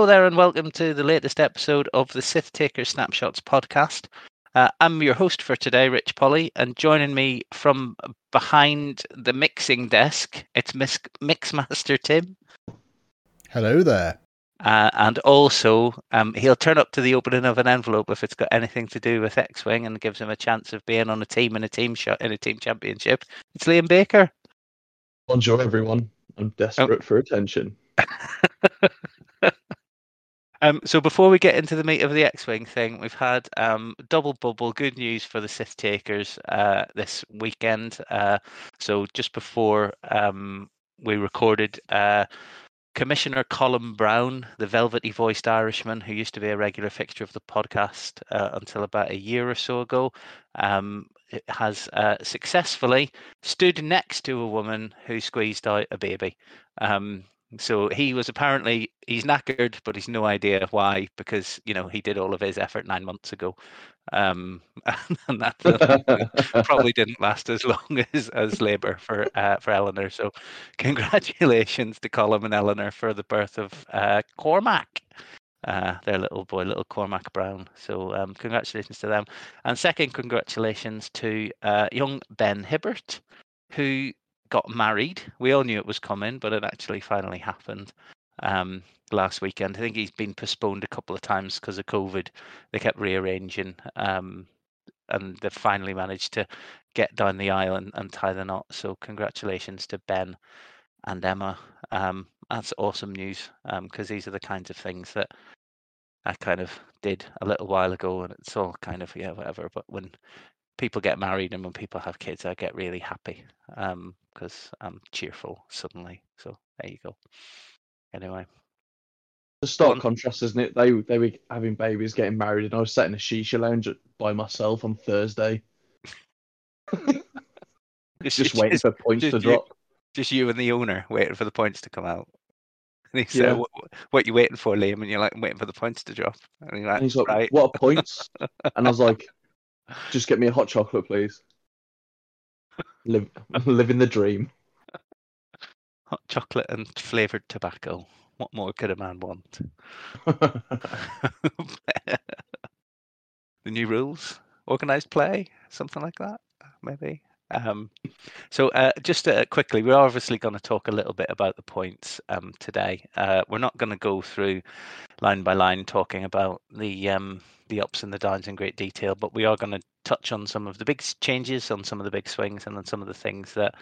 hello there, and welcome to the latest episode of the Sith Taker Snapshots podcast. Uh, I'm your host for today, Rich Polly, and joining me from behind the mixing desk, it's Mix Mixmaster Tim. Hello there. Uh, and also, um, he'll turn up to the opening of an envelope if it's got anything to do with X-wing, and gives him a chance of being on a team in a team shot in a team championship. It's Liam Baker. Bonjour, everyone. I'm desperate oh. for attention. um, so before we get into the meat of the X-wing thing, we've had um, double bubble good news for the Sith Takers uh, this weekend. Uh, so just before um, we recorded, uh, Commissioner Colin Brown, the velvety voiced Irishman who used to be a regular fixture of the podcast uh, until about a year or so ago, um, has uh, successfully stood next to a woman who squeezed out a baby. So he was apparently he's knackered, but he's no idea why because you know he did all of his effort nine months ago, um, and that probably didn't last as long as as labour for uh, for Eleanor. So congratulations to Colin and Eleanor for the birth of uh, Cormac. Uh, their little boy, little Cormac Brown. So, um, congratulations to them. And second, congratulations to uh, young Ben Hibbert, who got married. We all knew it was coming, but it actually finally happened um, last weekend. I think he's been postponed a couple of times because of COVID. They kept rearranging, um, and they finally managed to get down the aisle and, and tie the knot. So congratulations to Ben and Emma. Um, that's awesome news because um, these are the kinds of things that I kind of did a little while ago, and it's all kind of yeah whatever. But when people get married and when people have kids, I get really happy because um, I'm cheerful suddenly. So there you go. Anyway, the stark contrast, isn't it? They they were having babies, getting married, and I was sat in a shisha lounge by myself on Thursday, just, just waiting just, for points to drop. You, just you and the owner waiting for the points to come out. And he said, yeah. what, what, you waiting for, Liam? And you're like, I'm waiting for the points to drop. And, like, and he's like, right. what points? and I was like, just get me a hot chocolate, please. Live, living the dream. Hot chocolate and flavored tobacco. What more could a man want? the new rules, organized play, something like that, maybe. Um, so, uh, just uh, quickly, we're obviously going to talk a little bit about the points um, today. Uh, we're not going to go through line by line talking about the um, the ups and the downs in great detail, but we are going to touch on some of the big changes, on some of the big swings, and on some of the things that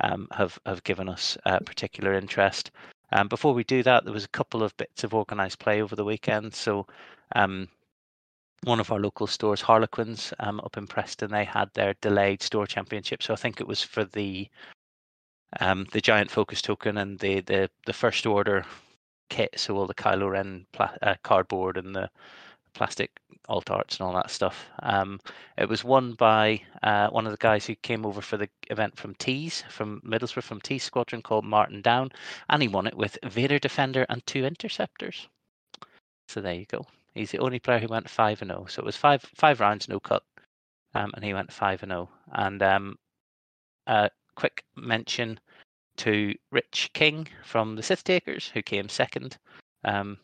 um, have have given us uh, particular interest. Um, before we do that, there was a couple of bits of organised play over the weekend. So, um, one of our local stores, Harlequins, um, up in Preston, they had their delayed store championship. So I think it was for the um, the giant focus token and the the the first order kit. So all the Kylo Ren pla- uh, cardboard and the plastic alt arts and all that stuff. Um, it was won by uh, one of the guys who came over for the event from Tees, from Middlesbrough, from Tees Squadron called Martin Down, and he won it with Vader Defender and two interceptors. So there you go. He's the only player who went five and zero. Oh. So it was five five rounds, no cut, um, and he went five and zero. And um, a quick mention to Rich King from the Sith Takers, who came second. Um,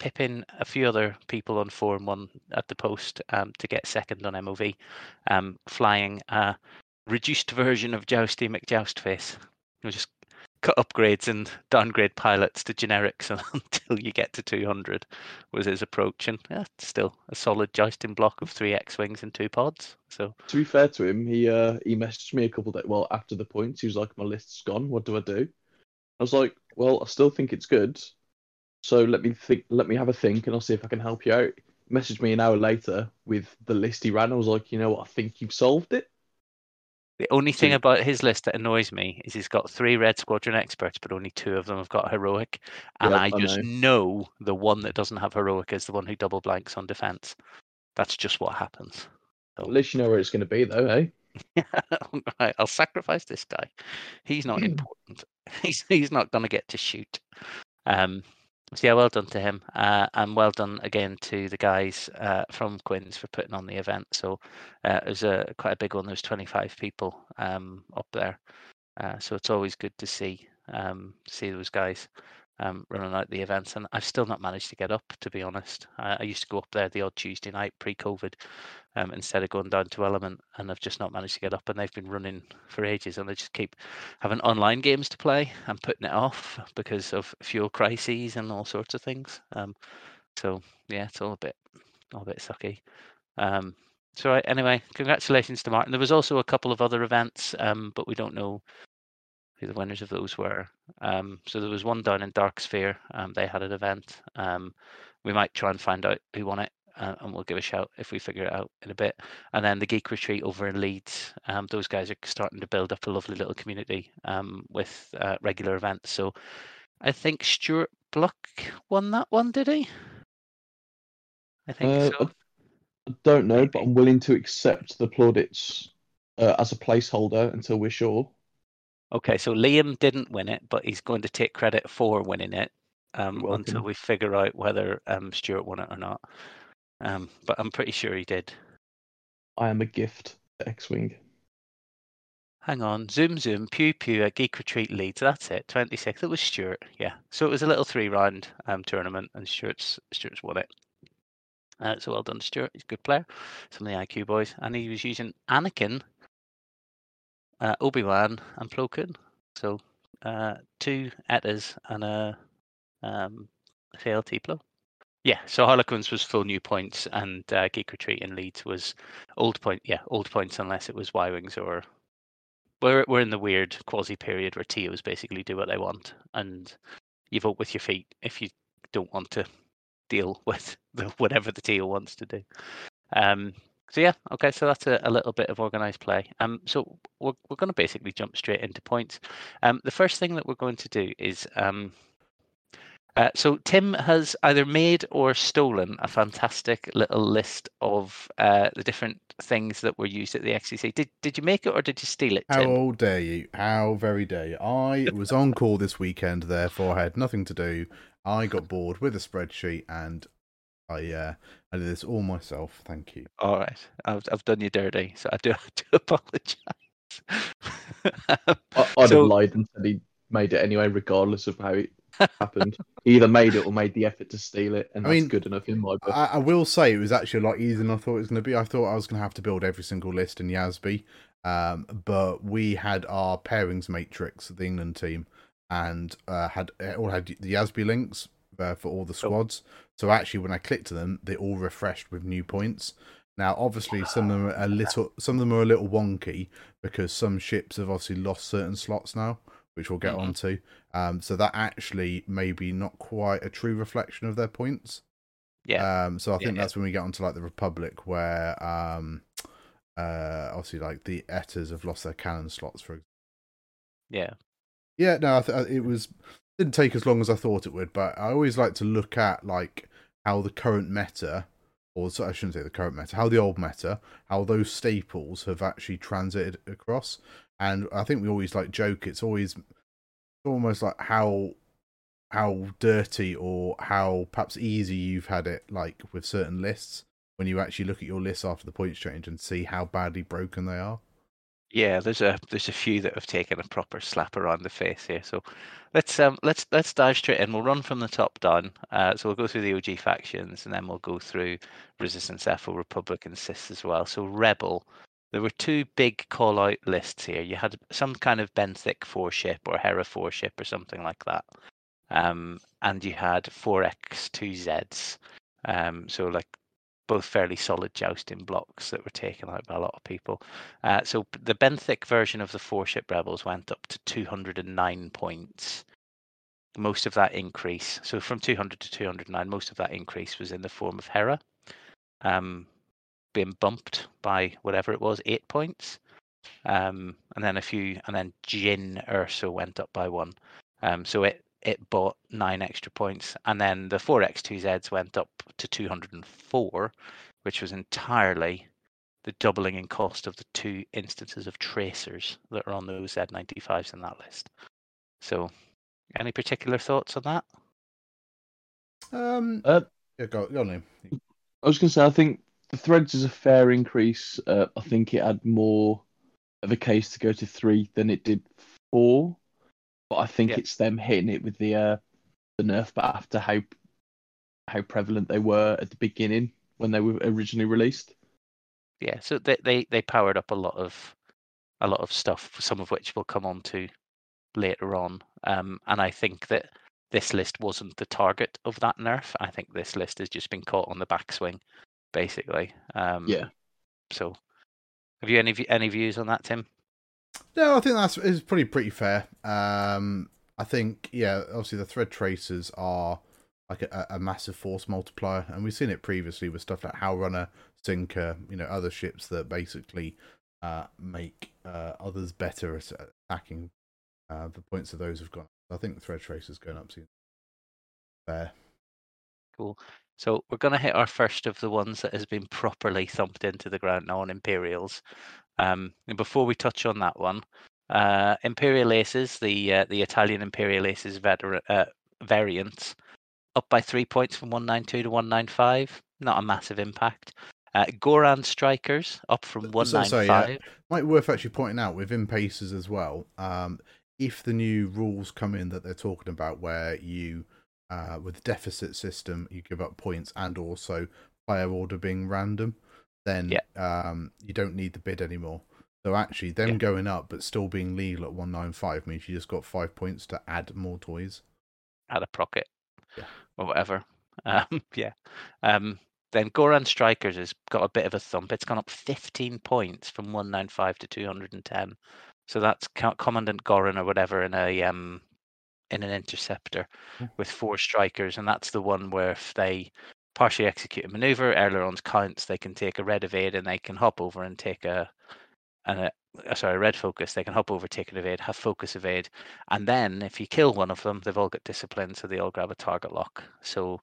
Pippin a few other people on forum one at the post um, to get second on MOV, um, flying a reduced version of Jousty McJoustface. We just cut upgrades and downgrade pilots to generics until you get to 200 was his approach. And yeah, still a solid jousting block of three x-wings and two pods. So to be fair to him he uh he messaged me a couple days well after the points. He was like my list's gone. What do i do? I was like well i still think it's good so let me think. Let me have a think, and I'll see if I can help you out. Message me an hour later with the list he ran. I was like, you know what? I think you've solved it. The only thing about his list that annoys me is he's got three Red Squadron experts, but only two of them have got heroic, and yep, I just I know. know. the one that doesn't have heroic is the one who double blanks on defense. That's just what happens. So. At least you know where it's going to be, though, eh? right, I'll sacrifice this guy. He's not important. He's he's not going to get to shoot. Um, so yeah, well done to him, uh, and well done again to the guys uh, from Quins for putting on the event. So uh, it was a quite a big one. There was 25 people um, up there, uh, so it's always good to see um, see those guys um, running out the events, and I've still not managed to get up. To be honest, I, I used to go up there the odd Tuesday night pre-COVID, um, instead of going down to Element, and I've just not managed to get up. And they've been running for ages, and they just keep having online games to play and putting it off because of fuel crises and all sorts of things. Um, so yeah, it's all a bit, all a bit sucky. Um, so right, anyway, congratulations to Martin. There was also a couple of other events, um, but we don't know who the winners of those were. Um, so there was one down in Dark Sphere. Um, they had an event. We might try and find out who won it, uh, and we'll give a shout if we figure it out in a bit. And then the Geek Retreat over in Leeds. Um, those guys are starting to build up a lovely little community um, with uh, regular events. So I think Stuart Bluck won that one, did he? I think Uh, so. I don't know, but I'm willing to accept the plaudits uh, as a placeholder until we're sure. Okay, so Liam didn't win it, but he's going to take credit for winning it um, until we figure out whether um, Stuart won it or not. Um, but I'm pretty sure he did. I am a gift to X-wing. Hang on, zoom zoom, pew pew at Geek Retreat Leeds. That's it, 26th. It was Stuart, yeah. So it was a little three-round um, tournament, and Stuart's Stuart's won it. Uh, so well done, Stuart. He's a good player. Some of the IQ boys, and he was using Anakin, uh, Obi Wan, and Plo Koon. So uh, two Etas and a um, CLT Plo. Yeah, so Harlequins was full new points, and uh, Geek Retreat in Leeds was old point. Yeah, old points unless it was Y wings or we're we're in the weird quasi period where TOs basically do what they want, and you vote with your feet if you don't want to deal with the, whatever the TO wants to do. Um, so yeah, okay, so that's a, a little bit of organized play. Um, so we're we're going to basically jump straight into points. Um, the first thing that we're going to do is um, uh, so Tim has either made or stolen a fantastic little list of uh, the different things that were used at the XCC. Did did you make it or did you steal it, How Tim? dare you? How very dare you? I was on call this weekend, therefore I had nothing to do. I got bored with a spreadsheet and I uh, I did this all myself. Thank you. All right, I've I've done you dirty, so I do, I do apologise. I, I'd So- have lied and said he made it anyway, regardless of how it happened. he either made it or made the effort to steal it, and I that's mean, good enough in my book. I, I will say it was actually a lot easier than I thought it was going to be. I thought I was going to have to build every single list in Yasby, um, but we had our pairings matrix, the England team, and uh, had all had the Yasby links uh, for all the squads. So actually, when I clicked to them, they all refreshed with new points. Now, obviously, some of them are a little, some of them are a little wonky because some ships have obviously lost certain slots now, which we'll get Mhm. onto. Um, so that actually may be not quite a true reflection of their points. yeah, Um, so I Yeah, think yeah. that's when we get onto like the Republic, where um, uh, obviously like the Etas have lost their cannon slots. For yeah, yeah, no, I th- it was didn't take as long as I thought it would, but I always like to look at like how the current meta, or I shouldn't say the current meta, how the old meta, how those staples have actually transited across. And I think we always like joke. It's always almost like how how dirty or how perhaps easy you've had it like with certain lists when you actually look at your lists after the points change and see how badly broken they are. yeah. There's a there's a few that have taken a proper slap around the face here. So let's um let's let's dive straight in. We'll run from the top down. Uh, so we'll go through the OG factions, and then we'll go through Resistance, Ethel, Republic, and Sis as well. So Rebel. There were two big call out lists here. You had some kind of Benthic four ship or Hera four ship or something like that. Um, and you had 4x2Zs. Um, so, like, both fairly solid jousting blocks that were taken out by a lot of people. Uh, so, the Benthic version of the four ship Rebels went up to 209 points. Most of that increase, so from 200 to 209, most of that increase was in the form of Hera. Um, being bumped by whatever it was, eight points. Um, and then a few, and then Jyn Erso went up by one. Um, so it it bought nine extra points, and then the four X two Zs went up to two hundred and four, which was entirely the doubling in cost of the two instances of tracers that are on those Z ninety fives in that list. So, any particular thoughts on that? Um, Uh, yeah, go, go on, Liam. I was going to say, I think the threads is a fair increase. Uh, I think it had more of a case to go to three than it did four, but I think Yeah. it's them hitting it with the uh, the nerf, but after how how prevalent they were at the beginning when they were originally released. Yeah, so they, they they powered up a lot of a lot of stuff, some of which we'll come on to later on. Um, and I think that this list wasn't the target of that nerf. I think this list has just been caught on the backswing, basically. Um, Yeah. So, have you any any views on that, Tim? No, I think that's is pretty pretty fair. Um, I think yeah, obviously the thread tracers are like a, a massive force multiplier, and we've seen it previously with stuff like Howlrunner, Sinker, you know, other ships that basically uh, make uh, others better at attacking. Uh, the points of those have gone. I think thread tracers going up seems fair. So we're going to hit our first of the ones that has been properly thumped into the ground now on Imperials. Um, and before we touch on that one, uh, Imperial Aces, the uh, the Italian Imperial Aces veteran, uh, variants, up by three points from 192 to 195. Not a massive impact. Uh, Goran Strikers up from So- so, sorry, 195. Might be worth actually pointing out within Impacers as well. Um, if the new rules come in that they're talking about, where you uh, with the deficit system you give up points and also player order being random, then um, you don't need the bid anymore. So actually, them Yeah. going up but still being legal at one nine five means you just got five points to add more toys. at a procket Yeah. or whatever. Um, yeah. Um, then Goran Strikers has got a bit of a thump. It's gone up 15 points from 195 to 210. So that's Commandant Goran or whatever in a um in an interceptor Hmm. with four strikers, and that's the one where if they partially execute a maneuver, ailerons counts, they can take a red evade and they can hop over and take a and a uh, sorry, red focus, they can hop over, take an evade, have focus evade, and then if you kill one of them, they've all got discipline, so they all grab a target lock. So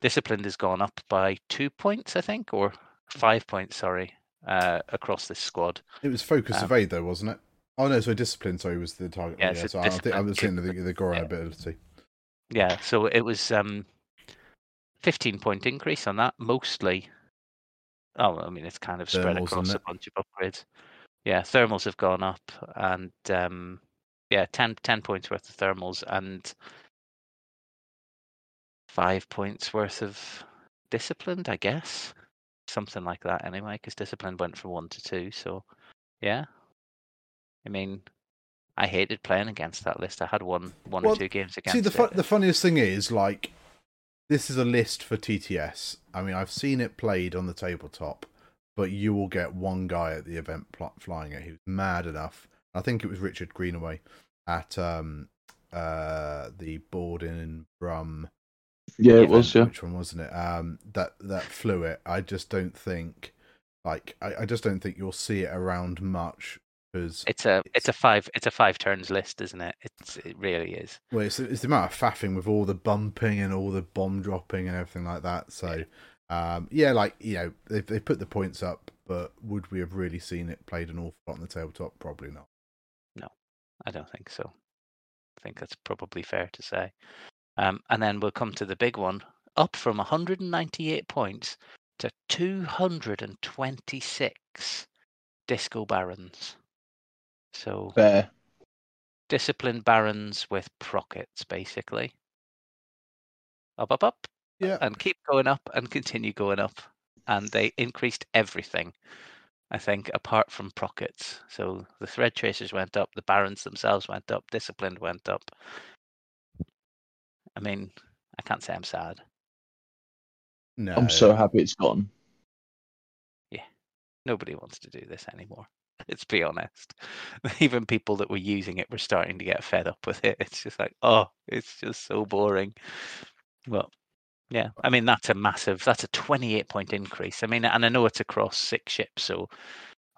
disciplined has gone up by two points, I think, or five points, sorry, uh, across this squad. It was focus Um, evade though, wasn't it? Oh no, so discipline. Sorry, was the target. Yeah, Yeah, so so I think I was saying the, the Goran yeah. ability. Yeah, so it was um 15 point increase on that, mostly. Oh, I mean, it's kind of spread Thermals, across a bunch of upgrades. Yeah, thermals have gone up, and um, yeah, 10, 10 points worth of thermals and five points worth of disciplined, I guess. Something like that, anyway, because discipline went from one to two. So, yeah. I mean, I hated playing against that list. I had one, one Well, or two games against it. See, the it. the funniest thing is like this is a list for TTS. I mean, I've seen it played on the tabletop, but you will get one guy at the event pl- flying it who's mad enough. I think it was Richard Greenaway at um uh the board in Brum. Yeah, it was. Yeah, Which one wasn't it? Um, that that flew it. I just don't think, like, I, I just don't think you'll see it around much because It's a it's It's- a five it's a five turns list, isn't it? It's it really is. Well, it's, it's the amount of faffing with all the bumping and all the bomb dropping and everything like that. So, um, yeah, like you know, they they put the points up, but would we have really seen it played an awful lot on the tabletop? Probably not. No, I don't think so. I think that's probably fair to say. Um, and then we'll come to the big one, up from 198 points to 226 disco barons. So fair. disciplined barons with prockets, basically. Up, up, up, Yeah, and keep going up and continue going up. And they increased everything, I think, apart from prockets. So the thread tracers went up, the barons themselves went up, disciplined went up. I mean, I can't say I'm sad. no, I'm so happy it's gone. Yeah. Nobody wants to do this anymore. Let's be honest. Even people that were using it were starting to get fed up with it. It's just like, oh, it's just so boring. Well, yeah. I mean, that's a massive. That's a 28 point increase. I mean, and I know it's across six ships, so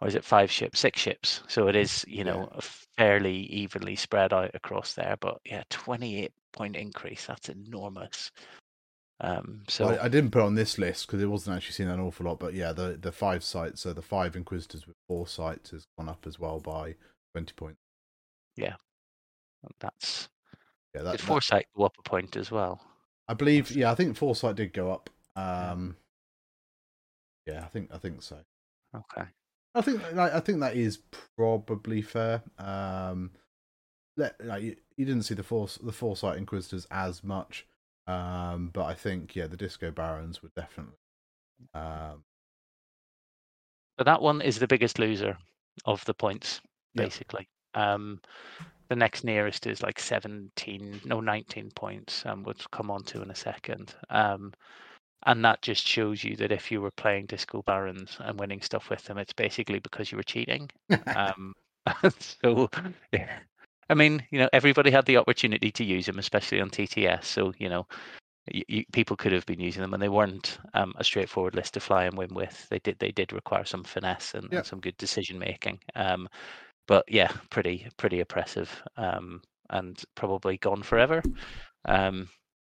or is it five ships? Six ships. So it is, you know, a fairly evenly spread out across there. But yeah, 28 point increase. That's enormous. Um, so Well, I, I didn't put on this list because it wasn't actually seen an awful lot. But yeah, the the five sites, so the five Inquisitors with four sites has gone up as well by twenty points. Yeah, that's Yeah, that, did that- foresight go up a point as well? I believe. Yeah, I think foresight did go up. Um, yeah, I think I think so. Okay. I think like, I think that is probably fair. Um, like, you, you didn't see the force the foresight inquisitors as much Um, but I think yeah, the Disco Barons would definitely. Um, But that one is the biggest loser of the points, Yeah. basically. Um, the next nearest is like 17, no, 19 points, um, which come on to in a second. Um, and that just shows you that if you were playing Disco Barons and winning stuff with them, it's basically because you were cheating. Um, so, yeah. I mean, you know, everybody had the opportunity to use them, especially on TTS. So, you know, y y people could have been using them, and they weren't um, a straightforward list to fly and win with. They did they did require some finesse and, Yeah. and some good decision making. Um, but yeah, pretty pretty oppressive um, and probably gone forever. Um,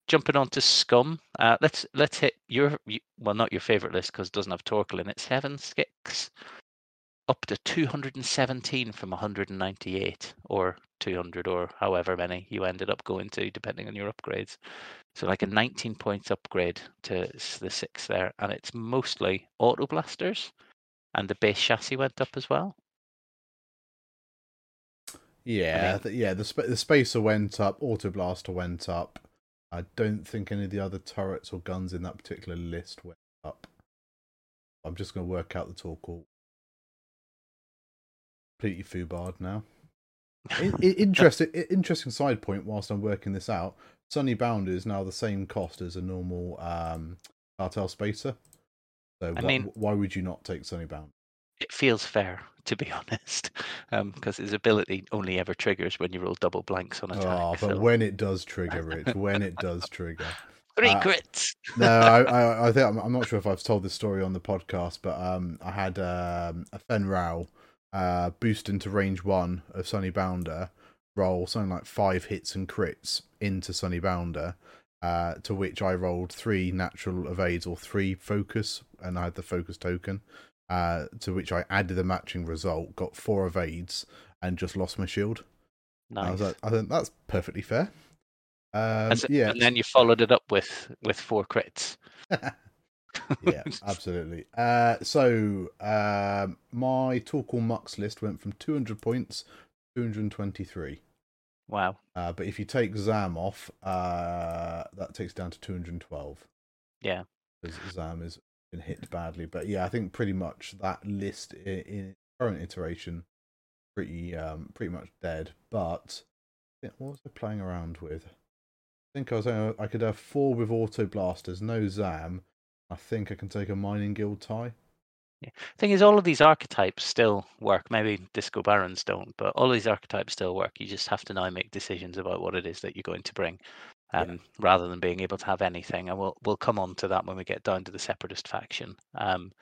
jumping on to Scum, uh, let's let's hit your well not your favorite list because it doesn't have Torkil in it. Seven Skicks up to 217 from 198 or 200 or however many you ended up going to depending on your upgrades so like a 19 points upgrade to the six there and it's mostly auto blasters and the base chassis went up as well yeah, mean- th- yeah. The sp- the spacer went up. Auto blaster went up. I don't think any of the other turrets or guns in that particular list went up. I'm just going to work out the torque. Completely foobarred now. In, in- interesting, interesting side point. Whilst I'm working this out, Sunny Bound is now the same cost as a normal um, cartel spacer. So I wh- mean- why would you not take Sunny Bound? it feels fair to be honest because his ability only ever triggers when you roll double blanks on attack Oh, but so when it does trigger, Rich, when it does trigger. three uh, crits No, I, I, I think I'm, I'm not sure if I've told this story on the podcast, but um, I had um, a Fen Rao uh, boost into range one of Sunny Bounder, roll something like five hits and crits into Sunny Bounder, uh, to which I rolled three natural evades or three focus, and I had the focus token. Uh, to which I added the matching result, got four evades, and just lost my shield. I was like, I think that's perfectly fair. Um, As- yeah, and then you followed it up with with four crits yeah, absolutely. Uh, so um, my Torkil Mux list went from 200 points to 223. wow Uh, but if you take Zam off, uh, that takes down to 212. Yeah. Because Zam has been hit badly. But yeah, I think pretty much that list in, in current iteration pretty um pretty much dead. But what was I playing around with? I think I was uh, I could have four with auto blasters, no Zam. I think I can take a mining guild tie. Yeah. Thing is all of these archetypes still work maybe disco barons don't but all these archetypes still work you just have to now make decisions about what it is that you're going to bring Yeah. um, rather than being able to have anything and we'll we'll come on to that when we get down to the separatist faction um,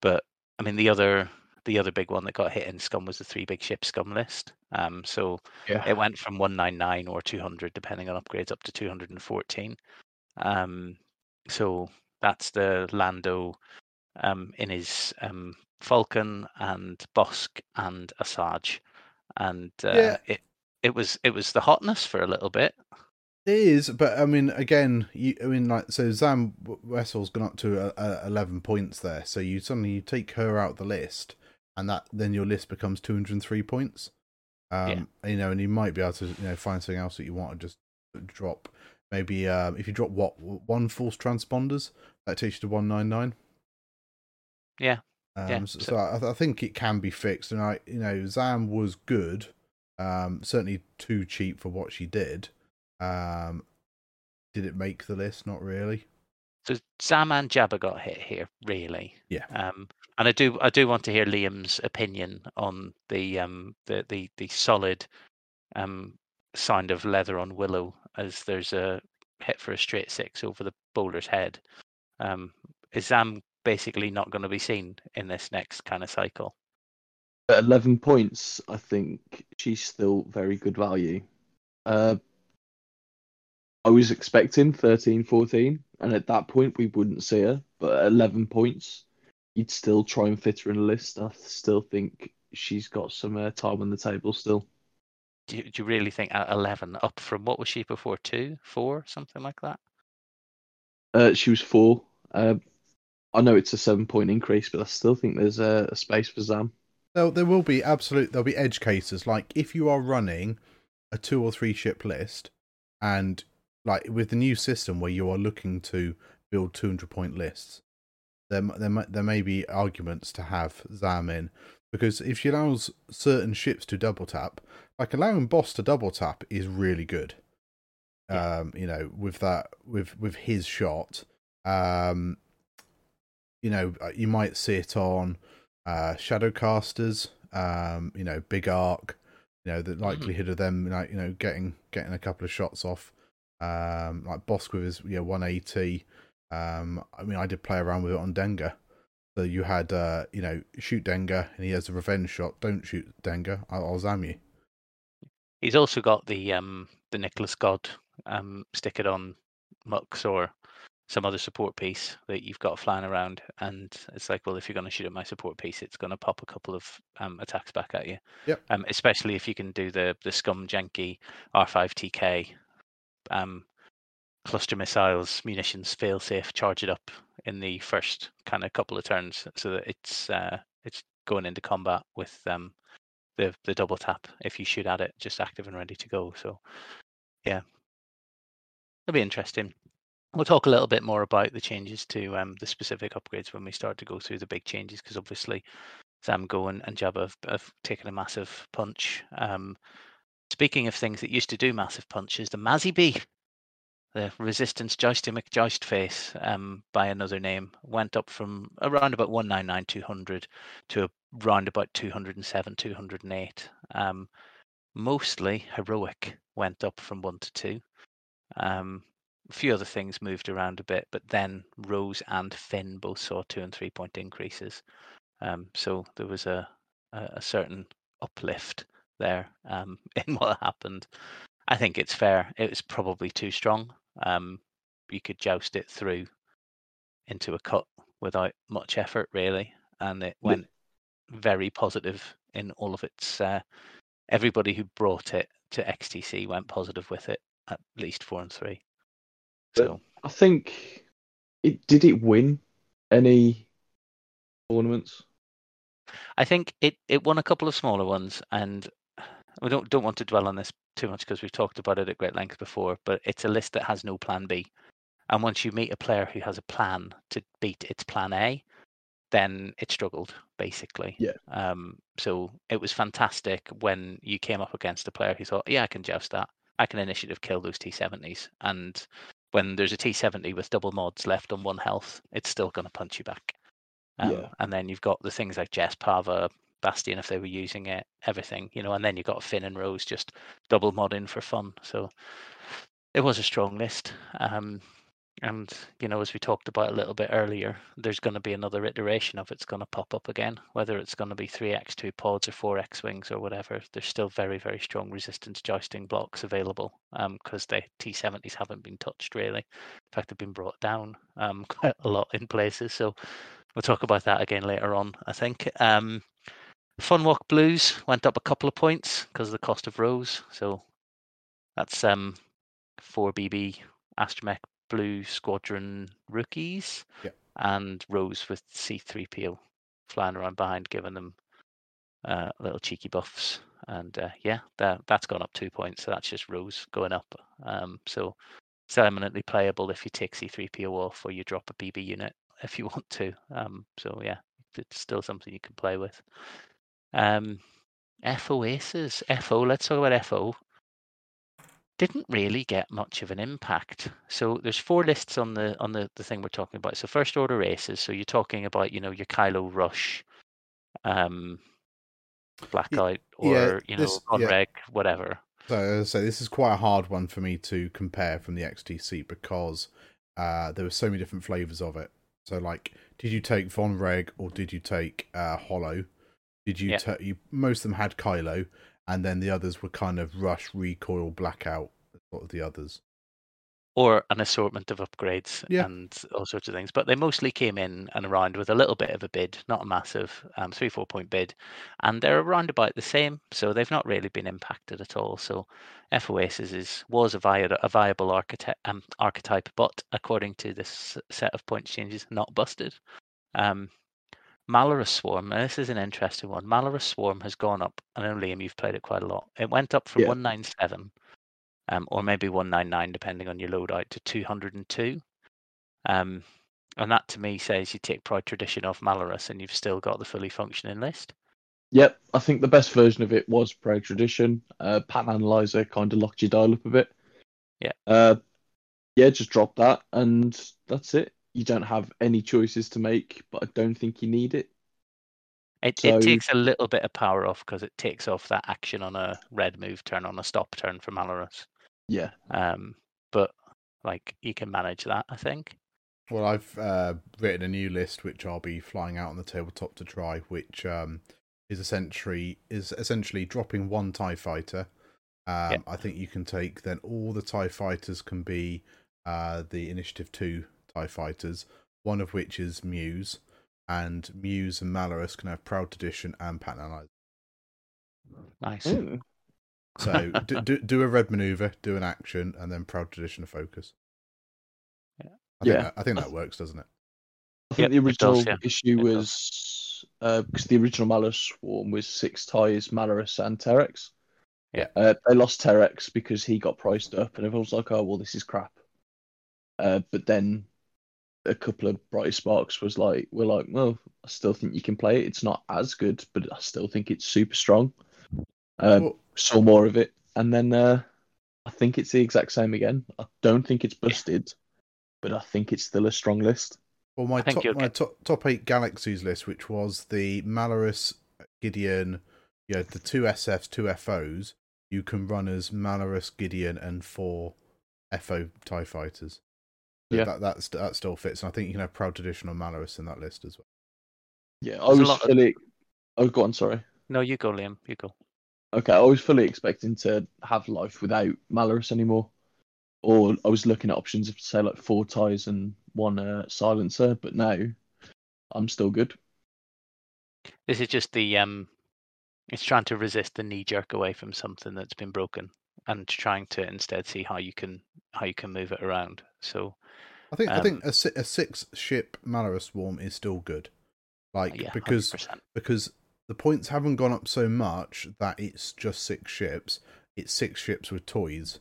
but i mean the other the other big one that got hit in scum was the three big ship scum list um, so Yeah. it went from 199 or 200 depending on upgrades up to 214 um, so that's the lando um, in his um, falcon and bossk and asajj and uh, Yeah. it it was it was the hotness for a little bit It is, but I mean, again, you, I mean, like, so Zam Wesell's gone up to uh, uh, eleven points there. So you suddenly you take her out the list, and that then your list becomes two hundred and three points. Um, you know, and you might be able to, you know, find something else that you want to just drop. Maybe um, if you drop what one force transponders, that takes you to one nine nine. Yeah, Um, yeah, So, so- I, I think it can be fixed, and I, you know, Zam was good. Um, certainly too cheap for what she did. Um, did it make the list? Not really. so Zam and Jabba got hit here, really. Yeah. Um, and I do I do want to hear Liam's opinion on the um the the the solid um sound of leather on Willow as there's a hit for a straight six over the bowler's head. Um, is Zam basically not going to be seen in this next kind of cycle? At 11 points, I think she's still very good value. Uh, I was expecting 13, 14, and at that point we wouldn't see her. But at 11 points, you'd still try and fit her in a list. I still think she's got some uh, time on the table still. Do you, do you really think at 11 up from what was she before? Two, four, something like that? Uh, she was four. Uh, I know it's a seven point increase, but I still think there's a, a space for Zam. There, there will be absolute. There'll be edge cases like if you are running a two or three ship list, and like with the new system where you are looking to build 200 point lists, there there there may be arguments to have Zam in because if she allows certain ships to double tap, like allowing Boss to double tap is really good. Yeah. Um, you know, with that with with his shot, um, you know, uh, you might see it on uh Shadowcasters, um, you know, Big Arc, you know, the likelihood of them like, you know, getting getting a couple of shots off. Um like Bossk with his yeah, one eighty. Um I mean I did play around with it on Dengar. So you had uh, you know, shoot Dengar and he has a revenge shot. Don't shoot Dengar, I'll, I'll zam you. He's also got the um the Nicholas God um stick it on Mux or some other support piece that you've got flying around, and it's like, well, if you're going to shoot at my support piece, it's going to pop a couple of um, attacks back at you. Yep. Um, especially if you can do the the Scum Janky R5TK um, cluster missiles, munitions, fail safe, charge it up in the first kind of couple of turns, so that it's uh, it's going into combat with um, the the double tap if you shoot at it, just active and ready to go. So yeah, it'll be interesting. We'll talk a little bit more about the changes to um, the specific upgrades when we start to go through the big changes, because obviously Zamgo and, and Jabba have, have taken a massive punch. Um, speaking of things that used to do massive punches, the Mazzy Bee, the Resistance Jousty McJoust face um, by another name, went up from around about 199 200 to around about 207 208. Um, mostly heroic went up from 1 to 2. Um, a few other things moved around a bit, but then Rose and Finn both saw two and three point increases. Um, so there was a, a, a certain uplift there um, in what happened. I think it's fair. It was probably too strong. Um, you could joust it through into a cut without much effort, really, and it went very positive in all of its. Uh, everybody who brought it to XTC went positive with it, at least four and three. So I think it did it win any tournaments? I think it, it won a couple of smaller ones, and we don't don't want to dwell on this too much because we've talked about it at great length before. But it's a list that has no plan B, and once you meet a player who has a plan to beat its plan A, then it struggled basically. Yeah. Um. So it was fantastic when you came up against a player who thought, "Yeah, I can joust that. I can initiative kill those T70s." And when there's a T70 with double mods left on one health, it's still going to punch you back. Um, Yeah. And then you've got the things like Jess Pava, Bastian, if they were using it, everything, you know, and then you've got Finn and Rose just double modding for fun. So it was a strong list. Um, and, you know, as we talked about a little bit earlier, there's going to be another iteration of it's going to pop up again, whether it's going to be 3x2 pods or 4x wings or whatever. There's still very, very strong resistance jousting blocks available because the T70s haven't been touched really. In fact, they've been brought down um, quite a lot in places. So we'll talk about that again later on, I think. Um, Funwalk Blues went up a couple of points because of the cost of Rose. So that's um, 4BB Astromech Blue Squadron rookies and Rose with C3PO flying around behind, giving them uh, little cheeky buffs. And uh, yeah, that, that's gone up two points. So that's just Rose going up. Um, so it's eminently playable if you take C3PO off or you drop a BB unit if you want to. Um, so yeah, it's still something you can play with. Um, FO Aces, FO. Let's talk about FO. Didn't really get much of an impact. So there's four lists on the on the, the thing we're talking about. So first order races. So you're talking about you know your Kylo Rush, um, Blackout, or yeah, you know this- yeah. Whatever. So as I say, this is quite a hard one for me to compare from the XTC because uh, there were so many different flavors of it. So like, did you take Von Reg or did you take uh, Hollow? Did you Yeah. ta- you most of them had Kylo, and then the others were kind of Rush, Recoil, Blackout, sort of the others. or an assortment of upgrades Yeah. and all sorts of things. But they mostly came in and around with a little bit of a bid, not a massive um, three, four point bid. And they're around about the same. So they've not really been impacted at all. So FOS is was a, vi- a viable architect, um, archetype, but according to this set of point changes, not busted. Um, Malarus Swarm, now this is an interesting one. Malarus Swarm has gone up. I know, Liam, you've played it quite a lot. It went up from Yeah. 197 um, or maybe 199 depending on your loadout to 202. Um, and that to me says you take Pride Tradition off Malarus and you've still got the fully functioning list. Yep, I think the best version of it was Pride Tradition. Uh, Pattern Analyzer kind of locked your dial up a bit. Yeah. Uh, yeah, just drop that and that's it. You don't have any choices to make, but I don't think you need it. It, So- it takes a little bit of power off because it takes off that action on a red move turn on a stop turn for Malarus. Yeah. Um, but like you can manage that, I think. Well, I've uh, written a new list which I'll be flying out on the tabletop to try, which um, is essentially is essentially dropping one Tie Fighter. Um, Yeah. I think you can take then all the Tie Fighters can be uh, the Initiative Two Tie Fighters, one of which is Muse, and Muse and Malarus can have Proud Tradition and Pattern Analyzer. Nice. Mm. So do, do do a red maneuver, do an action, and then Proud Tradition a focus. Yeah. I think Yeah. that, I think that works, doesn't it? I think Yep, the original does, yeah. issue It was because the original Malarus Swarm was six ties, Malarus and Terex. Yeah. Uh, they lost Terex because he got priced up, and everyone was like, "Oh, well, this is crap." Uh, but then a couple of bright sparks was like, "We're like, well, I still think you can play it. It's not as good, but I still think it's super strong." Uh, Well, saw more of it, and then uh, I think it's the exact same again. I don't think it's busted, but I think it's still a strong list. Well, my top my get- top top eight galaxies list, which was the Malarus, Gideon, you had the two SFs, two FOs. You can run as Malarus, Gideon, and four FO Tie Fighters. So Yeah. that that's, that still fits, and I think you can have Proud Tradition or Malarus in that list as well. Yeah, I There's was lot of- fully. Oh, go on. Sorry. No, you go, Liam. You go. Okay, I was fully expecting to have life without Malarus anymore, or I was looking at options of say like four ties and one uh, silencer, but now I'm still good. This is just the um, it's trying to resist the knee jerk away from something that's been broken and trying to instead see how you can how you can move it around. So I think I Um, think a, a six ship Malarus swarm is still good, like yeah, because 100%. because the points haven't gone up so much that it's just six ships. It's six ships with toys.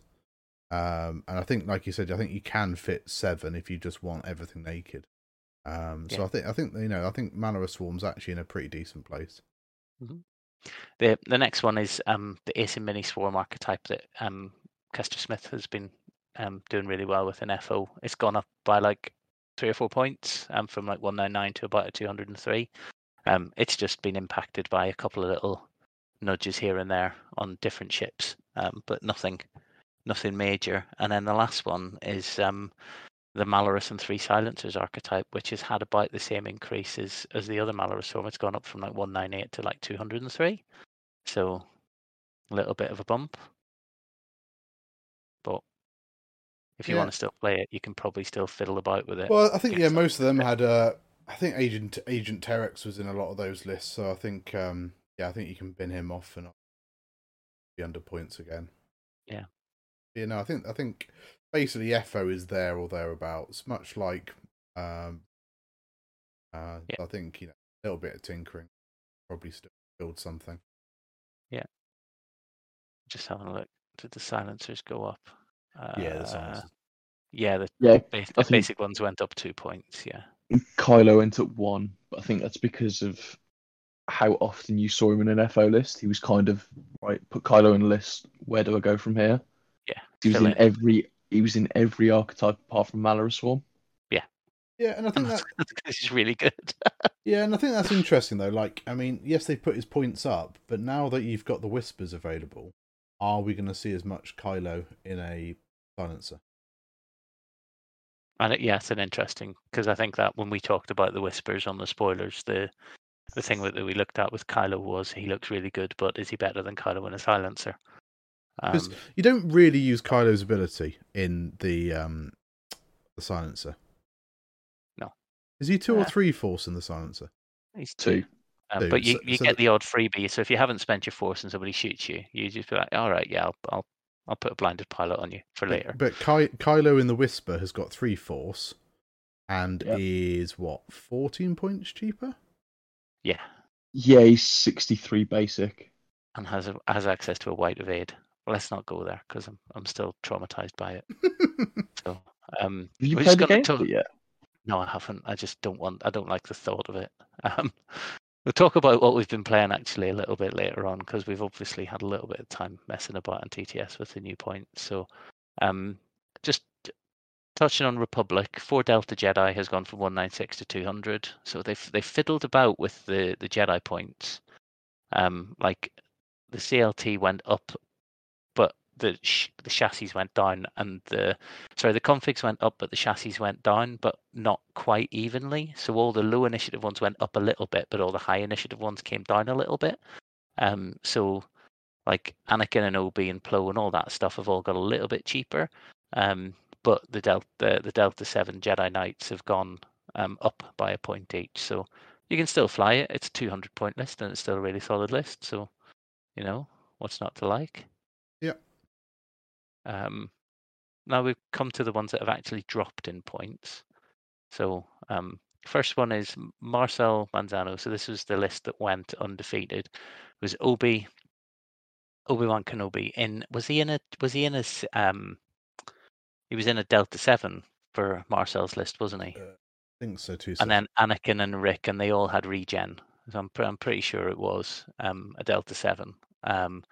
Um, and I think, like you said, I think you can fit seven if you just want everything naked. Um, so I think, I think you know, I think Malarus Swarm's actually in a pretty decent place. The the next one is um the Ace and Mini Swarm archetype that um Kester Smith has been um doing really well with in FO. It's gone up by like three or four points, um from like one nine nine to about two hundred and three. Um, it's just been impacted by a couple of little nudges here and there on different ships, um, but nothing nothing major. And then the last one is um the Malarus and three silencers archetype, which has had about the same increase as, the other Malarus swarm. It's gone up from like 198 to like 203. So a little bit of a bump. But if you Yeah. want to still play it, you can probably still fiddle about with it. Well, I think yeah, most of them had. Uh, I think Agent Agent Terex was in a lot of those lists, so I think um, yeah, I think you can bin him off and be under points again. Yeah. You know, I think I think basically FO is there or thereabouts, much like um, uh, Yeah. I think you know a little bit of tinkering probably still build something. Yeah, just having a look. Did the silencers go up? Yeah, the Uh, silencers. Yeah, the, Yeah, bas- the think- basic ones went up two points. Yeah. Kylo went up one, but I think that's because of how often you saw him in an FO list. He was kind of right. Put Kylo in a list. Where do I go from here? Yeah. He was fill in every. He was in every archetype apart from Malarus Swarm. Yeah, Yeah, and I think And that that's because he's really good. Yeah, and I think that's interesting though. Like, I mean, yes, they put his points up, but now that you've got the whispers available, are we going to see as much Kylo in a silencer? And it, yeah, it's an interesting because I think that when we talked about the whispers on the spoilers, the the thing that we looked at with Kylo was he looks really good, but is he better than Kylo in a silencer? 'Cause Um, You don't really use Kylo's ability in the um the silencer. No. Is he two or Uh, three force in the silencer? he's Two. two. Um, but you, so- you so get that- the odd freebie. So if you haven't spent your force and somebody shoots you, you just be like, all right, yeah, I'll I'll, I'll put a blinded pilot on you for later. But Ky- Kylo in the Whisper has got three force, and Yep. is what fourteen points cheaper. Yeah, Yeah, he's sixty-three basic. and has a, has access to a white evade. Let's not go there because I'm I'm still traumatized by it. So um, Have you played the game talk- yet? no, I haven't. I just don't want. I don't like the thought of it. Um, we'll talk about what we've been playing actually a little bit later on because we've obviously had a little bit of time messing about on TTS with the new points. So, um, just touching on Republic, four Delta Jedi has gone from one nine six to two hundred. So they've they fiddled about with the the Jedi points. Um, like the CLT went up, the sh- the chassis went down, and the sorry the configs went up, but the chassis went down, but not quite evenly. So all the low initiative ones went up a little bit, but all the high initiative ones came down a little bit. Um, so like Anakin and Obi and Plo and all that stuff have all got a little bit cheaper. Um, but the Delta the, the Delta Seven Jedi Knights have gone um, up by a point each. So you can still fly it. It's a 200 point list and it's still a really solid list. So you know what's not to like. Yep. Um, now we've come to the ones that have actually dropped in points. So um, first one is Marcel Manzano. So this was the list that went undefeated. It was Obi, Obi Wan Kenobi. In was he in a was he in a um he was in a Delta Seven for Marcel's list, wasn't he? I think so too. and then Anakin and Rick, and they all had regen. So I'm I'm pretty sure it was um, a Delta Seven. Um,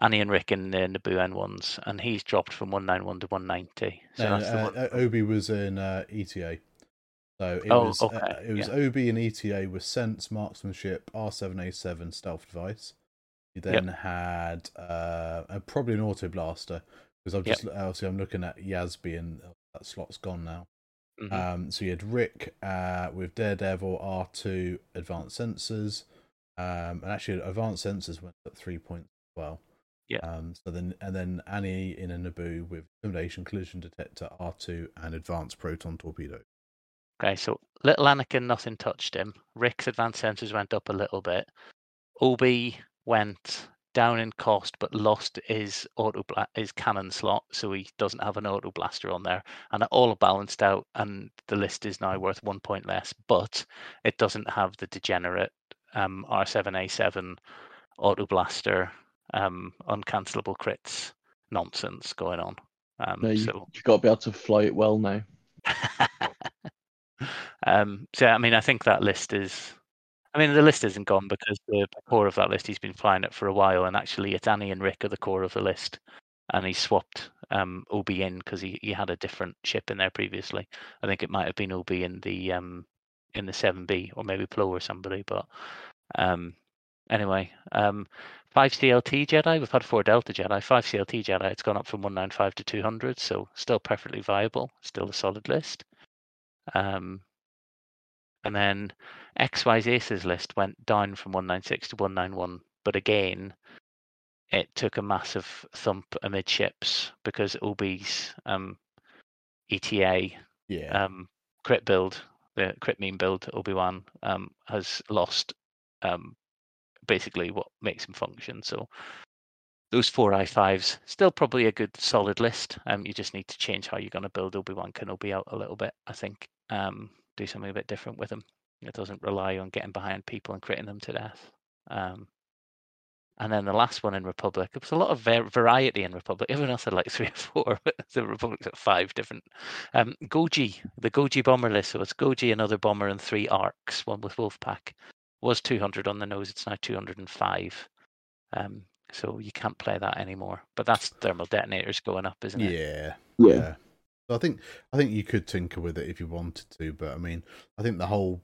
Annie and Rick in the Naboo ones, and he's dropped from 191 to 190. So no, that's the uh, one. uh, Obi was in uh, ETA. So it Oh, was uh, okay, it was yeah. Obi and ETA with sense, marksmanship, R7A7 stealth device. You Yep. then had uh, uh, probably an auto blaster because I've Yep. just obviously I'm looking at Yasby and that slot's gone now. Mhm. Um, so you had Rick uh, with Daredevil R2 advanced sensors, um, and actually advanced sensors went up three points as well. Yeah. Um, so then and then Annie in a Naboo with intimidation collision detector R2 and advanced proton torpedo. Okay, so little Anakin, nothing touched him. Rick's advanced sensors went up a little bit. Obi went down in cost, but lost his auto bla- his cannon slot, so he doesn't have an auto blaster on there, and it all balanced out. And the list is now worth one point less, but it doesn't have the degenerate um, R7A7 auto blaster um, uncancelable crits nonsense going on. Um, No, you, so you've got to be able to fly it well now. um, so I mean, I think that list is. I mean, the list isn't gone because the core of that list he's been flying it for a while, and actually, it's Annie and Rick are the core of the list, and he swapped um, Obi in because he, he had a different ship in there previously. I think it might have been Obi in the um, in the seven B or maybe Plo or somebody, but um, anyway, um, five CLT Jedi. We've had four Delta Jedi, five CLT Jedi. It's gone up from one nine five to two hundred, so still perfectly viable, still a solid list. Um, and then XY's Aces list went down from 196 to 191, but again, it took a massive thump amidships because Obi's um, ETA Yeah. um, crit build, the crit meme build, Obi Wan um, has lost um, basically what makes him function. So those four i5s still probably a good solid list. Um, you just need to change how you're going to build Obi Wan Kenobi out a little bit. I think um, do something a bit different with him. It doesn't rely on getting behind people and critting them to death. Um, and then the last one in Republic, there was a lot of var- variety in Republic. Everyone else had like three or four, but the Republic's got five different. Um, Goji, the Goji bomber list, so it's Goji, another bomber, and three arcs, one with Wolfpack, was 200 on the nose. It's now 205. Um, so you can't play that anymore. But that's thermal detonators going up, isn't it? Yeah. Yeah. Yeah. So I think I think you could tinker with it if you wanted to, but I mean, I think the whole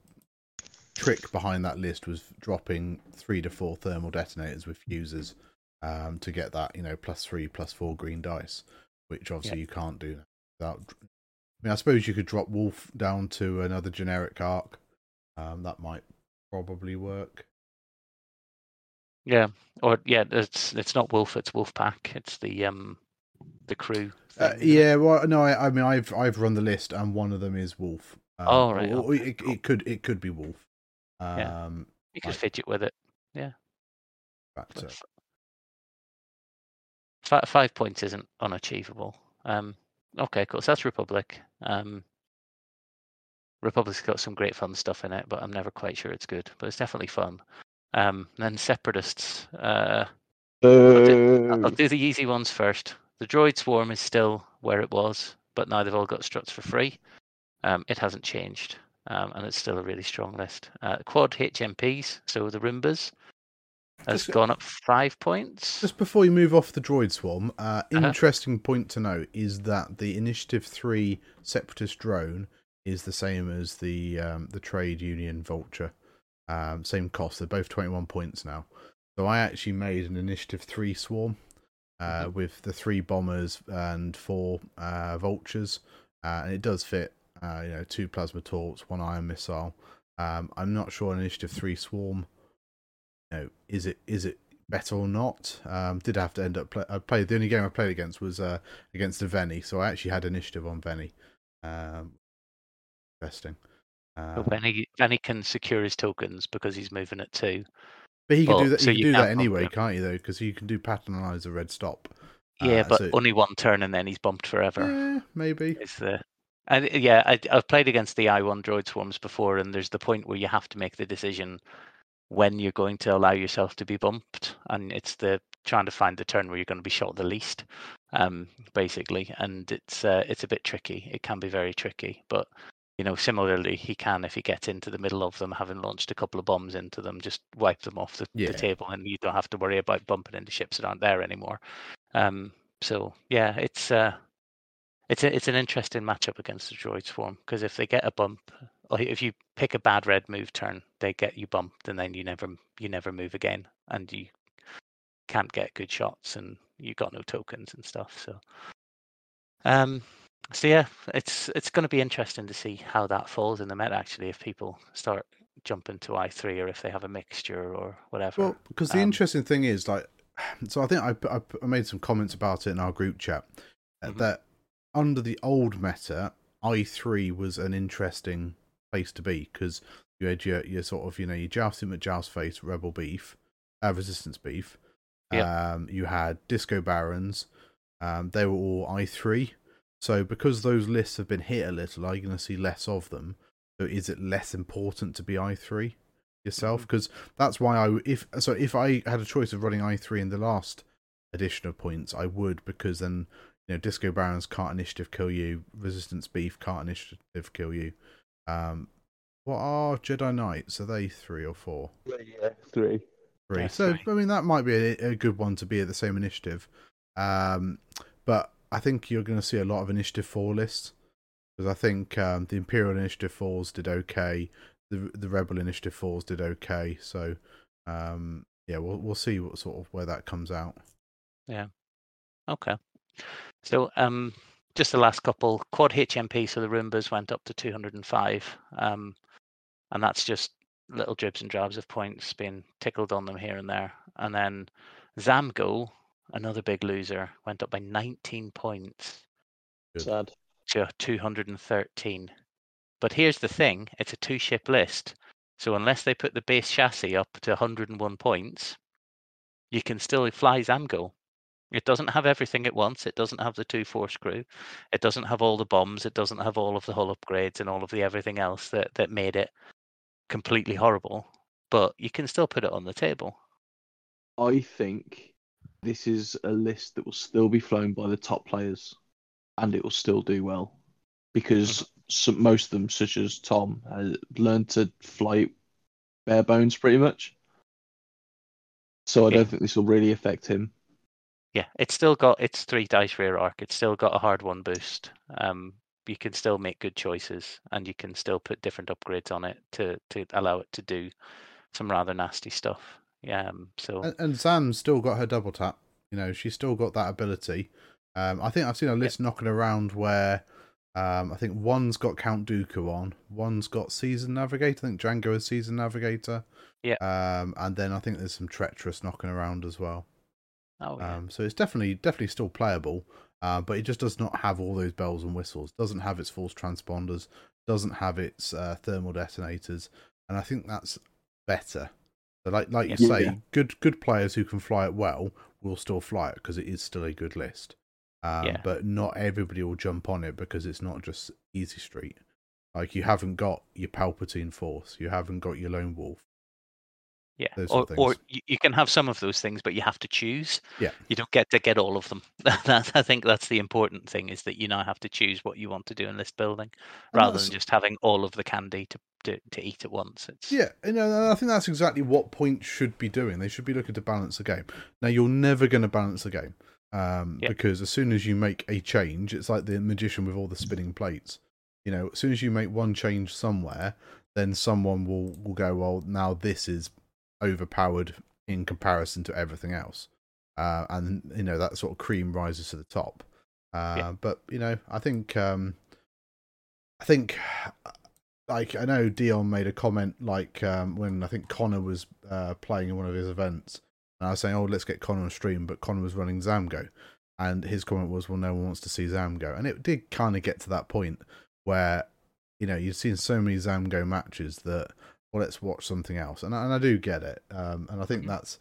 trick behind that list was dropping three to four thermal detonators with fuses um, to get that you know plus three plus four green dice, which obviously you can't do without. I mean, I suppose you could drop Wolf down to another generic arc. Um, that might probably work. Yeah. Or yeah, it's it's not Wolf, it's Wolfpack. It's the um the crew. Uh, yeah, well, no, I, I mean, I've I've run the list, and one of them is Wolf. Um, Oh, right, or- it, it could it could be Wolf. Um, Yeah. You could like- fidget with it. Yeah. but f- fi- five points isn't unachievable. Um, okay, cool. So that's Republic. Um, Republic's got some great fun stuff in it, but I'm never quite sure it's good. But it's definitely fun. Um, and then Separatists. Uh, do, Uh, I'll do the easy ones first. The Droid Swarm is still where it was, but now they've all got struts for free. Um, it hasn't changed, um, and it's still a really strong list. Uh, quad HMPs, so the Roombas, has Just- gone up five points. Just before you move off the droid swarm, uh, Uh-huh. interesting point to note is that the Initiative Three Separatist drone is the same as the um, the Trade Union Vulture, um, same cost. They're both twenty one points now. So I actually made an Initiative Three swarm uh, with the three bombers and four uh, vultures, uh, and it does fit. Uh, you know, two plasma torps, one ion missile. Um, I'm not sure Initiative Three swarm you know, is it is it better or not? Um, did have to end up play. I played the only game I played against was uh, against the Veni, so I actually had initiative on Veni. Um, interesting. Uh, But Benny, Benny can secure his tokens because he's moving at two. but he can do that. so He can do can that anyway, can't you? Though, because you can do pattern analyze a red stop. Yeah, Uh, but so- only one turn and then he's bumped forever. Yeah, maybe. Is the and uh, yeah, I, I've played against the I1 droid swarms before, and there's the point where you have to make the decision when you're going to allow yourself to be bumped, and it's the trying to find the turn where you're going to be shot the least, um, basically, and it's uh, it's a bit tricky. It can be very tricky, but you know, similarly, he can if he gets into the middle of them, having launched a couple of bombs into them, just wipe them off the, Yeah. the table, and you don't have to worry about bumping into ships that aren't there anymore. Um, so yeah, it's uh, it's a, it's an interesting matchup against the droid swarm because if they get a bump, or if you pick a bad red move turn, they get you bumped, and then you never you never move again, and you can't get good shots, and you got no tokens and stuff. So, um, so yeah, it's it's going to be interesting to see how that falls in the meta. Actually, if people start jumping to I three, or if they have a mixture or whatever. Well, because the Um, interesting thing is, like, so I think I, I, I made some comments about it in our group chat uh, Mhm. that under the old meta, I three was an interesting place to be because you had your, your sort of you know your jousting at joust face rebel beef, uh, resistance beef. Um, you had disco barons. Um, they were all I three. So because those lists have been hit a little, are you going to see less of them? So is it less important to be I three yourself? Because that's why I if so if I had a choice of running I three in the last edition of points, I would because then you know Disco Barons can't initiative kill you, Resistance Beef can't initiative kill you. Um, what are Jedi Knights? Are they three or four? yeah, three. Three. Yeah, so three. I mean that might be a, a good one to be at the same initiative. Um, but I think you're going to see a lot of initiative four lists because I think um, the Imperial initiative fours did okay. The the Rebel initiative fours did okay. So um, yeah, we'll we'll see what sort of where that comes out. Yeah. Okay. So um just the last couple quad HMP, so the Roombas went up to 205. Um and that's just little dribs and drabs of points being tickled on them here and there. And then Zamgo, another big loser, went up by 19 points Good. Sad. to 213. But here's the thing it's a two ship list. So unless they put the base chassis up to 101 points, you can still fly Zamgo. It doesn't have everything at once. It doesn't have the two force crew. It doesn't have all the bombs. It doesn't have all of the hull upgrades and all of the everything else that, that made it completely horrible. But you can still put it on the table. I think this is a list that will still be flown by the top players, and it will still do well because some, most of them, such as Tom, has learned to fly bare bones pretty much. So I don't think this will really affect him. Yeah, it's still got its three dice rear arc. It's still got a hard one boost. Um, you can still make good choices, and you can still put different upgrades on it to to allow it to do some rather nasty stuff. Yeah, um, so And, and Zam's still got her double tap. You know, she's still got that ability. Um, I think I've seen a list knocking around where um, I think one's got Count Dooku on, one's got Season Navigator. I think Django is Season Navigator. Yeah. Um, and then I think there's some Treacherous knocking around as well. oh yeah, Um, so it's definitely definitely still playable, uh, but it just does not have all those bells and whistles. Doesn't have its force transponders. Doesn't have its uh, thermal detonators, and I think that's better. So like like you Yeah. say, good good players who can fly it well will still fly it because it is still a good list. Um, Yeah. But not everybody will jump on it because it's not just easy street. Like you haven't got your Palpatine Force, you haven't got your Lone Wolf. Yeah, Those or or you, can have some of those things, but you have to choose. Yeah. You don't get to get all of them. That, I think that's the important thing is that you now have to choose what you want to do in list building, rather than just having all of the candy to to, to eat at once. It's Yeah, and uh, I think that's exactly what points should be doing. They should be looking to balance the game. Now, you're never going to balance the game um, Yeah. because as soon as you make a change, it's like the magician with all the spinning plates. You know, as soon as you make one change somewhere, then someone will will go, well, now this is overpowered in comparison to everything else, uh, and you know that sort of cream rises to the top. Uh, Yeah. But you know, I think um, I think like I know Dion made a comment like um, when I think Connor was uh, playing in one of his events, and I was saying, "Oh, let's get Connor on stream," but Connor was running Zamgo, and his comment was, "Well, no one wants to see Zamgo," and it did kind of get to that point where you know you've seen so many Zamgo matches that well, let's watch something else, and I, and I do get it, um, and I think that's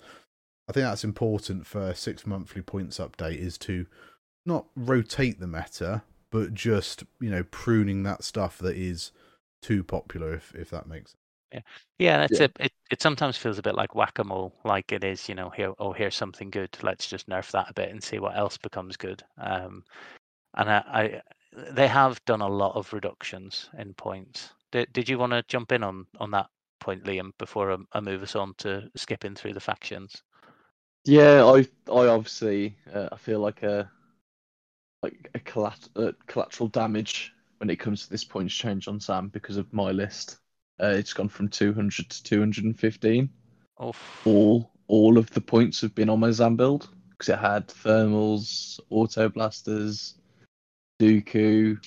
I think that's important for a six monthly points update is to not rotate the meta, but just you know pruning that stuff that is too popular, if if that makes sense. Yeah, it's Yeah. a it, it sometimes feels a bit like whack a mole, like it is, you know, here oh here's something good, let's just nerf that a bit and see what else becomes good. Um and I, I they have done a lot of reductions in points. Did did you want to jump in on on that point, Liam, before I, I move us on to skipping through the factions? Yeah, I I obviously uh, I feel like a like a collat- uh, collateral damage when it comes to this points change on Zam because of my list. Uh, it's gone from 200 to 215. Oh, All all of the points have been on my Zam build because it had thermals, auto blasters, Dooku,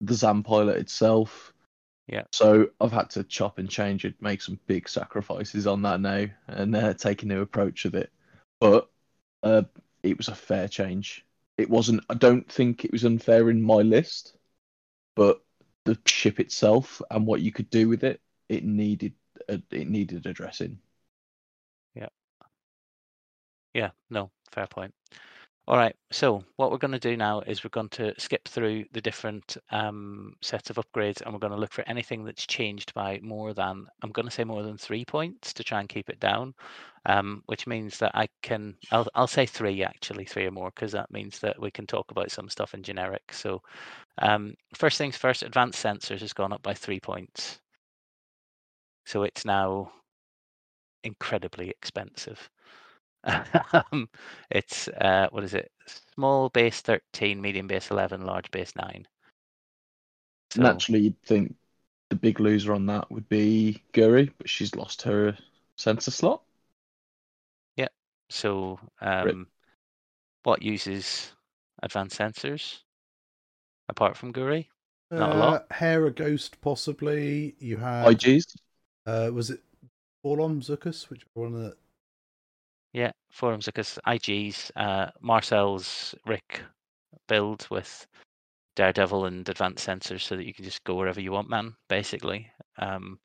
the Zam pilot itself. Yeah. So I've had to chop and change it, make some big sacrifices on that now, and uh, take a new approach with it. But uh, it was a fair change. It wasn't. I don't think it was unfair in my list, but the ship itself and what you could do with it, it needed a, it needed addressing. Yeah. Yeah, no, fair point. All right, so what we're going to do now is we're going to skip through the different um, sets of upgrades and we're going to look for anything that's changed by more than, I'm going to say more than three points to try and keep it down, um, which means that I can, I'll, I'll say three actually, three or more, because that means that we can talk about some stuff in generic. So um, first things first, advanced sensors has gone up by three points. So it's now incredibly expensive. um, it's uh, what is it? Small base thirteen, medium base eleven, large base nine. So, Naturally, you'd think the big loser on that would be Guri, but she's lost her sensor slot. Yeah. So um, what uses advanced sensors apart from Guri? Not a lot. Uh, Hera Ghost, possibly. You had. IGs. Uh, was it 4-LOM Zuckuss? Which one of the. Yeah, forums because IG's uh, Marcel's Rick build with Daredevil and advanced sensors so that you can just go wherever you want, man. Basically, um,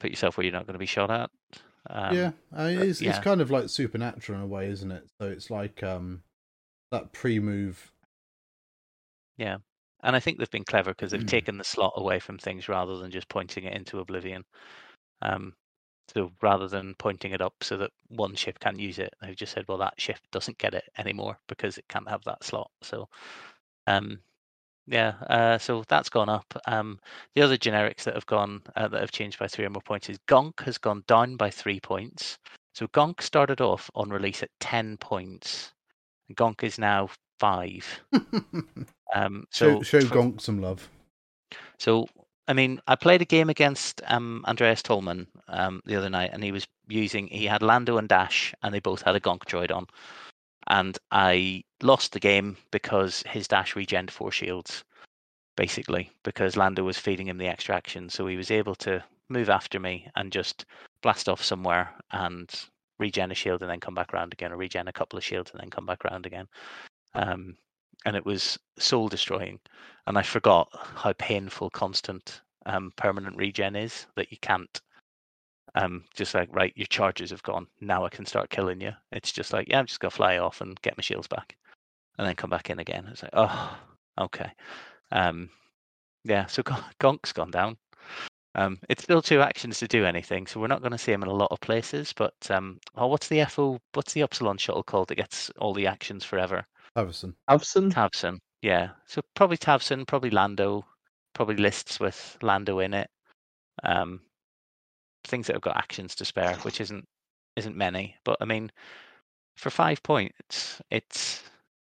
put yourself where you're not going to be shot at. Um, yeah, I mean, it's, yeah. it's kind of like supernatural in a way, isn't it? So it's like um that pre move. Yeah, and I think they've been clever because they've Mm. taken the slot away from things rather than just pointing it into oblivion. Um, so rather than pointing it up so that one ship can't use it, they've just said, well, that ship doesn't get it anymore because it can't have that slot. So, um, yeah, uh, so that's gone up. Um, the other generics that have gone uh, that have changed by three or more points is Gonk has gone down by three points. So Gonk started off on release at ten points. Gonk is now five. Um, so show show Gonk some love. so, I mean, I played a game against um, Andreas Tolman um, the other night, and he was using, he had Lando and Dash, and they both had a Gonk droid on. And I lost the game because his Dash regened four shields, basically, because Lando was feeding him the extraction. So he was able to move after me and just blast off somewhere and regen a shield and then come back around again, or regen a couple of shields and then come back around again. Um, and it was soul destroying and I forgot how painful constant um, permanent regen is that you can't um, just like right your charges have gone now I can start killing you. It's just like yeah I'm just gonna fly off and get my shields back and then come back in again. It's like oh okay, um, yeah. So Gon- Gonk's gone down. Um, it's still two actions to do anything, so we're not going to see him in a lot of places. But um, oh, what's the FO? What's the Upsilon shuttle called that gets all the actions forever? Haverson. Avson? Tavson. Yeah. So probably Tavson, probably Lando, probably lists with Lando in it. Um, things that have got actions to spare, which isn't isn't many. But I mean, for five points, it's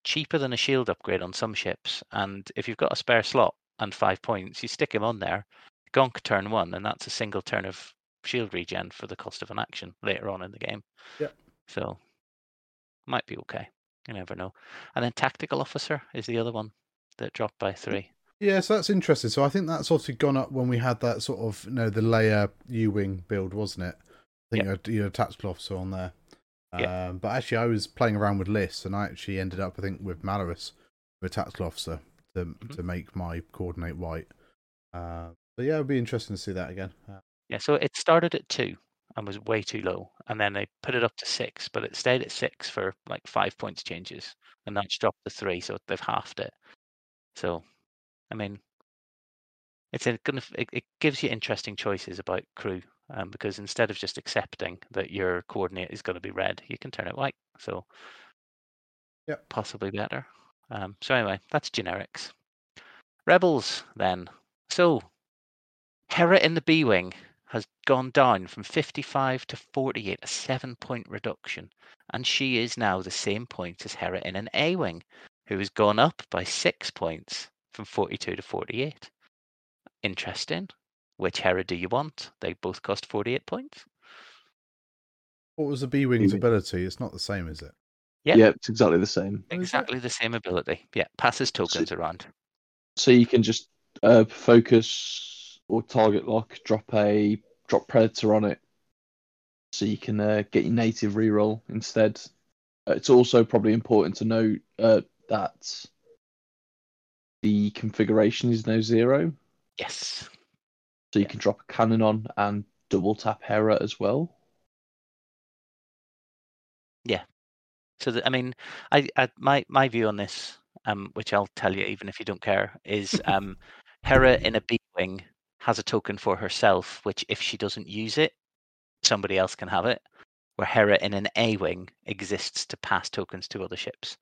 cheaper than a shield upgrade on some ships. And if you've got a spare slot and five points, you stick him on there, gonk turn one, and that's a single turn of shield regen for the cost of an action later on in the game. Yeah. So might be okay. You never know. And then tactical officer is the other one that dropped by three. Yeah, so that's interesting. So I think that's obviously gone up when we had that sort of, you know, the layer U wing build, wasn't it? I think Yeah. you had, a tactical officer on there. Yeah. Um, but actually, I was playing around with lists, and I actually ended up, I think, with Malarus, with a tactical officer to Mhm. to make my coordinate white. Uh, so yeah, it'd be interesting to see that again. Uh, Yeah, so it started at two and was way too low, and then they put it up to six, but it stayed at six for like five points changes, and it's dropped to three, so they've halved it. So, I mean, it's a, it, it gives you interesting choices about crew, um, because instead of just accepting that your coordinate is going to be red, you can turn it white. So, Yep. possibly better. Um, so anyway, that's generics. Rebels then. So, Hera in the B wing has gone down from 55 to 48, a seven point reduction. And she is now the same point as Hera in an A wing, who has gone up by six points from 42 to 48. Interesting. Which Hera do you want? They both cost 48 points. what was the B wing's ability? It's not the same, is it? Yeah. Yeah, it's exactly the same. What is it? Exactly the same ability. Yeah, passes tokens around. So you can just uh, focus or target lock, drop a drop predator on it, so you can uh, get your native reroll instead. Uh, it's also probably important to note uh, that the configuration is now zero, Yes. so you can drop a cannon on and double tap Hera as well. Yeah. So the, I mean, I, I my my view on this, um, which I'll tell you even if you don't care, is um, Hera in a B wing has a token for herself, which if she doesn't use it, somebody else can have it. Where Hera in an A wing exists to pass tokens to other ships,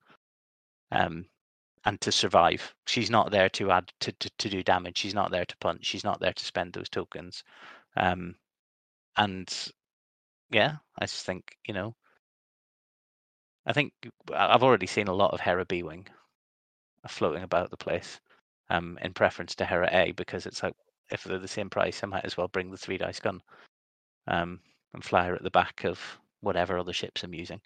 um, and to survive. She's not there to add to, to to do damage. She's not there to punch. She's not there to spend those tokens. Um, and yeah, I just think you know I think I- I've already seen a lot of Hera B Wing floating about the place, um, in preference to Hera A because it's like if they're the same price, I might as well bring the three dice gun, um, and fly her at the back of whatever other ships I'm using.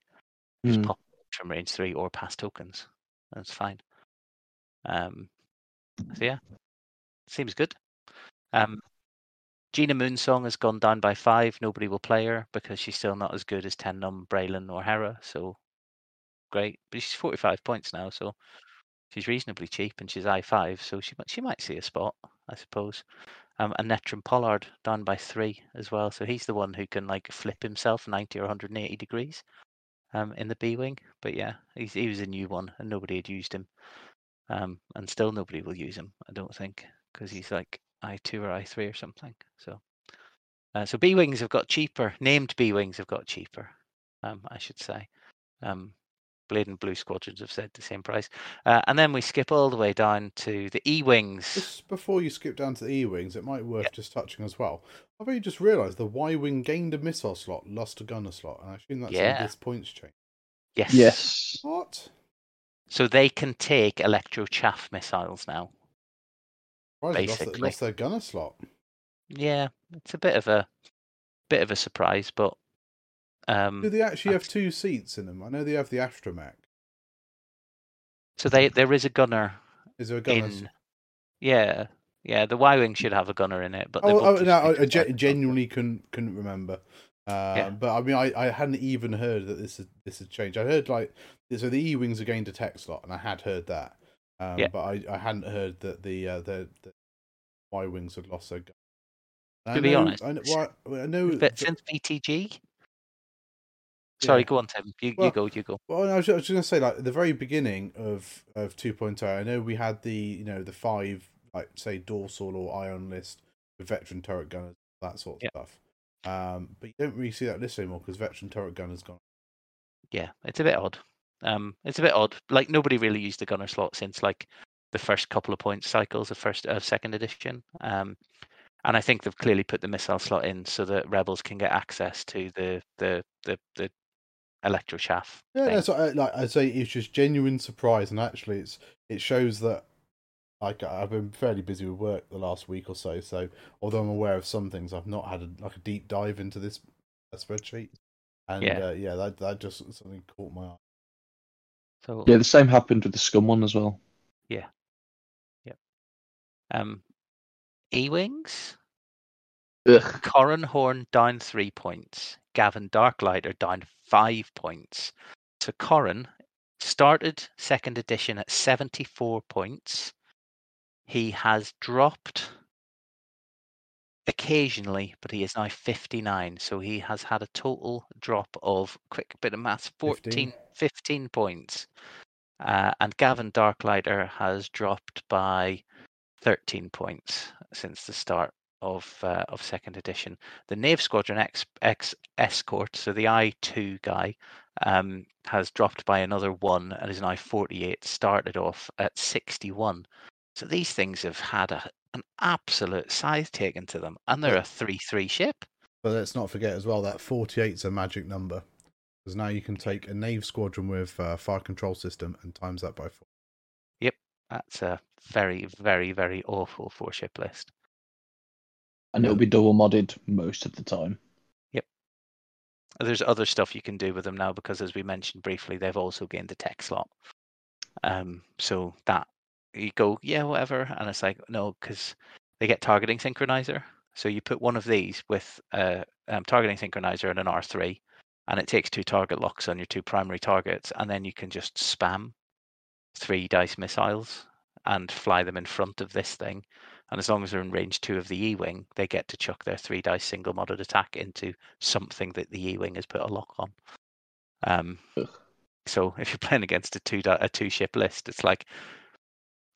Just Hmm. pop from range three or pass tokens. That's fine. Um, so yeah, seems good. Um, Gina Moonsong has gone down by five. Nobody will play her because she's still not as good as Ten Numb, Braylen, or Hera. So great, but she's 45 points now, so she's reasonably cheap, and she's I five, so she she might see a spot, I suppose. Um, and Netrem Pollard down by three as well, so he's the one who can like flip himself 90 or 180 degrees, um, in the B wing. But yeah, he's he was a new one, and nobody had used him, um, and still nobody will use him, I don't think, because he's like I two or I three or something. So, uh, so B wings have got cheaper. Named B wings have got cheaper, um, I should say. Um, Blade and Blue Squadrons have said the same price. Uh, and then we skip all the way down to the E Wings. Just before you skip down to the E wings, it might be worth just touching as well. I've only just realised the Y wing gained a missile slot, lost a gunner slot, and I assume that's Yeah. in this points change. Yes. Yes. What? So they can take electro chaff missiles now. Surprised they lost, lost their gunner slot. Yeah, it's a bit of a bit of a surprise, but um, Do they actually have two seats in them? I know they have the astromech. so they there is a gunner Is there a gunner? in. Yeah, yeah. The Y wing should have a gunner in it, but Oh, oh no, I, I to ge- genuinely couldn't couldn't remember. Uh, But I mean, I, I hadn't even heard that this is this has changed. I heard like so the E wings are gained a tech slot, and I had heard that. Um, Yeah. But I, I hadn't heard that the uh, the, the Y wings had lost their gun. I To be know- honest, I know. Well, I know But since BTG. Sorry, Yeah. go on, Tim. You, you go, you go. Well, I was, I was just gonna say, like at the very beginning of of 2.0, I know we had the you know the five like say dorsal or ion list with veteran turret gunners, that sort of Yeah. stuff. Um, but you don't really see that list anymore because veteran turret gunners gone. Yeah, it's a bit odd. Um, it's a bit odd. Like nobody really used the gunner slot since like the first couple of point cycles of first of second edition. Um, and I think they've clearly put the missile slot in so that rebels can get access to the the the the electro chaff. Yeah, thing. that's what I, like I say. It's just genuine surprise, and actually, it's it shows that like I've been fairly busy with work the last week or so. So although I'm aware of some things, I've not had a, like a deep dive into this uh, spreadsheet. And Yeah. uh, yeah, that that just something caught my eye. So Yeah, the same happened with the scum one as well. Yeah. Yep. Um, E wings. Ugh. Corran Horn down three points. Gavin Darklighter down five points. So Corran started second edition at 74 points. He has dropped occasionally, but he is now 59. So he has had a total drop of, quick bit of maths, 14, 15 points. Uh, and Gavin Darklighter has dropped by 13 points since the start of uh, of second edition. The Knave Squadron X, X Escort, so the I two guy, um, has dropped by another one and is now 48. Started off at 61. So these things have had a, an absolute size taken to them, and they're a three-three ship. But let's not forget as well that 48 is a magic number because now you can take a Knave squadron with uh, fire control system and times that by four. Yep, That's a very, very, very awful four-ship list. And it'll be double modded most of the time. Yep. There's other stuff you can do with them now because, as we mentioned briefly, they've also gained the tech slot. Um, so that you go, yeah, whatever, and it's like no, because they get targeting synchronizer. So you put one of these with a um, targeting synchronizer and an R3, and it takes two target locks on your two primary targets, and then you can just spam three dice missiles and fly them in front of this thing. And as long as they're in range two of the E wing, they get to chuck their three dice single modded attack into something that the E wing has put a lock on. Um, so if you're playing against a two di- a two ship list, it's like,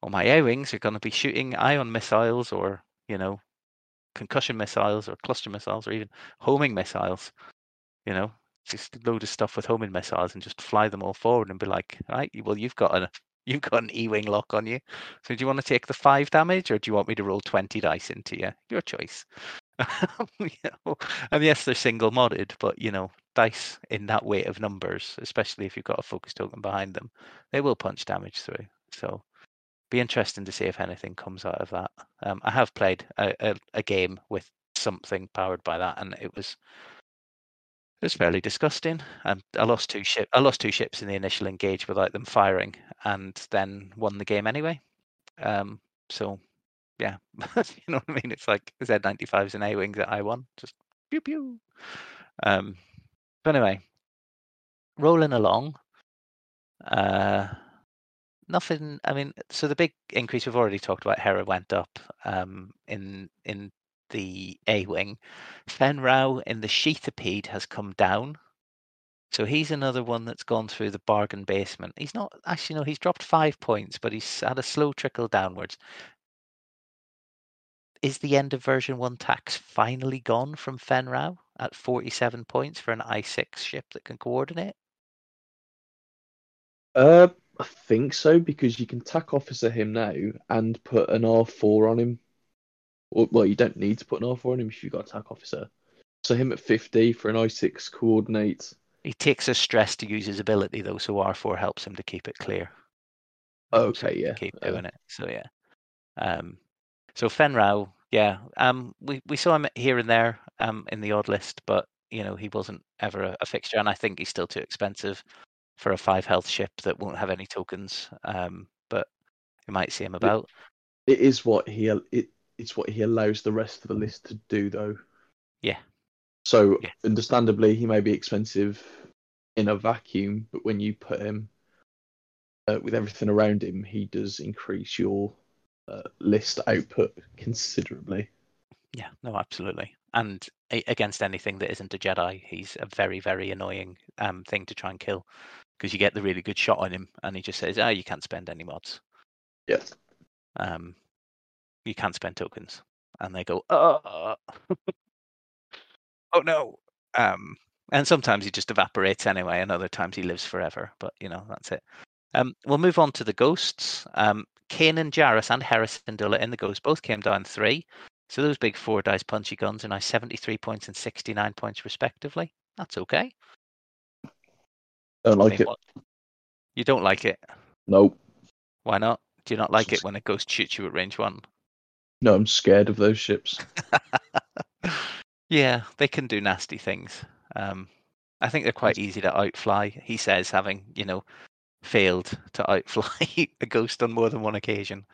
well, my A wings are going to be shooting ion missiles or you know, concussion missiles or cluster missiles or even homing missiles. You know, just load of stuff with homing missiles and just fly them all forward and be like, right, well, you've got an you've got an E wing lock on you. So do you want to take the five damage or do you want me to roll twenty dice into you? Your choice. and yes, they're single modded, but you know, dice in that weight of numbers, especially if you've got a focus token behind them, they will punch damage through. So be interesting to see if anything comes out of that. Um, I have played a, a, a game with something powered by that, and it was it was fairly disgusting. And I lost two ship I lost two ships in the initial engage without them firing, and then won the game anyway. Um, so yeah, you know what I mean. It's like Z95s and A wings that I won. Just pew pew. Um, but anyway, rolling along. Uh, nothing. I mean, so the big increase we've already talked about. Hera went up um, in in the A wing. Fen Rao in the Sheathipede has come down. So he's another one that's gone through the bargain basement. He's not actually no, he's dropped five points, but he's had a slow trickle downwards. Is the end of version one tax finally gone from Fen Rao at 47 points for an I6 ship that can coordinate? Uh, I think so because you can tack officer him now and put an R4 on him. Well, you don't need to put an R4 on him if you've got a tack officer. So him at 50 for an I6 coordinate. He takes a stress to use his ability though, so R4 helps him to keep it clear. so Okay, yeah. keep uh, doing it. So yeah. Um, so Fen Rao, yeah. Um, we we saw him here and there, um, in the odd list, but you know he wasn't ever a, a fixture, and I think he's still too expensive for a five health ship that won't have any tokens. Um, but you might see him about. It is what he it it's what he allows the rest of the list to do though. Yeah. So Yeah. understandably, he may be expensive in a vacuum, but when you put him uh, with everything around him, he does increase your uh, list output considerably. Yeah, no, absolutely. And against anything that isn't a Jedi, he's a very, very annoying um thing to try and kill because you get the really good shot on him, and he just says, "Oh, you can't spend any mods. Yeah. Um, you can't spend tokens." and they go, oh, oh no. Um, and sometimes he just evaporates anyway, and other times he lives forever. But you know, that's it. Um, we'll move on to the ghosts. Um, and Jarrus and Hera Syndulla in the ghost both came down three. So those big four dice punchy guns are now 73 points and 69 points respectively. That's okay. Don't I like mean, it. what- You don't like it. Nope. Why not? Do you not like it when a ghost shoots you at range one? No, I'm scared of those ships. yeah, they can do nasty things. Um, I think they're quite easy to outfly. He says, having you know failed to outfly a ghost on more than one occasion.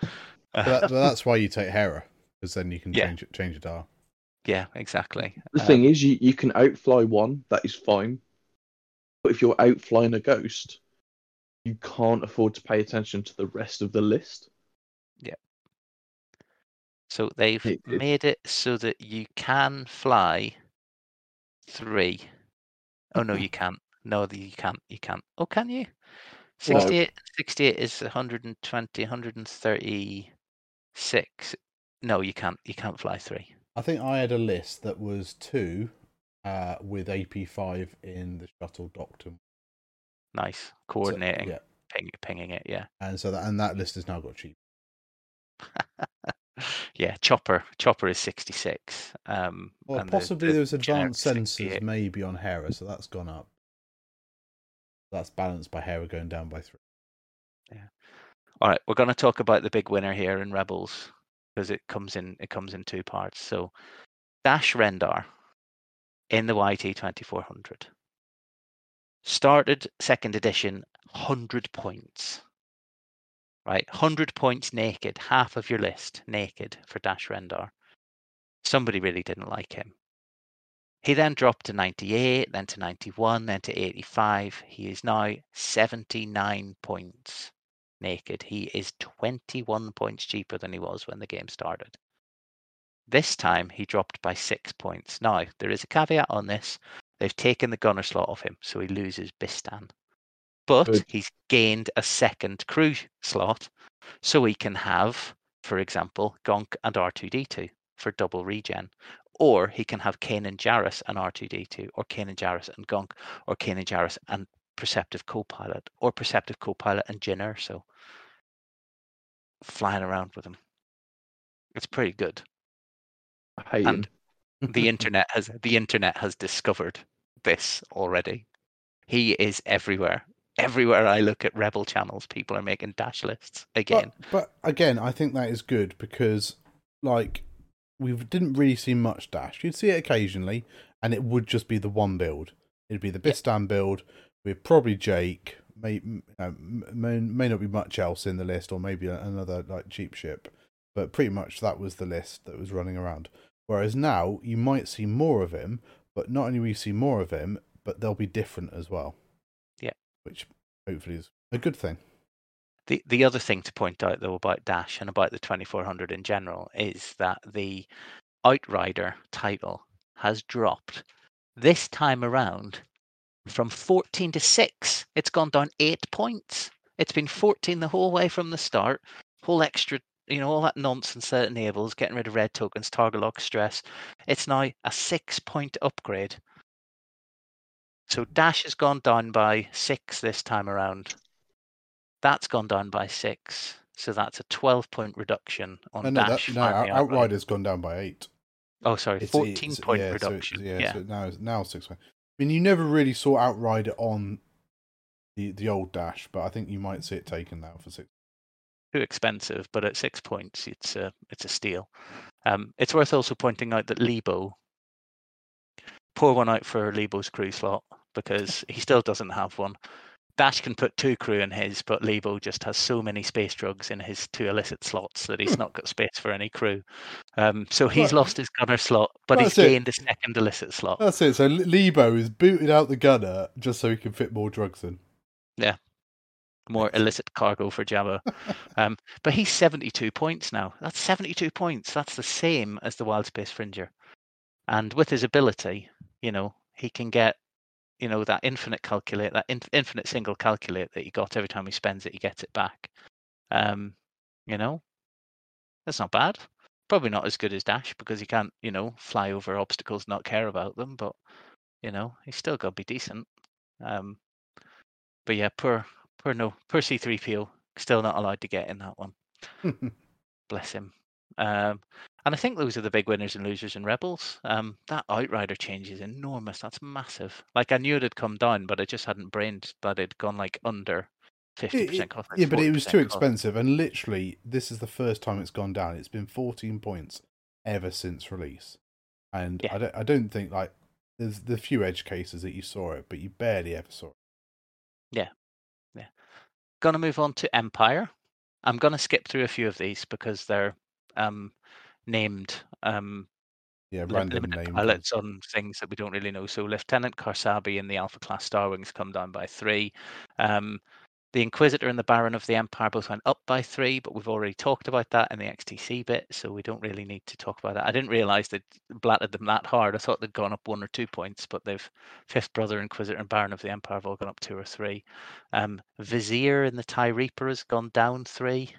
That, that's why you take Hera, because then you can Yeah. change it, change it dial. yeah, exactly. The Um, thing is, you, you can outfly one, that is fine. But if you're outflying a ghost, you can't afford to pay attention to the rest of the list. So they've It- it- made it so that you can fly three. Oh no, you can't. No, you can't. You can't. Oh, can you? No. 68, 68 is 120, 136. No, you can't. You can't fly three. I think I had a list that was two uh, with AP5 in the shuttle docked. Nice. so- Coordinating, yeah. ping, pinging it. Yeah. And so that and that list has now got cheap. yeah. Chopper. Chopper is 66. Um, Well, and the- possibly the there's generic advanced sensors 68. maybe on Hera, so that's gone up. That's balanced by Hera going down by three. Yeah. All right, we're going to talk about the big winner here in Rebels because it comes in it comes in two parts. So, Dash Rendar in the YT twenty four hundred started second edition hundred points. Right, hundred points naked, half of your list naked for Dash Rendar. Somebody really didn't like him. He then dropped to 98, then to 91, then to 85. He is now 79 points naked. He is 21 points cheaper than he was when the game started. This time he dropped by six points. Now, there is a caveat on this. They've taken the gunner slot off him, so he loses Bistan. But Good. he's gained a second crew slot, so he can have, for example, Gonk and R2D2 for double regen. Or he can have Kanan Jarrus and R2D2, or Kanan Jarrus and Gonk, or Kanan Jarrus and Perceptive Copilot, or Perceptive Copilot and Jyn Erso flying around with him. It's pretty good. I And the internet has the internet has discovered this already. He is everywhere. Everywhere I look at Rebel channels, people are making dash lists again. But, but again, I think that is good because, like, we didn't really see much dash. You'd see it occasionally, and it would just be the one build. It'd be the Bistan build with probably Jake. May uh, may, may not be much else in the list, or maybe another like cheap ship. But pretty much that was the list that was running around. Whereas now you might see more of him, but not only will you see more of him, but they'll be different as well. Which hopefully is a good thing. The the other thing to point out though about Dash and about the 2400 in general is that the Outrider title has dropped this time around from 14 to 6. It's gone down 8 points. It's been 14 the whole way from the start. Whole extra, you know, all that nonsense that enables, getting rid of red tokens, target lock stress. It's now a 6 point upgrade. So Dash has gone down by 6 this time around. That's gone down by 6. So that's a 12 point reduction on No, no, that, Dash. no Out- outright. Outrider's gone down by eight. Oh, sorry, It's- 14 it's- point yeah, so reduction. yeah, yeah. so now it's now six. I mean, you never really saw Outrider on the the old dash, but I think you might see it taken now for six. too expensive, but at six points, it's a it's a steal. Um, it's worth also pointing out that Leebo, pour one out for Leebo's crew slot because he still doesn't have one. Dash can put two crew in his, but Leebo just has so many space drugs in his two illicit slots that he's not got space for any crew. Um, so he's Well, lost his gunner slot, but he's it. gained a second illicit slot. That's it. So Leebo is booted out the gunner just so he can fit more drugs in. Yeah. More illicit cargo for Jabba. Um, but he's 72 points now. That's 72 points. That's the same as the Wild Space Fringer. And with his ability, you know, he can get, you know, that infinite calculate, that in, infinite single calculate that he got every time he spends it, he gets it back. Um, you know, that's not bad. Probably not as good as Dash because he can't, you know, fly over obstacles, not care about them. But you know, he's still got to be decent. Um, but yeah, poor, poor no, poor C3PO, still not allowed to get in that one. Bless him. Um, and I think those are the big winners and losers in Rebels. Um, that Outrider change is enormous. That's massive. Like I knew it had come down, but I just hadn't brained that it'd gone like under fifty percent cost. like yeah, but it was too cost. expensive, and literally, this is the first time it's gone down. It's been 14 points ever since release, and Yeah. I don't, I don't think like there's the few edge cases that you saw it, but you barely ever saw it. Yeah, yeah. Gonna move on to Empire. I'm gonna skip through a few of these because they're um, named um, Yeah, random pilots on things that we don't really know. So Lieutenant Karsabe in the Alpha class Star Wings come down by three. Um, the Inquisitor and the Baron of the Empire both went up by three, but we've already talked about that in the XTC bit, so we don't really need to talk about that. I didn't realize they'd blatted them that hard. I thought they'd gone up one or two points, but they've Fifth Brother, Inquisitor, and Baron of the Empire have all gone up two or three. Um, Vizier in the TIE Reaper has gone down three.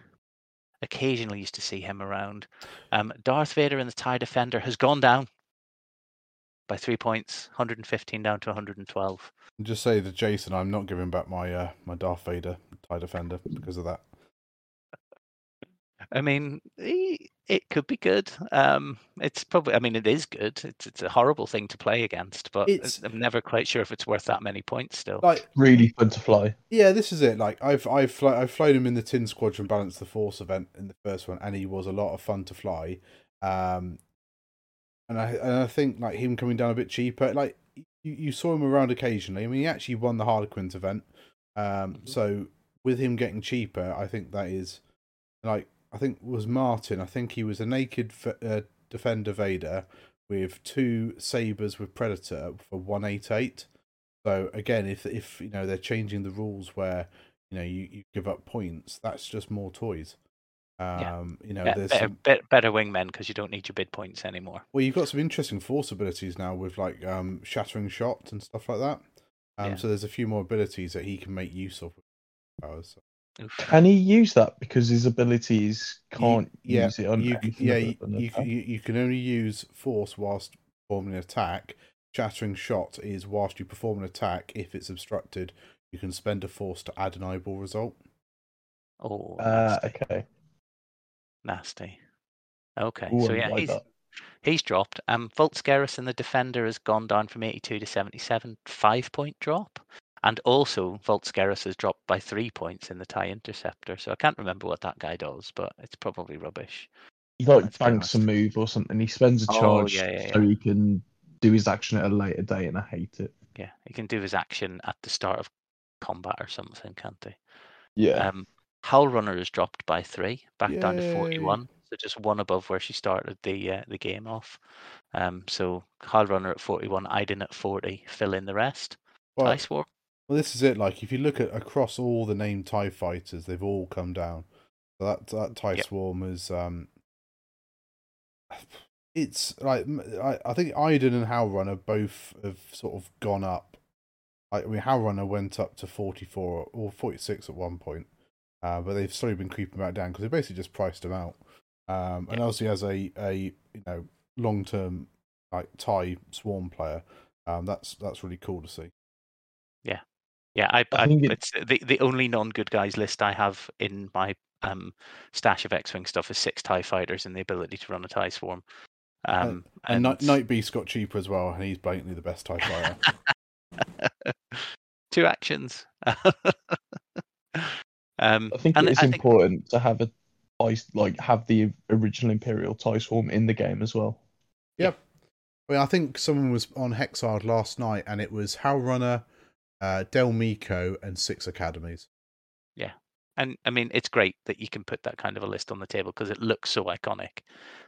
Occasionally used to see him around. Um, Darth Vader in the TIE Defender has gone down by three points, 115 down to 112. Just say to Jason, I'm not giving back my uh, my Darth Vader tie defender because of that. I mean, eh, it could be good. Um, it's probably, I mean, it is good. It's it's a horrible thing to play against, but It's- I'm never quite sure if it's worth that many points still. Like, Really fun to fly. yeah, this is it. Like, I've I've fly, I've flown him in the Tin Squadron Balance the Force event in the first one, and he was a lot of fun to fly. Um, and I and I think like him coming down a bit cheaper, like you, you saw him around occasionally. I mean, he actually won the Harlequins event. Um, so with him getting cheaper, I think that is like I think was Martin. I think he was a naked f- uh, defender Vader with two sabers with Predator for one eight eight. So again, if if you know they're changing the rules where you know you, you give up points, that's just more toys. Um, you know, Be- there's better, some, be- better wingmen because you don't need your bid points anymore. well, you've got some interesting force abilities now with like um shattering shot and stuff like that. Um, Yeah. so there's a few more abilities that he can make use of. with powers. Oof. Can he use that because his abilities can't yeah, use it on you, yeah, you, you, you, you can only use force whilst performing an attack. Shattering shot is whilst you perform an attack. If it's obstructed, you can spend a force to add an eyeball result. Oh, Uh, nasty. okay. nasty. Okay, Ooh, so yeah, like he's that. he's dropped. Um, Vult Skerris in the defender has gone down from 82 to 77, five point drop, and also Vult Skerris has dropped by three points in the tie interceptor. So I can't remember what that guy does, but it's probably rubbish. He like Let's be banks a move or something. He spends a Oh, charge yeah, yeah, so yeah. he can do his action at a later date, and I hate it. Yeah, he can do his action at the start of combat or something, can't he? Yeah. Um, Howlrunner has dropped by three, back down to 41. So just one above where she started the uh, the game off. Um, so Howlrunner at 41, Iden at 40, fill in the rest. Well, Dice War. Well, this is it. Like if you look at across all the named Tie fighters, they've all come down. So that that Tie Yep. Swarm is um, it's like I, I think Iden and Howlrunner both have sort of gone up. Like, I mean, Howlrunner went up to forty four or forty six at one point, uh, but they've slowly been creeping back down because they basically just priced them out. Um, and Yeah. also as a a you know long term like Tie Swarm player, um, that's that's really cool to see. Yeah, I, I I, think it- it's the the only non good guys list I have in my um stash of X Wing stuff is six Tie fighters and the ability to run a Tie Swarm. Um, And, Night, Night Beast got cheaper as well, and he's blatantly the best TIE fighter. two actions. um, I think and it is I think- important to have a ice like have the original Imperial tie swarm in the game as well. Yeah, I mean, I think someone was on Hexard last night, and it was Howlrunner, uh, Del Meeko, and six academies. Yeah. And I mean, it's great that you can put that kind of a list on the table because it looks so iconic.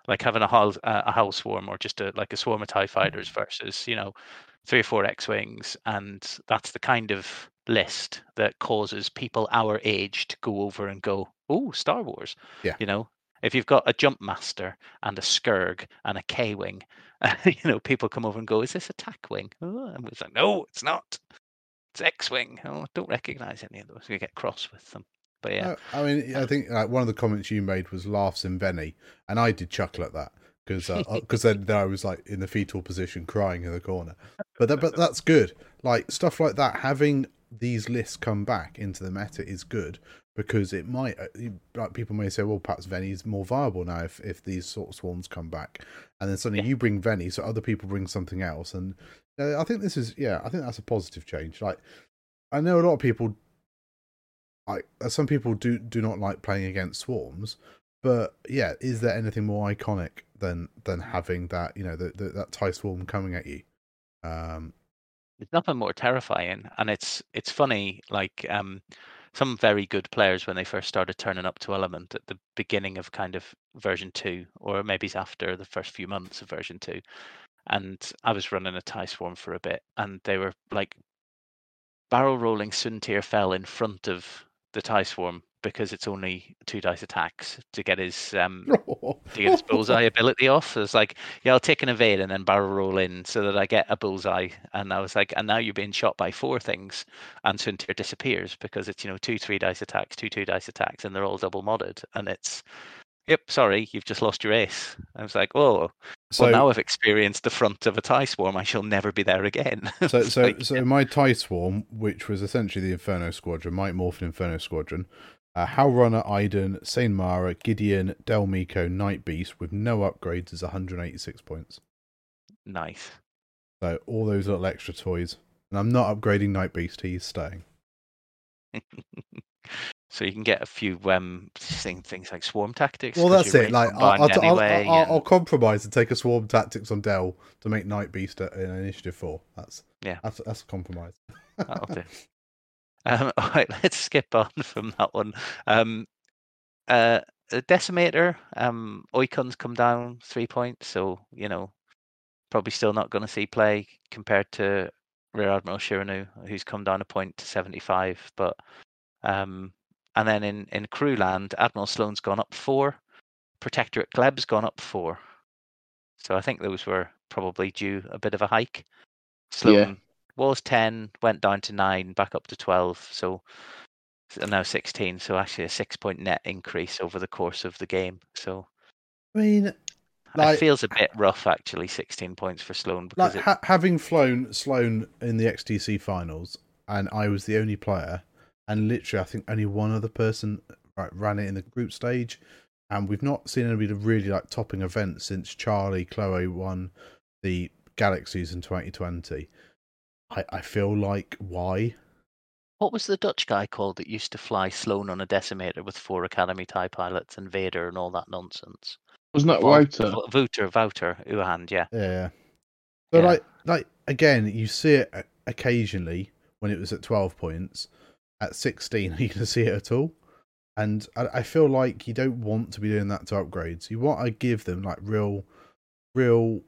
Like having a howl, uh, a howl swarm or just a like a swarm of Tie fighters versus you know three or four X wings, and that's the kind of list that causes people our age to go over and go, "Oh, Star Wars!" Yeah. You know, if you've got a jump master and a Scurrg and a K wing, you know, people come over and go, "Is this a tack wing?" Oh, and it's like, "No, it's not. It's X wing." Oh, don't recognize any of those. You get cross with them. But yeah, Uh, I mean, I think like one of the comments you made was laughs in Benny, and I did chuckle at that because because then, then I was like in the fetal position crying in the corner. But that, but that's good. Like stuff like that, having these lists come back into the meta is good because it might uh, like people may say, well, perhaps Vennie's more viable now if if these sort of swarms come back, and then suddenly Yeah. you bring Venny, so other people bring something else, and uh, I think this is yeah, I think that's a positive change. Like I know a lot of people like uh, some people do do not like playing against swarms but yeah is there anything more iconic than than having that you know the, the, that tie swarm coming at you um there's nothing more terrifying, and it's it's funny. Like um, some very good players when they first started turning up to Element at the beginning of kind of version two, or maybe it's after the first few months of version two, and I was running a tie swarm for a bit, and they were like barrel rolling Soontir Fel in front of the tie swarm because it's only two dice attacks to get his um to get his bullseye ability off. So it's like, yeah, I'll take an evade and then barrel roll in so that I get a bullseye. And I was like, and now you're being shot by four things, and Soontir disappears because it's you know two three dice attacks, two two dice attacks, and they're all double modded. And it's, yep, sorry, you've just lost your ace. I was like, oh, so well, now I've experienced the front of a tie swarm. I shall never be there again. so so like, so my tie swarm which was essentially the inferno squadron might morphin inferno squadron uh, Howlrunner, Iden, Seyn Marana, Gideon, Del Meeko, Night Beast with no upgrades is 186 points. nice. So all those little extra toys. And I'm not upgrading Night Beast, he's staying. So you can get a few um thing, things like swarm tactics. Well, that's it. Like, I'll, I'll, anyway, I'll, I'll compromise and take a swarm tactics on Dell to make Night Beast a- in Initiative Four. That's Yeah. That's that's a compromise. That'll do. Um, all right, let's skip on from that one. Um, uh, Decimator, um, Oicunn's come down three points, so you know, probably still not going to see play compared to Rear Admiral Chiraneau, who's come down a point to seventy-five. But um, and then in in Crewland, Admiral Sloane's gone up four, Protectorate Gleb's gone up four. So I think those were probably due a bit of a hike. Sloane Yeah. was 10, went down to 9, back up to 12. So now 16. So actually a six point net increase over the course of the game. So I mean, it feels a bit rough actually, 16 points for Sloane because like it, ha- having flown Sloane in the XTC finals, and I was the only player, and literally I think only one other person right, ran it in the group stage, and we've not seen anybody really like topping events since Charlie Chloe won the Galaxies in 2020. I, I feel like why? what was the Dutch guy called that used to fly Sloane on a decimator with four Academy TIE pilots and Vader and all that nonsense? Wasn't that Vol- Wouter? Vo- Wouter, Wouter, Uhand, yeah. Yeah. So Yeah. like like again, you see it occasionally when it was at twelve points. At sixteen, are you going to see it at all? And I, I feel like you don't want to be doing that to upgrades. You want to give them like real, real.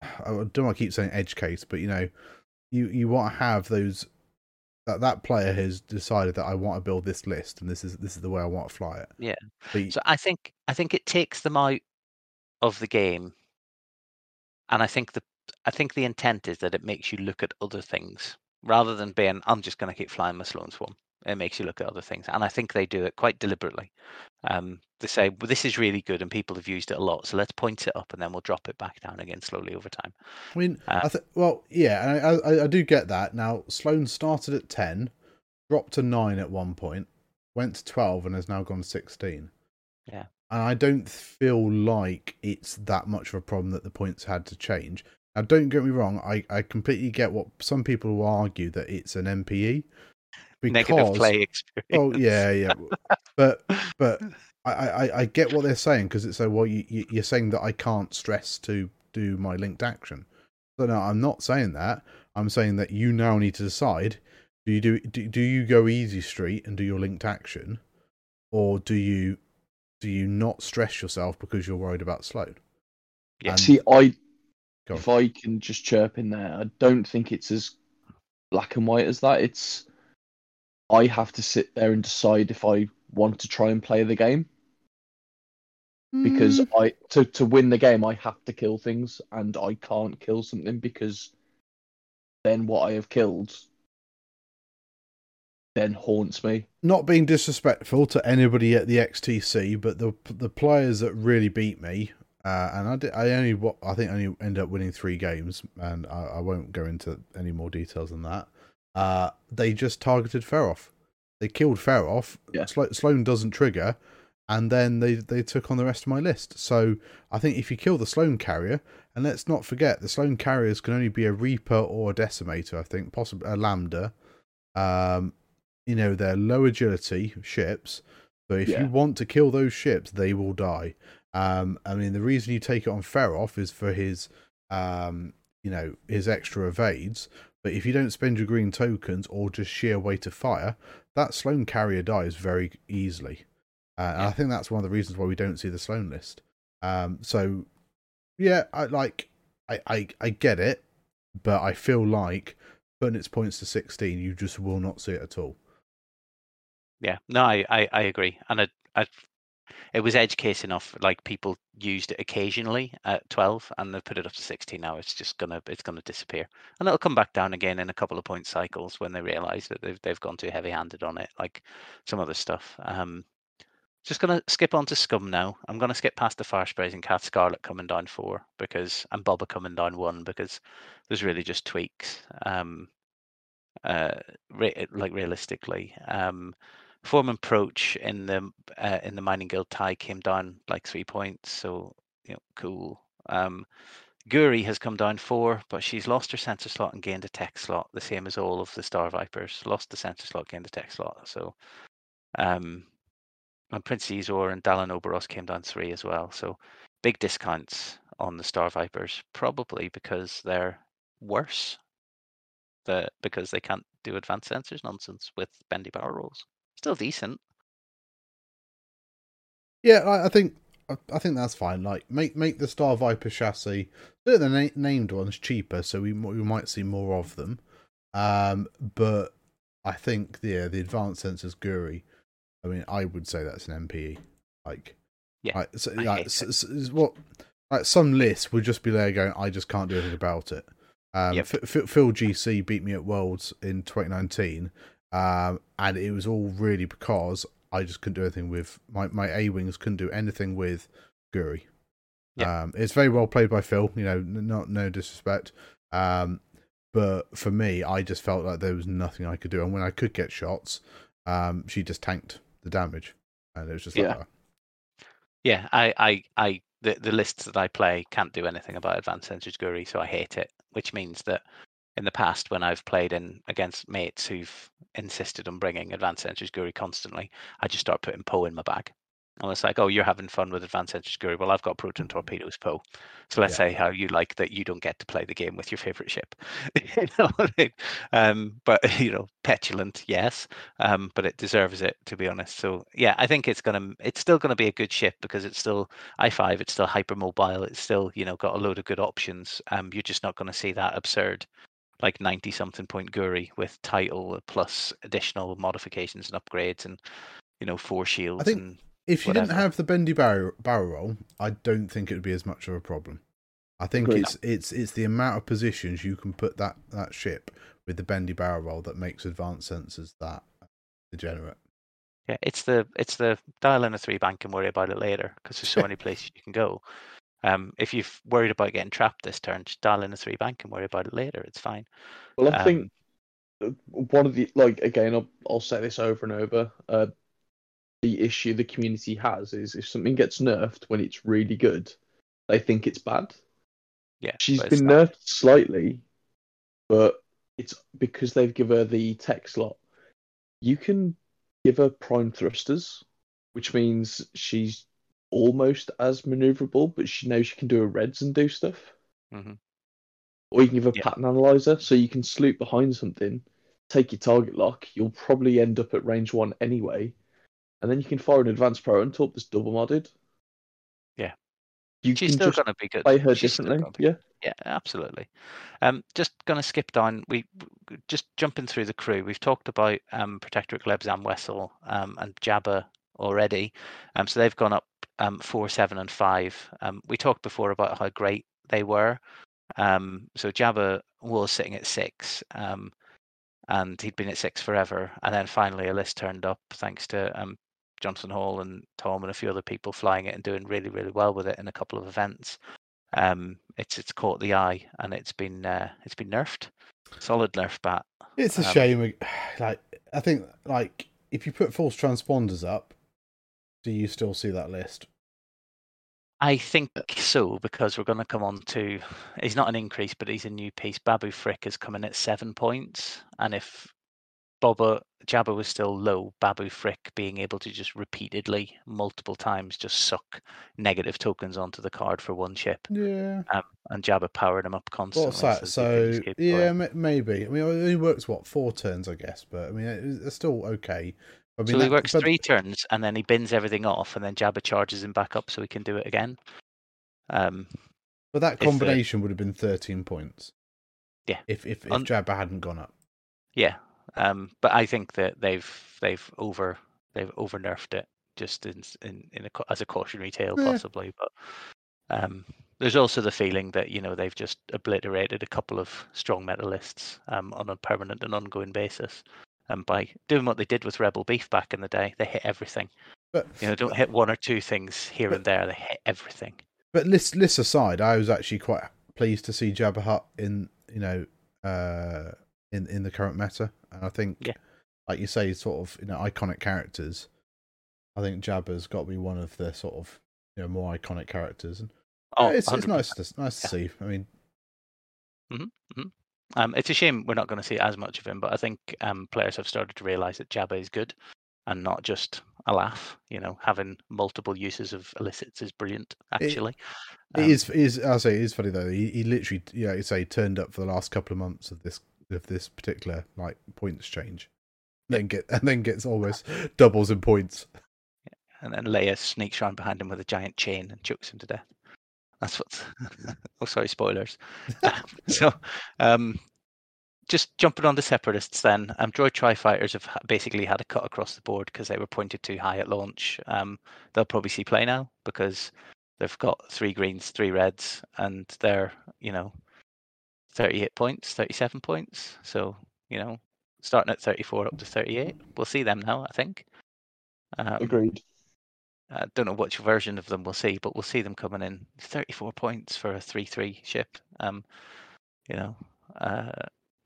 I don't want to keep saying edge case, but you know, you you want to have those. That that player has decided that I want to build this list, and this is this is the way I want to fly it. Yeah. But So I think I think it takes them out of the game, and I think the I think the intent is that it makes you look at other things rather than being I'm just going to keep flying my Sloane Swarm. It makes you look at other things, and I think they do it quite deliberately. Um, they say well, this is really good, and people have used it a lot, so let's point it up, and then we'll drop it back down again slowly over time. I mean, Uh, I th- well, yeah, I, I, I do get that. Now, Sloane started at 10, dropped to 9 at one point, went to 12, and has now gone 16. Yeah. And I don't feel like it's that much of a problem that the points had to change. Now, don't get me wrong, I, I completely get what some people will argue that it's an MPE. Because, Negative play experience. Oh yeah, yeah, but but I, I, I get what they're saying because it's so well you, you you're saying that I can't stress to do my linked action. So no, I'm not saying that. I'm saying that you now need to decide: do you do do, do you go easy street and do your linked action, or do you do you not stress yourself because you're worried about Sloane? Yeah. And- See, I Go on. if I can just chirp in there, I don't think it's as black and white as that. It's I have to sit there and decide if I want to try and play the game because Mm, I to to win the game I have to kill things and I can't kill something because then what I have killed then haunts me. Not being disrespectful to anybody at the XTC, but the the players that really beat me, uh, and I did, I only I think only ended up winning three games, and I, I won't go into any more details than that. Uh, they just targeted Feroph. They killed Feroph. Yeah. Slo- Sloane doesn't trigger, and then they they took on the rest of my list. So I think if you kill the Sloane carrier, and let's not forget the Sloane carriers can only be a Reaper or a Decimator. I think possibly a Lambda. Um, you know they're low agility ships, so if Yeah. you want to kill those ships, they will die. Um, I mean the reason you take it on Feroph is for his um, you know his extra evades. But if you don't spend your green tokens or just sheer weight of fire, that Sloane carrier dies very easily. Uh, and I think that's one of the reasons why we don't see the Sloane list. Um, so, yeah, I like, I, I, I get it, but I feel like putting its points to sixteen, you just will not see it at all. Yeah, no, I, I, I agree, and I, I, it was edge case enough. Like people used it occasionally at twelve, and they've put it up to sixteen now. It's just gonna, it's gonna disappear, and it'll come back down again in a couple of point cycles when they realise that they've they've gone too heavy-handed on it, like some other stuff. Um, just gonna skip on to scum now. I'm gonna skip past the fire sprays and Cat Scarlet coming down four because and Boba coming down one because there's really just tweaks. Um, uh, re- like realistically, um, Foreman Proach in the uh, in the mining guild tie came down like three points, so you know, cool. Um, Guri has come down four, but she's lost her sensor slot and gained a tech slot, the same as all of the Star Vipers. Lost the sensor slot, gained the tech slot. So, um, and Prince Xizor and Dalan Oberos came down three as well. So, big discounts on the Star Vipers, probably because they're worse. The because they can't do advanced sensors nonsense with bendy barrel rolls. Still decent. Yeah, I, I think I, think that's fine. Like make make the Star Viper chassis, do the na- named ones cheaper, so we we might see more of them. Um, but I think yeah, the advanced sensors Guri. I mean, I would say that's an MPE. Like, Yeah, like, so, like, hate s- it. s- s- what like some lists would just be there going, I just can't do anything about it. Um, Yep. F- F- Phil GC beat me at Worlds in 2019, um, and it was all really because I just couldn't do anything with my my A wings couldn't do anything with Guri. Yeah. Um, it's very well played by Phil. You know, not no disrespect. Um, but for me, I just felt like there was nothing I could do, and when I could get shots, um, she just tanked the damage, and it was just like, Yeah. oh, Yeah, I, I, I, the, the lists that I play can't do anything about advanced sensors Guri, so I hate it. Which means that in the past, when I've played in against mates who've insisted on bringing advanced sensors Guri constantly, I just start putting Poe in my bag. And it's like, oh, you're having fun with advanced sensors Guri. Well, I've got proton torpedoes Poe. So let's Yeah. say how you like that you don't get to play the game with your favorite ship. you know I mean? Um, but you know, petulant, yes um, but it deserves it to be honest. So yeah, I think it's gonna it's still gonna be a good ship because it's still i five, it's still hypermobile, it's still you know got a load of good options. Um, you're just not gonna see that absurd like ninety something point Guri with title plus additional modifications and upgrades and you know four shields I think and If you didn't have the bendy barrel barrel roll, I don't think it would be as much of a problem. I think Agreed. it's it's it's the amount of positions you can put that that ship with the bendy barrel roll that makes advanced sensors that degenerate. yeah, it's the it's the dial in a three bank and worry about it later because there's so many places you can go. Um, if you've worried about getting trapped this turn, just dial in a three bank and worry about it later. It's fine. Well, I Um, think uh, one of the like again, I'll, I'll say this over and over. Uh, the issue the community has is if something gets nerfed when it's really good, they think it's bad. Yeah, She's been nerfed slightly, but it's because they've given her the tech slot. You can give her prime thrusters, which means she's almost as maneuverable, but she knows she can do her reds and do stuff. Mhm. Or you can give a Yeah. pattern analyzer, so you can sloop behind something, take your target lock. You'll probably end up at range one anyway, and then you can fire an advanced pro and talk this double modded. Yeah. you She's still going to be good. play her She's differently. Yeah, Yeah, absolutely. Um, just going to skip down. We just jumping through the crew. We've talked about um, Protectorate Gleb Zam Wesell um, and Jabba already. Um, so they've gone up um, four, seven, and five. Um, we talked before about how great they were. Um, so Jabba was sitting at six, um, and he'd been at six forever. And then finally, a list turned up thanks to um, Johnson Hall and Tom and a few other people flying it and doing really, really well with it in a couple of events. Um, it's it's caught the eye and it's been uh, it's been nerfed. Solid nerf bat. It's a Um, shame. Like I think, like if you put false transponders up, do you still see that list? I think so because we're going to come on to. He's not an increase, but he's a new piece. Babu Frick is coming at seven points, and if Boba Jabba was still low, Babu Frick being able to just repeatedly, multiple times, just suck negative tokens onto the card for one chip, Yeah. um, and Jabba powering him up constantly. What's that? the So yeah, going. maybe. I mean, it only works what four turns, I guess. But I mean, it's still okay. I mean, so he that- works but- three turns, and then he bins everything off, and then Jabba charges him back up so he can do it again. Um, But that uh, combination would have been thirteen points. Yeah. If if if Jabba hadn't gone up. Yeah, um, but I think that they've they've over they've over nerfed it just in in, in a, as a cautionary tale Yeah. possibly. But um, there's also the feeling that you know they've just obliterated a couple of strong metalists um, on a permanent and ongoing basis. And by doing what they did with Rebel Beef back in the day, they hit everything. But You know, don't hit one or two things here and there. They hit everything. But list lists aside, I was actually quite pleased to see Jabba Hutt in you know uh in in the current meta, and I think Yeah. like you say, sort of you know iconic characters. I think Jabba's got to be one of the sort of you know more iconic characters, and Oh, it's, it's nice to nice to Yeah. see. I mean, Um, it's a shame we're not going to see as much of him, but I think um, players have started to realise that Jabba is good and not just a laugh. You know, having multiple uses of illicits is brilliant. Actually, it Um, is it is I say it is funny though. He, he literally yeah, you say turned up for the last couple of months of this of this particular like points change, then get and then gets almost doubles in points. and then Leia sneaks around behind him with a giant chain and chokes him to death. That's what. oh, sorry, spoilers. Um, so, um, just jumping on the separatists then. Um, droid tri fighters have basically had a cut across the board because they were pointed too high at launch. Um, they'll probably see play now because they've got three greens, three reds, and they're you know, thirty-eight points, thirty-seven points. So you know, starting at thirty-four up to thirty-eight. We'll see them now. I think. Um, Agreed. I don't know which version of them we'll see, but we'll see them coming in 34 points for a 3-3 ship. Um, you know, uh,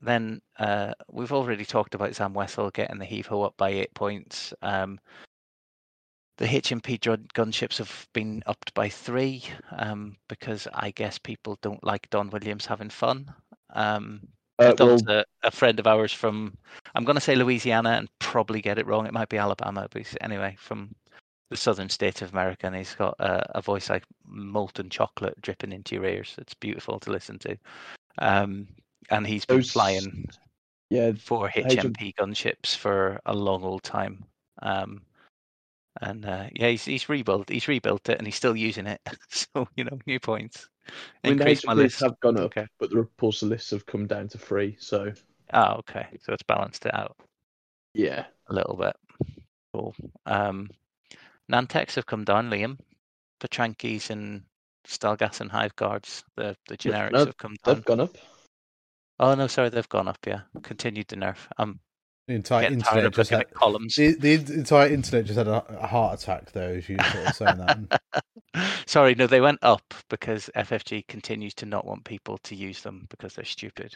then uh, we've already talked about Zam Wesell getting the heave ho up by eight points. Um, the HMP gunships have been upped by three um, because I guess people don't like Don Williams having fun. Um, Uh, well, Don's a, a friend of ours from, I'm going to say Louisiana and probably get it wrong. It might be Alabama, but anyway, from the southern state of America, and he's got a, a voice like molten chocolate dripping into your ears. It's beautiful to listen to. Um, and he's been Those- flying yeah, four HM HMP gunships for a long old time. Um, and uh, yeah, he's he's rebuilt he's rebuilt it and he's still using it. so you know, new points. I mean, the Increase my list. have gone up, Okay. but the repulsor lists have come down to three. So Oh, okay. So it's balanced it out yeah, a little bit. Cool. Um, Nantex have come down, Liam. Petranakis and Stalgasin Hive Guards, the the generics no, have come down. they've gone up. Oh no, sorry, they've gone up. Yeah, continued the nerf. I'm The entire getting tired internet of just looking had at columns. the, the entire internet just had a, a heart attack though. as you sort of saying that. Sorry, no, they went up because FFG continues to not want people to use them because they're stupid.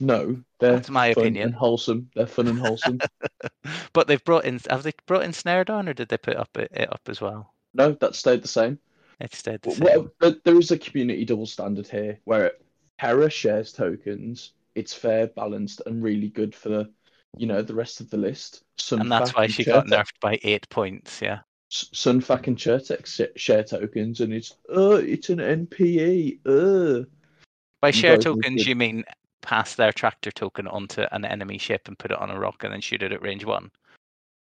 No, they're That's my fun opinion. and wholesome. They're fun and wholesome. but they've brought in. Have they brought in snare down, or did they put up it, it up as well? no, that stayed the same. It stayed the same. but there is a community double standard here where Hera shares tokens. It's fair, balanced, and really good for the, you know, the rest of the list. and that's why she got nerfed by eight points. Yeah. Sun Fac and Chertek share tokens, and it's oh, it's an NPE. Uh. By share tokens, to- you mean pass their tractor token onto an enemy ship and put it on a rock and then shoot it at range one.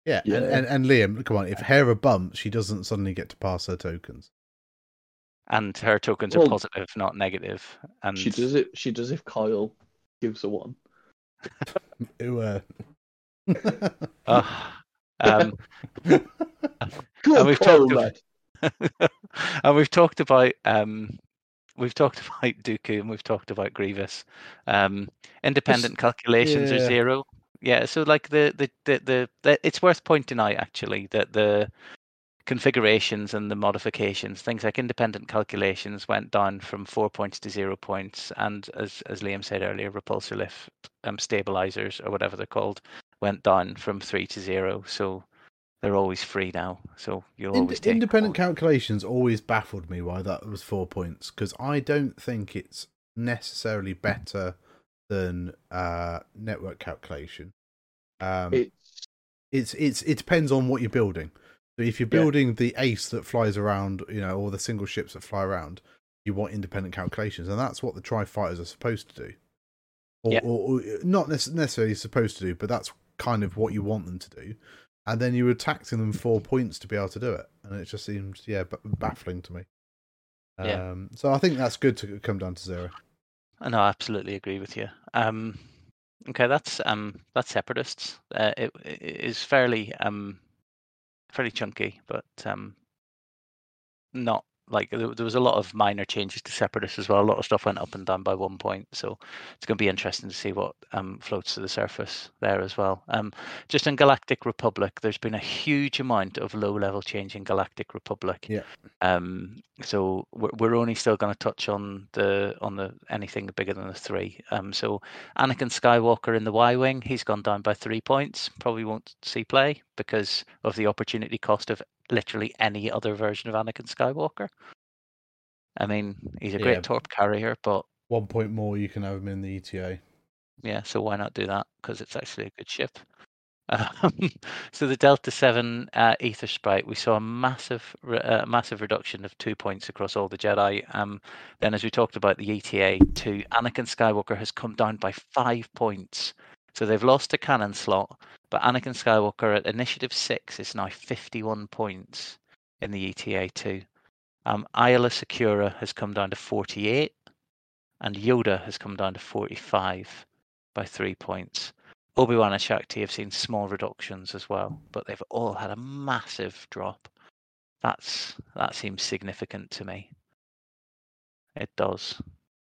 Yeah, Yeah. And, and and Liam, come on. If Hera bumps, she doesn't suddenly get to pass her tokens. And her tokens are positive, not negative. And She does it. She does if Kyle gives her one. Ooh, uh... Ugh. um, Go And we've talked of- lad. and we've talked about um, we've talked about Dooku and we've talked about Grievous. Um, independent Just- calculations are zero. Yeah, so like the the, the the the it's worth pointing out actually that the configurations and the modifications, things like independent calculations, went down from four points to zero points, and as as Liam said earlier, repulsor lift um, stabilizers or whatever they're called went down from three to zero. So they're always free now. So you'll always take independent one. calculations always baffled me why that was four points because I don't think it's necessarily better than uh, network calculation. Um, It's it's it's it depends on what you're building. So if you're Yeah. building the ace that flies around, you know, or the single ships that fly around, you want independent calculations, and that's what the tri fighters are supposed to do. Or, Yeah. or, or not necessarily supposed to do, but that's kind of what you want them to do. And then you were taxing them four points to be able to do it, and it just seemed yeah b- baffling to me. Yeah. Um, so I think that's good to come down to zero. I know, I absolutely agree with you. Um, okay, that's um, that's separatists. Uh, it, it is fairly um, fairly chunky, but um, not like there, there was a lot of minor changes to separatists as well. A lot of stuff went up and down by one point, so it's going to be interesting to see what um, floats to the surface there as well. Um, just in Galactic Republic, there's been a huge amount of low-level change in Galactic Republic. Yeah. Um, so we're, we're only still going to touch on the on the anything bigger than the three. Um, so Anakin Skywalker in the Y wing, he's gone down by three points. Probably won't see play because of the opportunity cost of literally any other version of Anakin Skywalker. I mean, he's a great Yeah. torp carrier, but One point more, you can have him in the ETA. yeah, so why not do that? Because it's actually a good ship. Um, so the Delta Seven uh, Aethersprite, we saw a massive, uh, massive reduction of two points across all the Jedi. Um, then, as we talked about the ETA, to Anakin Skywalker has come down by five points. So they've lost a cannon slot, but Anakin Skywalker at Initiative Six is now fifty-one points in the ETA two. Um, Aayla Secura has come down to forty-eight, and Yoda has come down to forty-five by three points. Obi Wan and Shaak Ti have seen small reductions as well, but they've all had a massive drop. That's that seems significant to me. It does,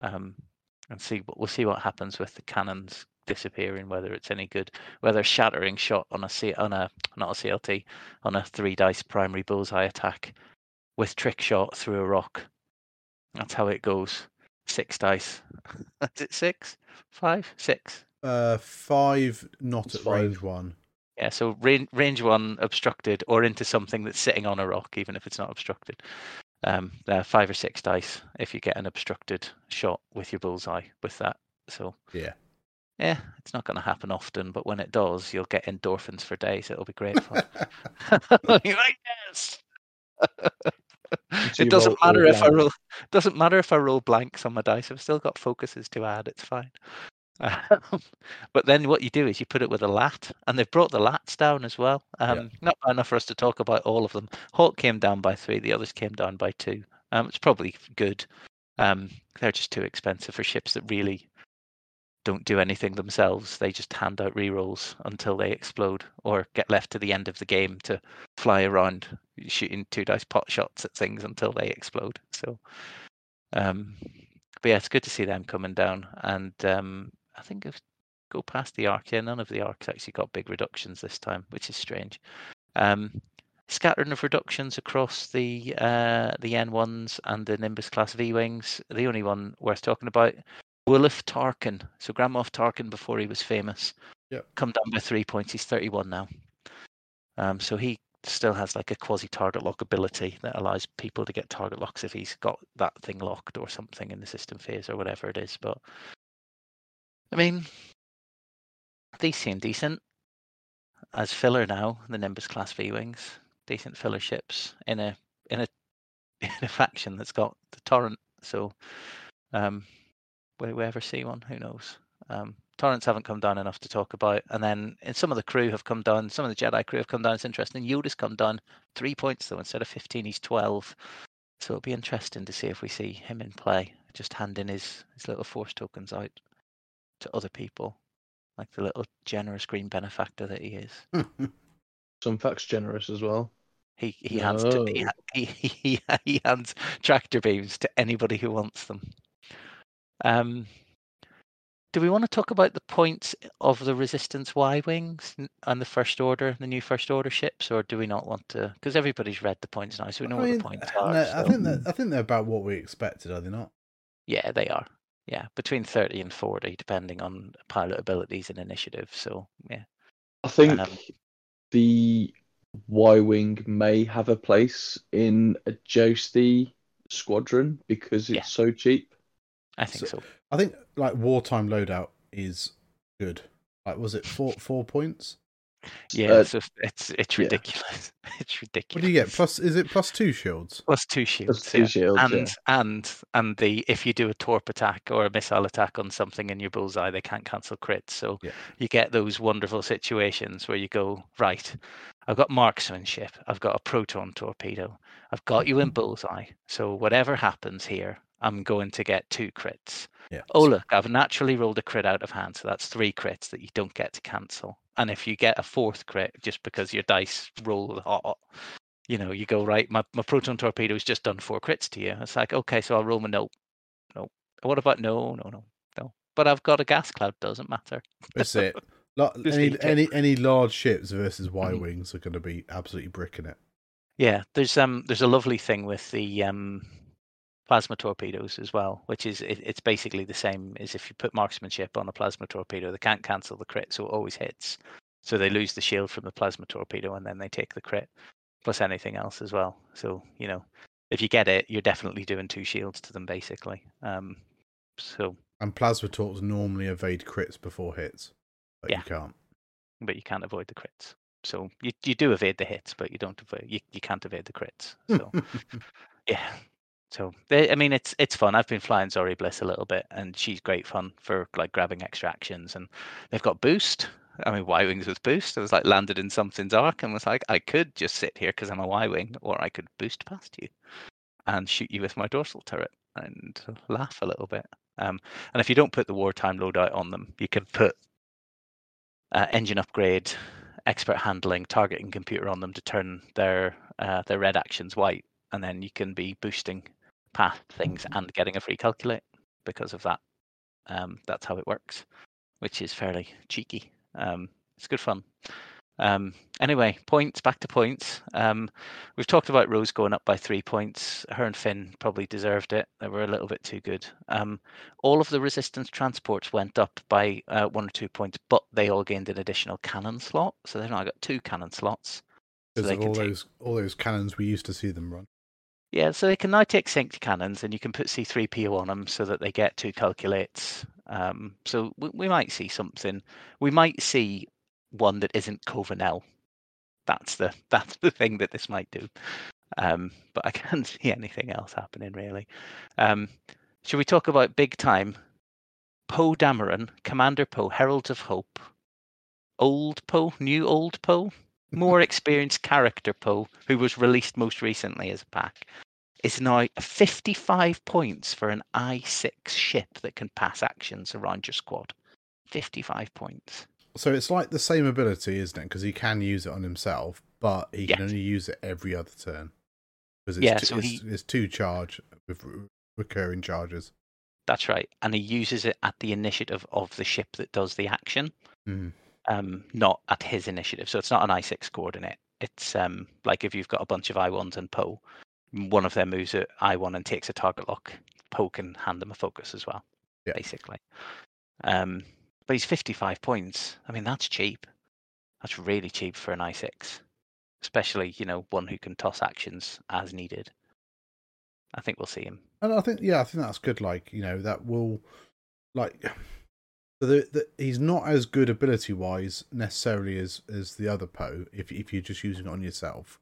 um, and see we'll see what happens with the cannons disappearing. Whether it's any good, whether a shattering shot on a C on a not a CLT on a three dice primary bullseye attack with trick shot through a rock. That's how it goes. Six dice. Is it six? Five? Six? Uh, five not at Five. range one. Yeah, so range, range one obstructed or into something that's sitting on a rock, even if it's not obstructed. Um, there are five or six dice if you get an obstructed shot with your bullseye with that. So Yeah. Yeah, it's not going to happen often, but when it does, you'll get endorphins for days. It'll be great fun. Like, yes. It doesn't matter if I blank. roll. Doesn't matter if I roll blanks on my dice. I've still got focuses to add. It's fine. Um, but then what you do is you put it with a lat, and they've brought the lats down as well. Um, Not enough for us to talk about all of them. Hawk came down by three. The others came down by two. Um, it's probably good. Um, they're just too expensive for ships that really don't do anything themselves. They just hand out rerolls until they explode or get left to the end of the game to fly around shooting two dice pot shots at things until they explode. So, um, but yeah, it's good to see them coming down. And um, I think if go past the arc, yeah, none of the arcs actually got big reductions this time, which is strange. Um, scattering of reductions across the uh, the N1s and the Nimbus class V wings. The only one worth talking about, Wilhuff Tarkin. So Grand Moff Tarkin before he was famous. Yep. Come down by three points. He's 31 now. Um, so he still has like a quasi target lock ability that allows people to get target locks if he's got that thing locked or something in the system phase or whatever it is. But I mean, they seem decent as filler now. The Nimbus class V wings, decent filler ships in a in a in a faction that's got the torrent. So, um, will we ever see one? Who knows? Um, torrents haven't come down enough to talk about, and then and some of the crew have come down. Some of the Jedi crew have come down. It's interesting. Yoda's come down three points though instead of fifteen. He's twelve. So it'll be interesting to see if we see him in play, just handing his his little force tokens out to other people, like the little generous green benefactor that he is. Some facts generous as well. He he hands to, he, he, he he hands tractor beams to anybody who wants them. Um, do we want to talk about the points of the Resistance Y wings and the First Order, the new First Order ships, or do we not want to? Because everybody's read the points now, so we know I what the points are. no, I think that I think they're about what we expected, are they not? Yeah, they are. Yeah, between thirty and forty, depending on pilot abilities and initiative. So yeah, I think Um, the Y Wing may have a place in a jousty squadron because it's Yeah. so cheap. I think So- so. I think like wartime loadout is good. Like, was it four four points? Yeah, Uh, so it's it's yeah. ridiculous. It's ridiculous. What do you get? Plus, is it plus two shields? plus two shields? Plus two yeah. shields. and yeah. and and the if you do a torp attack or a missile attack on something in your bullseye, they can't cancel crits. So Yeah. you get those wonderful situations where you go right. I've got marksmanship. I've got a proton torpedo. I've got you in bullseye. So whatever happens here, I'm going to get two crits. Yeah. Oh look, I've naturally rolled a crit out of hand, so that's three crits that you don't get to cancel. And if you get a fourth crit just because your dice roll hot, you know, you go right. My my proton torpedo's just done four crits to you. It's like okay, so I'll roll my nope, nope. What about no, no, no, no? But I've got a gas cloud. Doesn't matter. That's it. Any any any large ships versus Y Mhm. wings are going to be absolutely bricking it. Yeah, there's um there's a lovely thing with the um plasma torpedoes as well, which is it, it's basically the same as if you put marksmanship on a plasma torpedo, they can't cancel the crit, so it always hits. So they lose the shield from the plasma torpedo and then they take the crit plus anything else as well. So you know, if you get it, you're definitely doing two shields to them basically. Um, so And plasma torps normally evade crits before hits, but Yeah. you can't. but you can't avoid the crits. So you you do evade the hits, but you don't avoid you, you can't evade the crits. So yeah. So I mean, it's it's fun. I've been flying Zorii Bliss a little bit, and she's great fun for like grabbing extractions. And they've got boost. I mean, Y wings with boost. I was like landed in something's arc, and was like, I could just sit here because I'm a Y wing, or I could boost past you and shoot you with my dorsal turret and laugh a little bit. Um, and if you don't put the wartime loadout on them, you can put uh, engine upgrade, expert handling, targeting computer on them to turn their uh, their red actions white, and then you can be boosting path things and getting a free calculate because of that. Um, that's how it works, which is fairly cheeky. Um, it's good fun. Um, anyway, points back to points. Um, we've talked about Rose going up by three points. Her and Finn probably deserved it. They were a little bit too good. Um, all of the resistance transports went up by uh, one or two points, but they all gained an additional cannon slot. So they've now got two cannon slots. Because they of all take, those all those cannons we used to see them run. Yeah, so they can now take synced cannons, and you can put C3PO on them so that they get two calculates. Um, so we, we might see something. We might see one that isn't Cova Nell. That's the that's the thing that this might do. Um, but I can't see anything else happening really. Um, should we talk about big time? Poe Dameron, Commander Poe, Heralds of Hope, Old Poe, New Old Poe, more experienced character Poe, who was released most recently as a pack, is now 55 points for an I6 ship that can pass actions around your squad. 55 points. So it's like the same ability, isn't it? Because he can use it on himself, but he can only use it every other turn. Because it's, Yeah, two, so it's, he- it's two charge with recurring charges. That's right. And he uses it at the initiative of the ship that does the action, Mm. Um, not at his initiative. So it's not an I6 coordinate. It's um, like if you've got a bunch of I1s and Poe, one of them moves at I1 and takes a target lock. Poe can hand them a focus as well, Yeah. basically. Um, but he's 55 points. I mean, that's cheap. That's really cheap for an I6, especially, you know, one who can toss actions as needed. I think we'll see him. And I think, yeah, I think that's good. Like, you know, that will, like, so the, the, he's not as good ability wise necessarily as as the other Poe. If if you're just using it on yourself,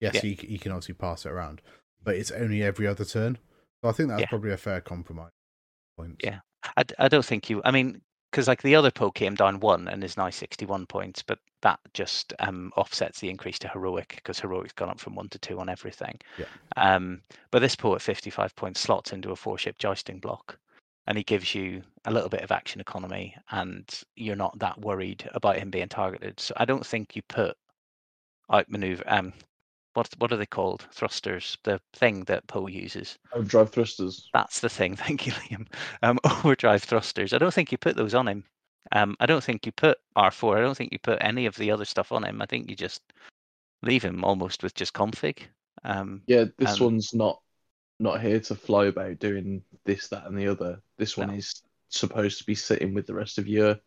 yes, Yeah. he he can obviously pass it around, but it's only every other turn. So I think that's Yeah. probably a fair compromise. Points. Yeah. I don't think you. I mean, because like the other Poe came down one and is now 61 points, but that just um, offsets the increase to heroic because heroic's gone up from one to two on everything. Yeah. Um, but this Poe at 55 points slots into a four ship jousting block, and he gives you a little bit of action economy, and you're not that worried about him being targeted. So I don't think you put outmaneuver. Um, what what are they called? Thrusters, the thing that Poe uses. Overdrive thrusters. That's the thing. Thank you, Liam. Um, overdrive thrusters. I don't think you put those on him. Um, I don't think you put R4. I don't think you put any of the other stuff on him. I think you just leave him almost with just config. Um, Yeah, this one's not not here to fly about doing this, that, and the other. This one No. is supposed to be sitting with the rest of your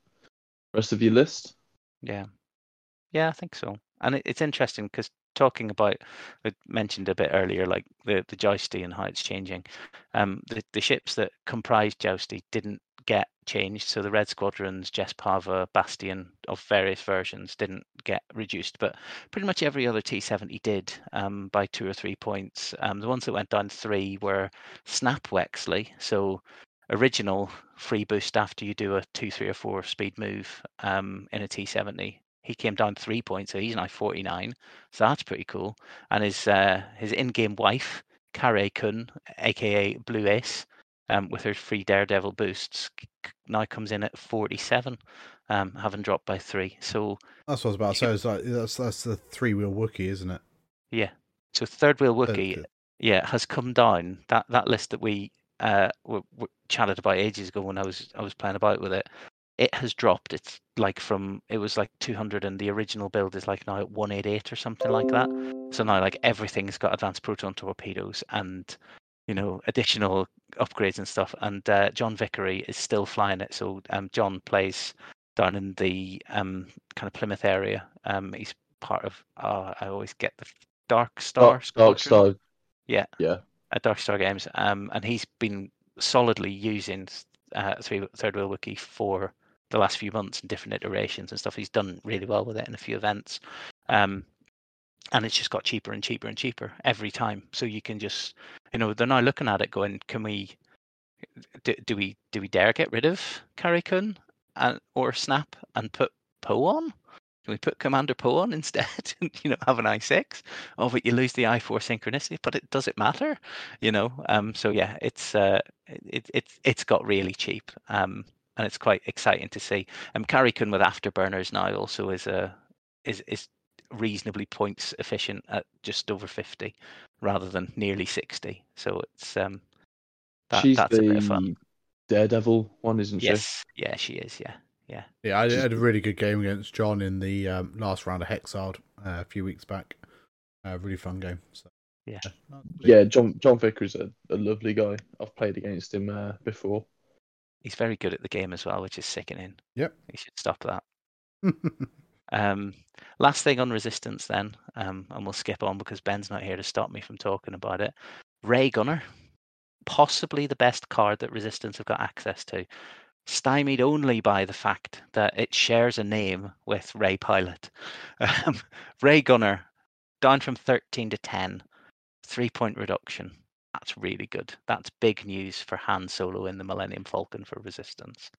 rest of your list. Yeah, yeah, I think so. And it, it's interesting because talking about, I mentioned a bit earlier, like the the jousty and how it's changing. Um, the the ships that comprised jousty didn't get changed. So the Red Squadrons, Jespava, Bastian of various versions didn't get reduced, but pretty much every other T70 did um, by two or three points. Um, the ones that went down three were Snap Wexley, so original free boost after you do a two, three, or four speed move um, in a T70. He came down three points, so he's now 49. So that's pretty cool. And his uh, his in-game wife, Kare Kun, aka Blue Ace, um, with her free Daredevil boosts, now comes in at 47, um, having dropped by three. So That's what I was about to say. It's like that's that's the three wheel Wookie, isn't it? yeah, so third wheel Wookie, third- yeah, has come down. That that list that we uh w- w- chatted about ages ago when I was I was playing about with it, it has dropped. It's like from it was like 200 and the original build is like now at 188 or something like that. So now like everything's got advanced proton torpedoes and you know additional upgrades and stuff. And uh, John Vickery is still flying it. So um, John plays down in the um kind of Plymouth area. Um, he's part of uh, I always get the Dark Star Dark, Dark Star. Yeah. Yeah. at Dark Star Games, um, and he's been solidly using uh, three, Third Wheel Wiki for the last few months in different iterations and stuff. He's done really well with it in a few events, um, and it's just got cheaper and cheaper and cheaper every time. So you can just, you know, they're now looking at it, going, "Can we? Do, do we? Do we dare get rid of Kare Kun and or Snap and put Poe on?" Can we put Commander Poe on instead? you know, have an i6. Oh, but you lose the i4 synchronicity. But it does it matter? You know. Um. So yeah, it's uh, it it's it's got really cheap. Um. And it's quite exciting to see. Um, Kare Kun with afterburners now also is a is is reasonably points efficient at just over 50 rather than nearly 60. So it's um that, She's that's a bit of fun. Daredevil one, isn't she? Yes. Yeah, she is. Yeah. Yeah, Yeah, I Just- had a really good game against John in the um, last round of Hexard uh, a few weeks back. Uh, really fun game. So, Yeah. Yeah, John John Vickers a, a lovely guy. I've played against him uh, before. He's very good at the game as well, which is sickening. Yep. He should stop that. Um, last thing on resistance, then, um, and we'll skip on because Ben's not here to stop me from talking about it. Rey Gunner, possibly the best card that resistance have got access to, stymied only by the fact that it shares a name with Rey Pilot. Um, Rey Gunner, down from 13 to 10, three point reduction. That's really good. That's big news for Han Solo in the Millennium Falcon for resistance.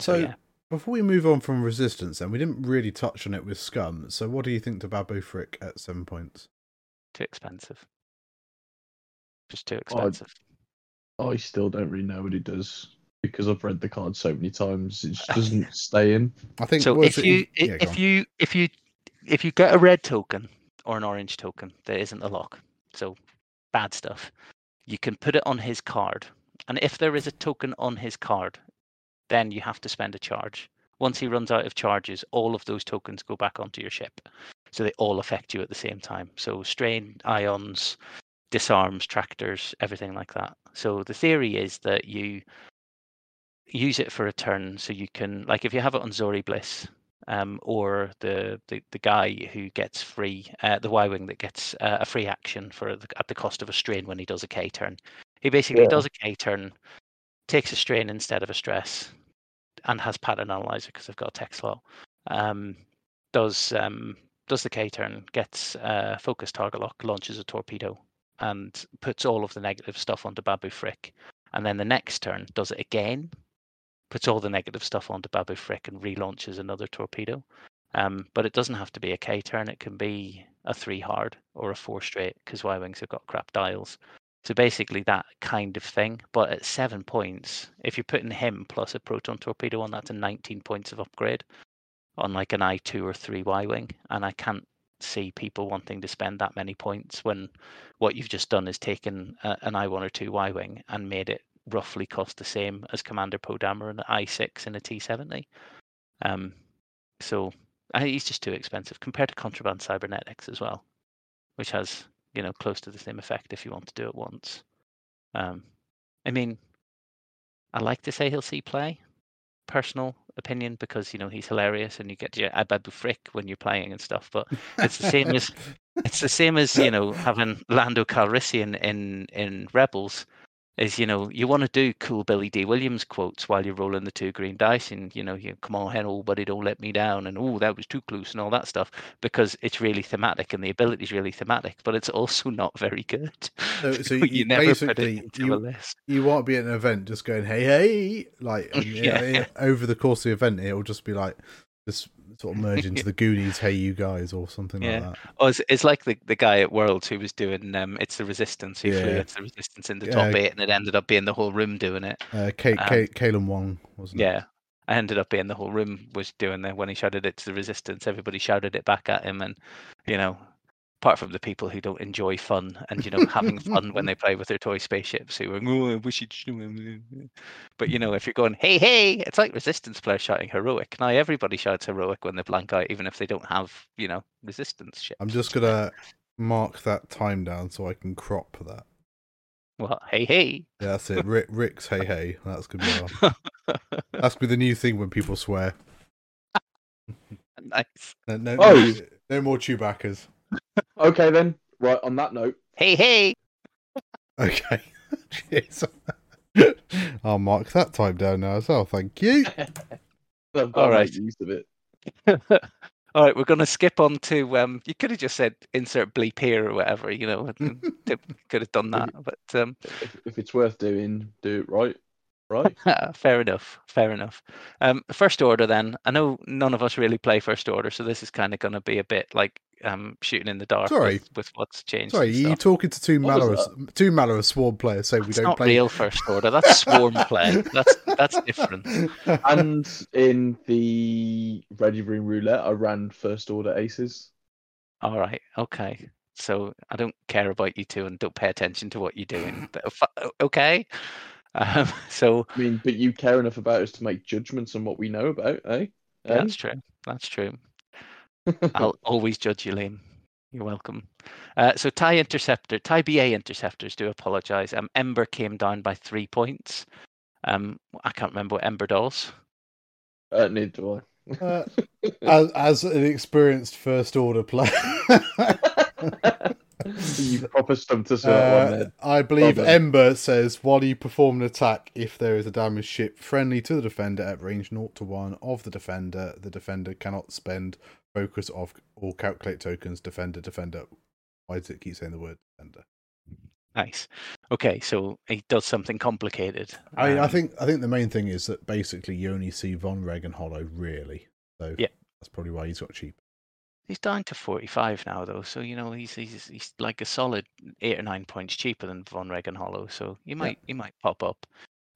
so yeah. Before we move on from Resistance, then we didn't really touch on it with Scum. So what do you think to Babu Frick at seven points? Too expensive. Just too expensive. I still don't really know what he does because I've read the card so many times. It just doesn't stay in. I think. so if you i- yeah, go if you if you if you get a red token or an orange token that isn't a lock, so bad stuff, you can put it on his card. And if there is a token on his card, then you have to spend a charge. Once he runs out of charges, all of those tokens go back onto your ship. So they all affect you at the same time. So strain, ions, disarms, tractors, everything like that. So the theory is that you use it for a turn so you can like if you have it on Zorii Bliss um, or the, the the guy who gets free uh, the Y wing that gets uh, a free action for the, at the cost of a strain when he does a K turn. He basically Yeah. does a K turn, takes a strain instead of a stress, and has pattern analyzer because they've got a tech slot. Um, does um, does the K turn, gets uh, focus target lock, launches a torpedo, and puts all of the negative stuff onto Babu Frick. And then the next turn does it again, puts all the negative stuff onto Babu Frick and relaunches another torpedo. Um, but it doesn't have to be a K turn. It can be a three hard or a four straight because Y wings have got crap dials. So basically that kind of thing. But at seven points, if you're putting him plus a proton torpedo on, that's a 19 points of upgrade. on like an I2 or 3 Y Wing, and I can't see people wanting to spend that many points when what you've just done is taken a, an I1 or 2 Y Wing and made it roughly cost the same as Commander Poe Dameron an I6 and a T70. Um, so I, he's just too expensive compared to Contraband Cybernetics as well, which has you know close to the same effect if you want to do it once. Um, I mean, I like to say he'll see play, personal opinion, because you know he's hilarious and you get your Ababu Frick when you're playing and stuff. But it's the same as it's the same as you know having Lando Calrissian in in Rebels is you know you want to do cool Billy Dee Williams quotes while you're rolling the two green dice and you know you come on hell buddy don't let me down and oh that was too close and all that stuff because it's really thematic and the ability is really thematic but it's also not very good So, so you, you, never put it into a list you want to be at an event just going hey hey like yeah, Yeah. yeah, over the course of the event it'll just be like just sort of merge into the Goonies hey you guys or something Yeah. like that. oh it's, it's like the, the guy at Worlds who was doing um it's the resistance who flew Yeah. it's the resistance in the Yeah. top eight and it ended up being the whole room doing it Uh, Kate, Um, Kate, Kalen Wong wasn't it? Yeah. I ended up being the whole room was doing that when he shouted it to the resistance. Everybody shouted it back at him, and you know, apart from the people who don't enjoy fun and you know having fun when they play with their toy spaceships, who are oh, I wish. But you know, if you're going hey hey, it's like resistance players shouting heroic. Now everybody shouts heroic when they're blank out, even if they don't have you know resistance ships. I'm just gonna mark that time down so I can crop that. well, hey hey. Yeah, that's it. Rick, Rick's hey hey. That's gonna be our, that's gonna be the new thing when people swear. nice. No, no, Oh. no, no more Chewbacca's. Okay then. Right on that note, Hey hey. Okay. Cheers. I'll mark that time down now as well. Thank you. I've got All to right. make use of it. All right, we're going to skip on to. Um, you could have just said insert bleep here or whatever. You know, could have done that. But um, If, if it's worth doing, do it right. Right. fair enough. Fair enough. Um, first order then. I know none of us really play first order, so this is kind of going to be a bit like um, shooting in the dark. Sorry. With, with what's changed. Sorry, and are you talking to two What was Malarus, two Malarus Swarm players say we It's don't not play real first order. That's swarm play. That's that's different. and in the Ready Room Roulette, I ran first order aces. All right. Okay. So I don't care about you two and don't pay attention to what you're doing. Okay. Um, so I mean, but you care enough about us to make judgments on what we know about, eh? Eh? that's true. That's true. I'll always judge you, Liam. You're welcome. Uh, so TIE interceptor, TIE BA interceptors. Do apologise. Um, Ember came down by three points. Um, I can't remember what Ember does. uh, neither do Uh, as, as an experienced first order player, I. you proper stumped us with uh. I believe done. Ember says while you perform an attack, if there is a damaged ship friendly to the defender at range 0 to 1 of the defender, the defender cannot spend focus of or calculate tokens. Defender, defender. Why does it keep saying the word defender? Nice. Okay, so he does something complicated. I mean, I Um, think I think the main thing is that basically you only see Von Reg and Holo really. So Yeah. that's probably why he's got cheap. He's down to 45 now, though. So, you know, he's he's, he's like a solid eight or nine points cheaper than Von Regen Holo. So you might he might pop up.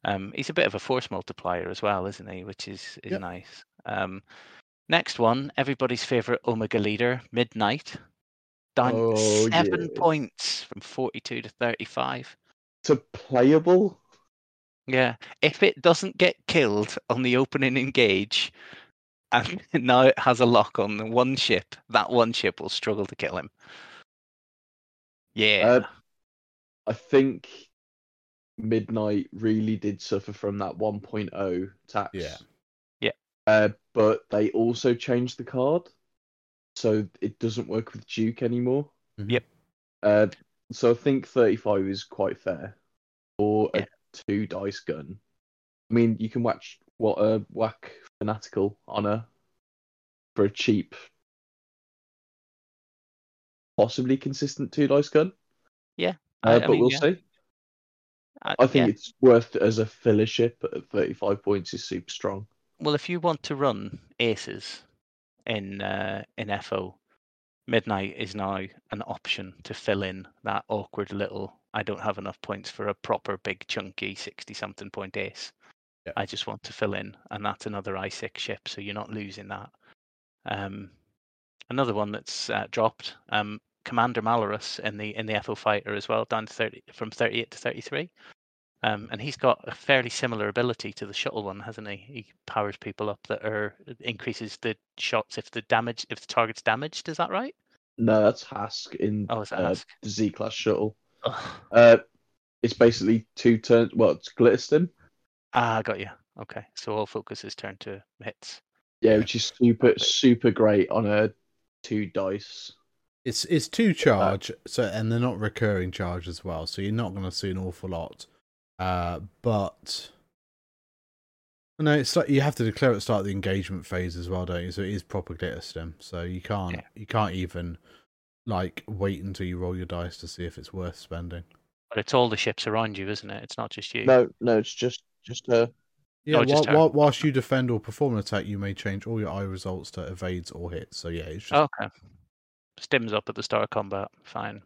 Um, he's a bit of a force multiplier as well, isn't he? Which is is Yep. nice. Um, next one, everybody's favorite Omega leader, Midnight, down Oh, seven yeah. points from 42 to 35. To playable? Yeah, if it doesn't get killed on the opening engage, and now it has a lock on the one ship, that one ship will struggle to kill him. Yeah, Uh, I think Midnight really did suffer from that 1.0 tax. Yeah. Yeah. Uh, but they also changed the card, so it doesn't work with Duke anymore. Mhm. Yep. Uh, so I think 35 is quite fair for Yeah. a two dice gun. I mean, you can watch what a whack fanatical on a for a cheap, possibly consistent two dice gun. Yeah, uh, I- I but mean, we'll yeah. see. I, I think yeah. it's worth it as a filler ship at 35 points is super strong. Well, if you want to run aces in uh, in FO, Midnight is now an option to fill in that awkward little. I don't have enough points for a proper big chunky sixty something point ace. Yeah. I just want to fill in, and that's another I six ship, so you're not losing that. Um, another one that's uh, dropped. Um, Commander Malarus in the in the FO fighter as well, down to thirty from thirty eight to thirty three. Um, and he's got a fairly similar ability to the shuttle one, hasn't he? He powers people up that are increases the shots if the damage if the target's damaged. Is that right? No, that's Hask in Oh, that uh, Hask? the Z class shuttle. Uh, it's basically two turns. Well, it's Glitterstim. Ah, got you. Okay, so all focus is turned to hits. Yeah, which is super super great on a two dice. It's it's two charge, so and they're not recurring charge as well, so you're not going to see an awful lot. Uh, but no, it's like you have to declare at the start of the engagement phase as well, don't you? So it is proper glitterstim, so you can't Yeah. you can't even like wait until you roll your dice to see if it's worth spending. But it's all the ships around you, isn't it? It's not just you. No, no, it's just just uh Yeah, just while, her. while, whilst you defend or perform an attack, you may change all your eye results to evades or hits. So yeah, it's just Okay. Stims up at the start of combat. Fine.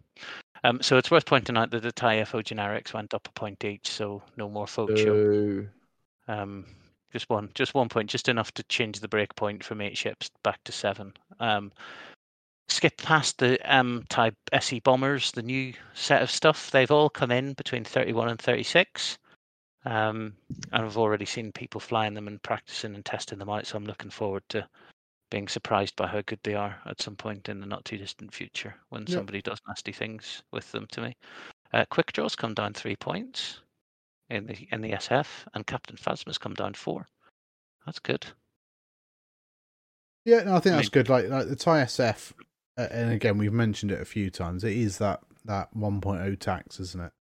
Um, so it's worth pointing out that the TIE FO generics went up a point each, so no more folk show. boo. Um, just one, just one point, just enough to change the break point from eight ships back to seven. Um, skip past the um, TIE SE bombers, the new set of stuff. They've all come in between 31 and 36. Um, and I've already seen people flying them and practicing and testing them out. So I'm looking forward to being surprised by how good they are at some point in the not too distant future when Yep. somebody does nasty things with them to me. Uh, quick draws come down three points in the in the SF, and Captain Phasma's come down four. That's good. Yeah, no, I think I that's good. Like, like the TIE SF, uh, and again, we've mentioned it a few times. It is that that 1.0 tax, isn't it?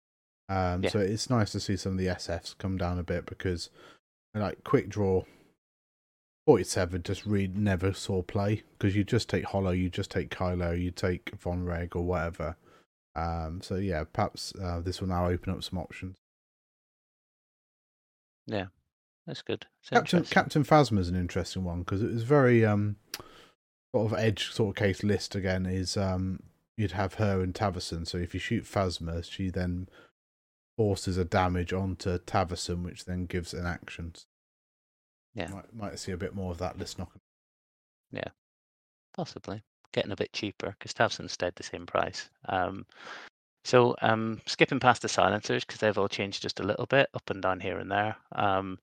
Um, Yeah. So it's nice to see some of the SFs come down a bit because, like, quick draw 47 just really never saw play because you just take Holo, you just take Kylo, you take Von Reg or whatever. Um, so yeah, perhaps uh, this will now open up some options. Yeah, that's good. It's Captain. Captain Phasma is an interesting one because it was very um sort of edge sort of case list again is um you'd have her and Tavson. So if you shoot Phasma, she then forces a damage onto Tavson, which then gives an action. Yeah. might, might see a bit more of that list knocking. Yeah. Possibly getting a bit cheaper because Tavson's stayed the same price. Um, so um, skipping past the silencers because they've all changed just a little bit up and down here and there. Um,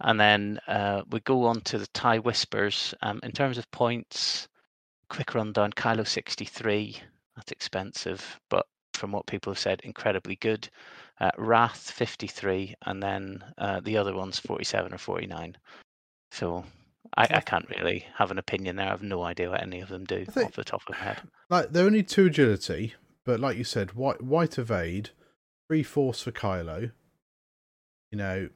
and then uh, we go on to the tie whispers. Um, in terms of points, quick rundown: Kylo 63. That's expensive, but from what people have said, incredibly good. Uh, Wrath 53, and then uh, the other ones 47 or 49. So I, I can't really have an opinion there. I have no idea what any of them do think- off the top of my head. Like they're only two agility, but like you said, white white evade, three force for Kylo. You know,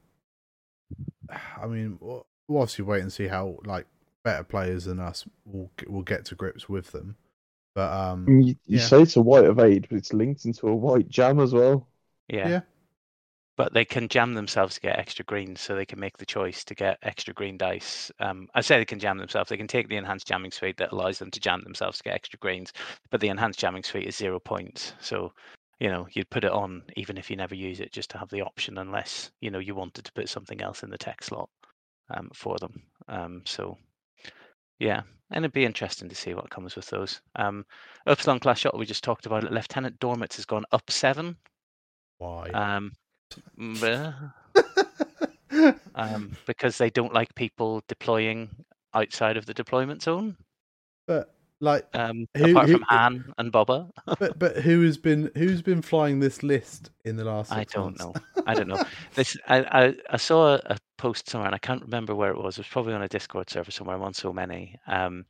I mean, we'll obviously wait and see how like better players than us will will get to grips with them. But um, You, you Yeah. say it's a white of evade, but it's linked into a white jam as well. Yeah. Yeah. But they can jam themselves to get extra greens, so they can make the choice to get extra green dice. Um, I say they can jam themselves. They can take the enhanced jamming suite that allows them to jam themselves to get extra greens, but the enhanced jamming suite is zero points. So, you know, you'd put it on even if you never use it, just to have the option, unless you know you wanted to put something else in the tech slot um, for them. Um, so, yeah, and it'd be interesting to see what comes with those. Um, Upsilon class shot we just talked about it. Lieutenant Dormitz has gone up seven. why? Um, um, because they don't like people deploying outside of the deployment zone. but like, Um, Who- apart who- from Han and Boba, but but who has been who's been flying this list in the last? I don't months? know. I don't know. This I, I, I saw a, a post somewhere and I can't remember where it was. It was probably on a Discord server somewhere. I'm on so many. Um,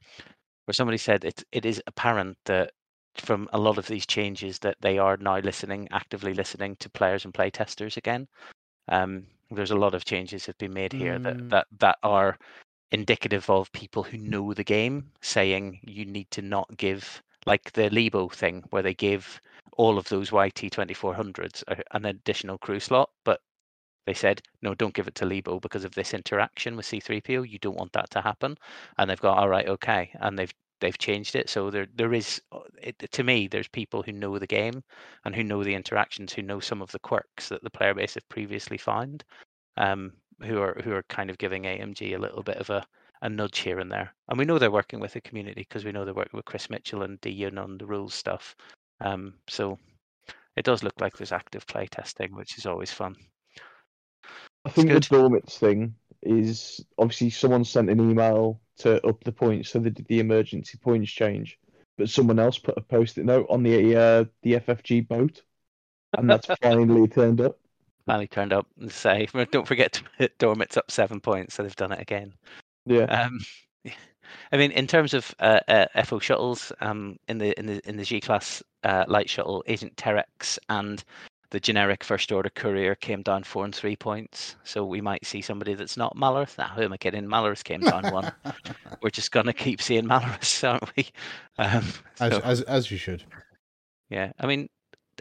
where somebody said it it is apparent that from a lot of these changes that they are now listening, actively listening to players and play testers again. Um, there's a lot of changes have been made here Mm. that, that that are indicative of people who know the game saying you need to not give like the Leebo thing where they give all of those YT 2400s an additional crew slot, but they said no, don't give it to Leebo because of this interaction with C3PO. You don't want that to happen, and they've got all right, okay, and they've they've changed it. So there there is uh, it, to me there's people who know the game and who know the interactions, who know some of the quirks that the player base have previously found, um, who are who are kind of giving AMG a little bit of a a nudge here and there. And we know they're working with the community because we know they're working with Chris Mitchell and Dion on the rules stuff. Um, so it does look like there's active play testing, which is always fun. I think the. Dormitz thing is obviously someone sent an email to up the points, so they did the emergency points change. But someone else put a post-it note on the uh, the FFG boat, and that's finally turned up. Finally turned up and say, don't forget to hit Dormitz's up seven points, so they've done it again. Yeah, Um, I mean, in terms of uh, uh, FO shuttles, um, in the in the in the G class uh, light shuttle, Agent Terex and the generic first order courier came down four and three points. So we might see somebody that's not Malorith. Nah, who am I kidding? Malorith came down one. We're just gonna keep seeing Malorith, aren't we? Um, as, as as you should. yeah, I mean,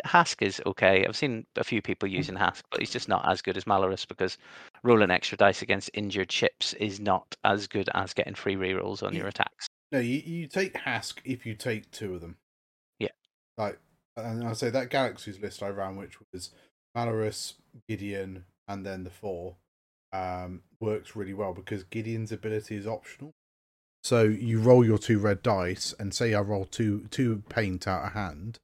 Hask is okay. I've seen a few people using Hask, but he's just not as good as Malarus because rolling extra dice against injured ships is not as good as getting free rerolls on your attacks. No, you, you take Hask if you take two of them. Yeah. Like, and I say that Galaxies list I ran, which was Malarus, Gideon, and then the four, um, works really well because Gideon's ability is optional. So you roll your two red dice, and say I roll two two paint out of hand.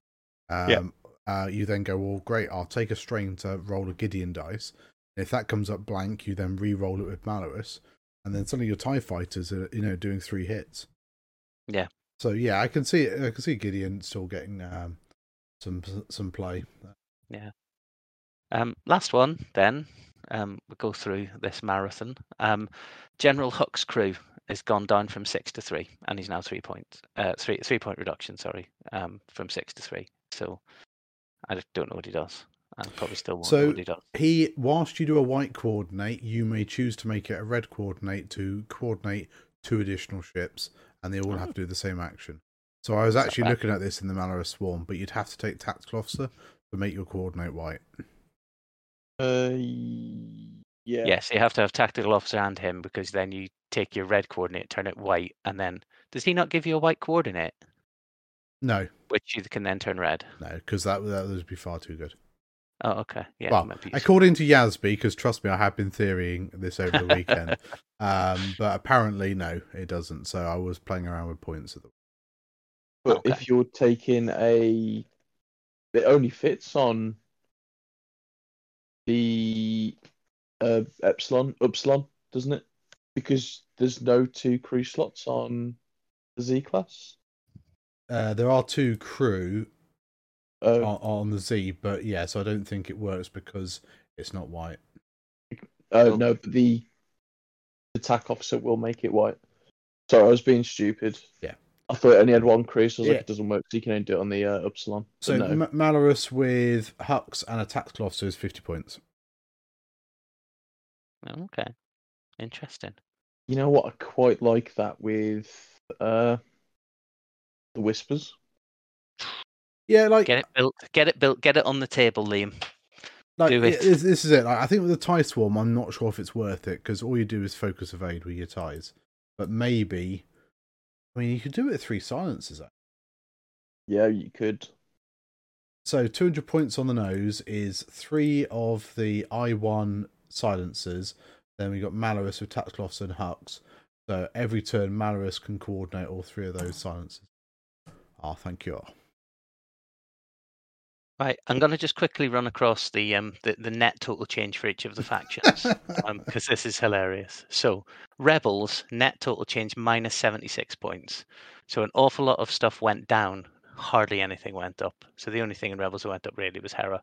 Um, Yeah. Uh, you then go, well, great. I'll take a strain to roll a Gideon dice. If that comes up blank, you then re-roll it with Malarus, and then suddenly your Tie Fighters are you know doing three hits. Yeah. So yeah, I can see I can see Gideon still getting um, some some play. Yeah. Um, last one, then um, we'll go through this marathon. Um, General Hux's crew has gone down from six to three, and he's now three points, uh, three three point reduction. Sorry, um, from six to three. So I just don't know what he does, and probably still won't know So- what he does. He, whilst you do a white coordinate, you may choose to make it a red coordinate to coordinate two additional ships, and they all have to do the same action. So I was not actually looking at this in the Malarus Swarm, but you'd have to take tactical officer to make your coordinate white. uh, yeah, Yes, you have to have tactical officer and him because then you take your red coordinate, turn it white, and then does he not give you a white coordinate, No, which you can then turn red? no, because that that would be far too good. Oh, okay. Yeah. well, might be useful. according to Yasby, because trust me, I have been theorying this over the weekend. um, but apparently, no, it doesn't. So I was playing around with points at the But Okay. if you're taking a, it only fits on the uh, epsilon, upsilon, doesn't it? Because there's no two crew slots on the Z class. Uh, there are two crew Oh, on, on the Z, but yeah, so I don't think it works because it's not white. oh Cool. no, but the attack officer will make it white. Sorry, I was being stupid. Yeah. I thought it only had one crew, so I was Yeah. like, it doesn't work. So you can only do it on the uh, upsilon. But So no. M- Malarus with Hux and a tactical officer is 50 points. Okay. Interesting. You know what? I quite like that with uh the whispers. Yeah, like, Get it built. Get it built. Get it on the table, Liam. like do it. This, this is it. Like, I think with the tie swarm, I'm not sure if it's worth it because all you do is focus evade with your ties. But maybe, I mean, you could do it with three silences. Yeah, you could. So 200 points on the nose is three of the I1 silencers. Then we got Malarus with tactical officer and Hux. So every turn, Malarus can coordinate all three of those silencers. Ah, thank you. Right. I'm going to just quickly run across the um the, the net total change for each of the factions because this is hilarious. So rebels net total change minus 76 points. So an awful lot of stuff went down. Hardly anything went up. So the only thing in rebels that went up really was Hera.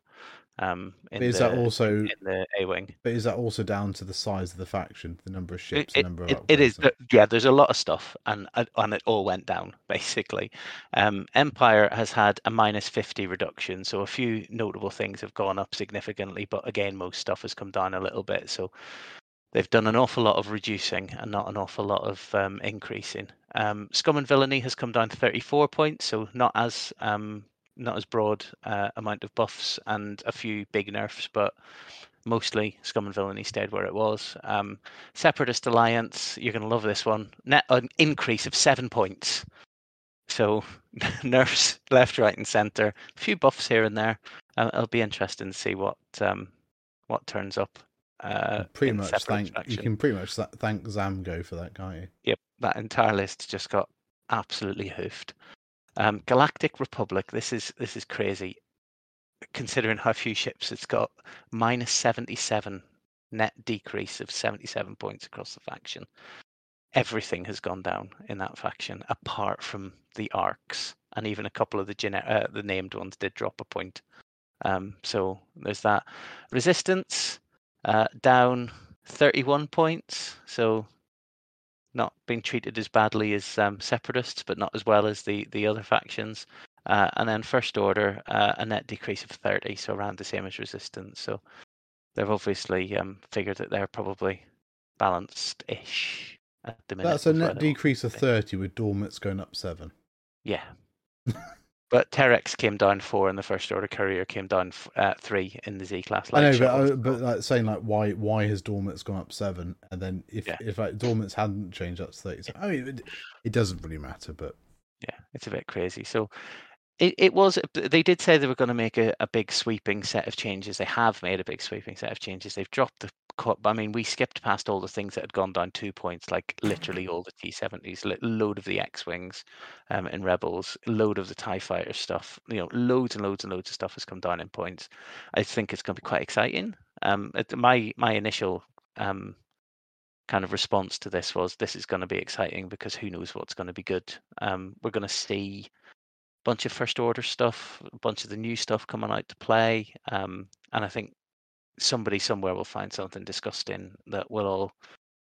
Um, in is the, that also in the A wing? But is that also down to the size of the faction, the number of ships, it, the number of it, it is, yeah. There's a lot of stuff, and and- and it all went down basically. Um, Empire has had a minus fifty reduction, so a few notable things have gone up significantly, but again, most stuff has come down a little bit. So they've done an awful lot of reducing and not an awful lot of um, increasing. Um, Scum and Villainy has come down to thirty four points, so not as um, not as broad uh, amount of buffs and a few big nerfs, but mostly Scum and Villainy stayed where it was. Um, Separatist Alliance, you're going to love this one. Net an increase of seven points. So nerfs left, right, and centre. A few buffs here and there. Uh, it'll be interesting to see what um, what turns up. Uh, pretty much thank you can pretty much thank Zamgo for that, can't you? Yep, that entire list just got absolutely hoofed. Um, Galactic Republic. This is this is crazy, considering how few ships it's got. Minus seventy-seven net decrease of seventy-seven points across the faction. Everything has gone down in that faction, apart from the arcs, and even a couple of the gener- uh, the named ones did drop a point. Um, so there's that. Resistance uh, down thirty-one points. So not being treated as badly as um, separatists, but not as well as the the other factions. Uh, and then first order, uh, a net decrease of 30, so around the same as resistance. So they've obviously um, figured that they're probably balanced-ish at the minute. That's a net decrease of thirty with Dormitz going up seven. Yeah. but Terex came down four in the first order. Courier came down f- uh, three in the Z class. I know, but uh, but like saying like why why has Dormitz gone up seven, and then if Yeah. if like Dormitz hadn't changed up to thirty, so, I mean it, it doesn't really matter. But yeah, it's a bit crazy. So it, it was, they did say they were going to make a, a big sweeping set of changes. They have made a big sweeping set of changes. They've dropped the. I mean, we skipped past all the things that had gone down two points, like literally all the T70s, li- load of the X Wings um, in Rebels, load of the TIE fighter stuff. You know, loads and loads and loads of stuff has come down in points. I think it's going to be quite exciting. Um, my, my initial um, kind of response to this was this is going to be exciting because who knows what's going to be good. Um, we're going to see a bunch of first order stuff, a bunch of the new stuff coming out to play, um, and I think somebody somewhere will find something disgusting that we'll all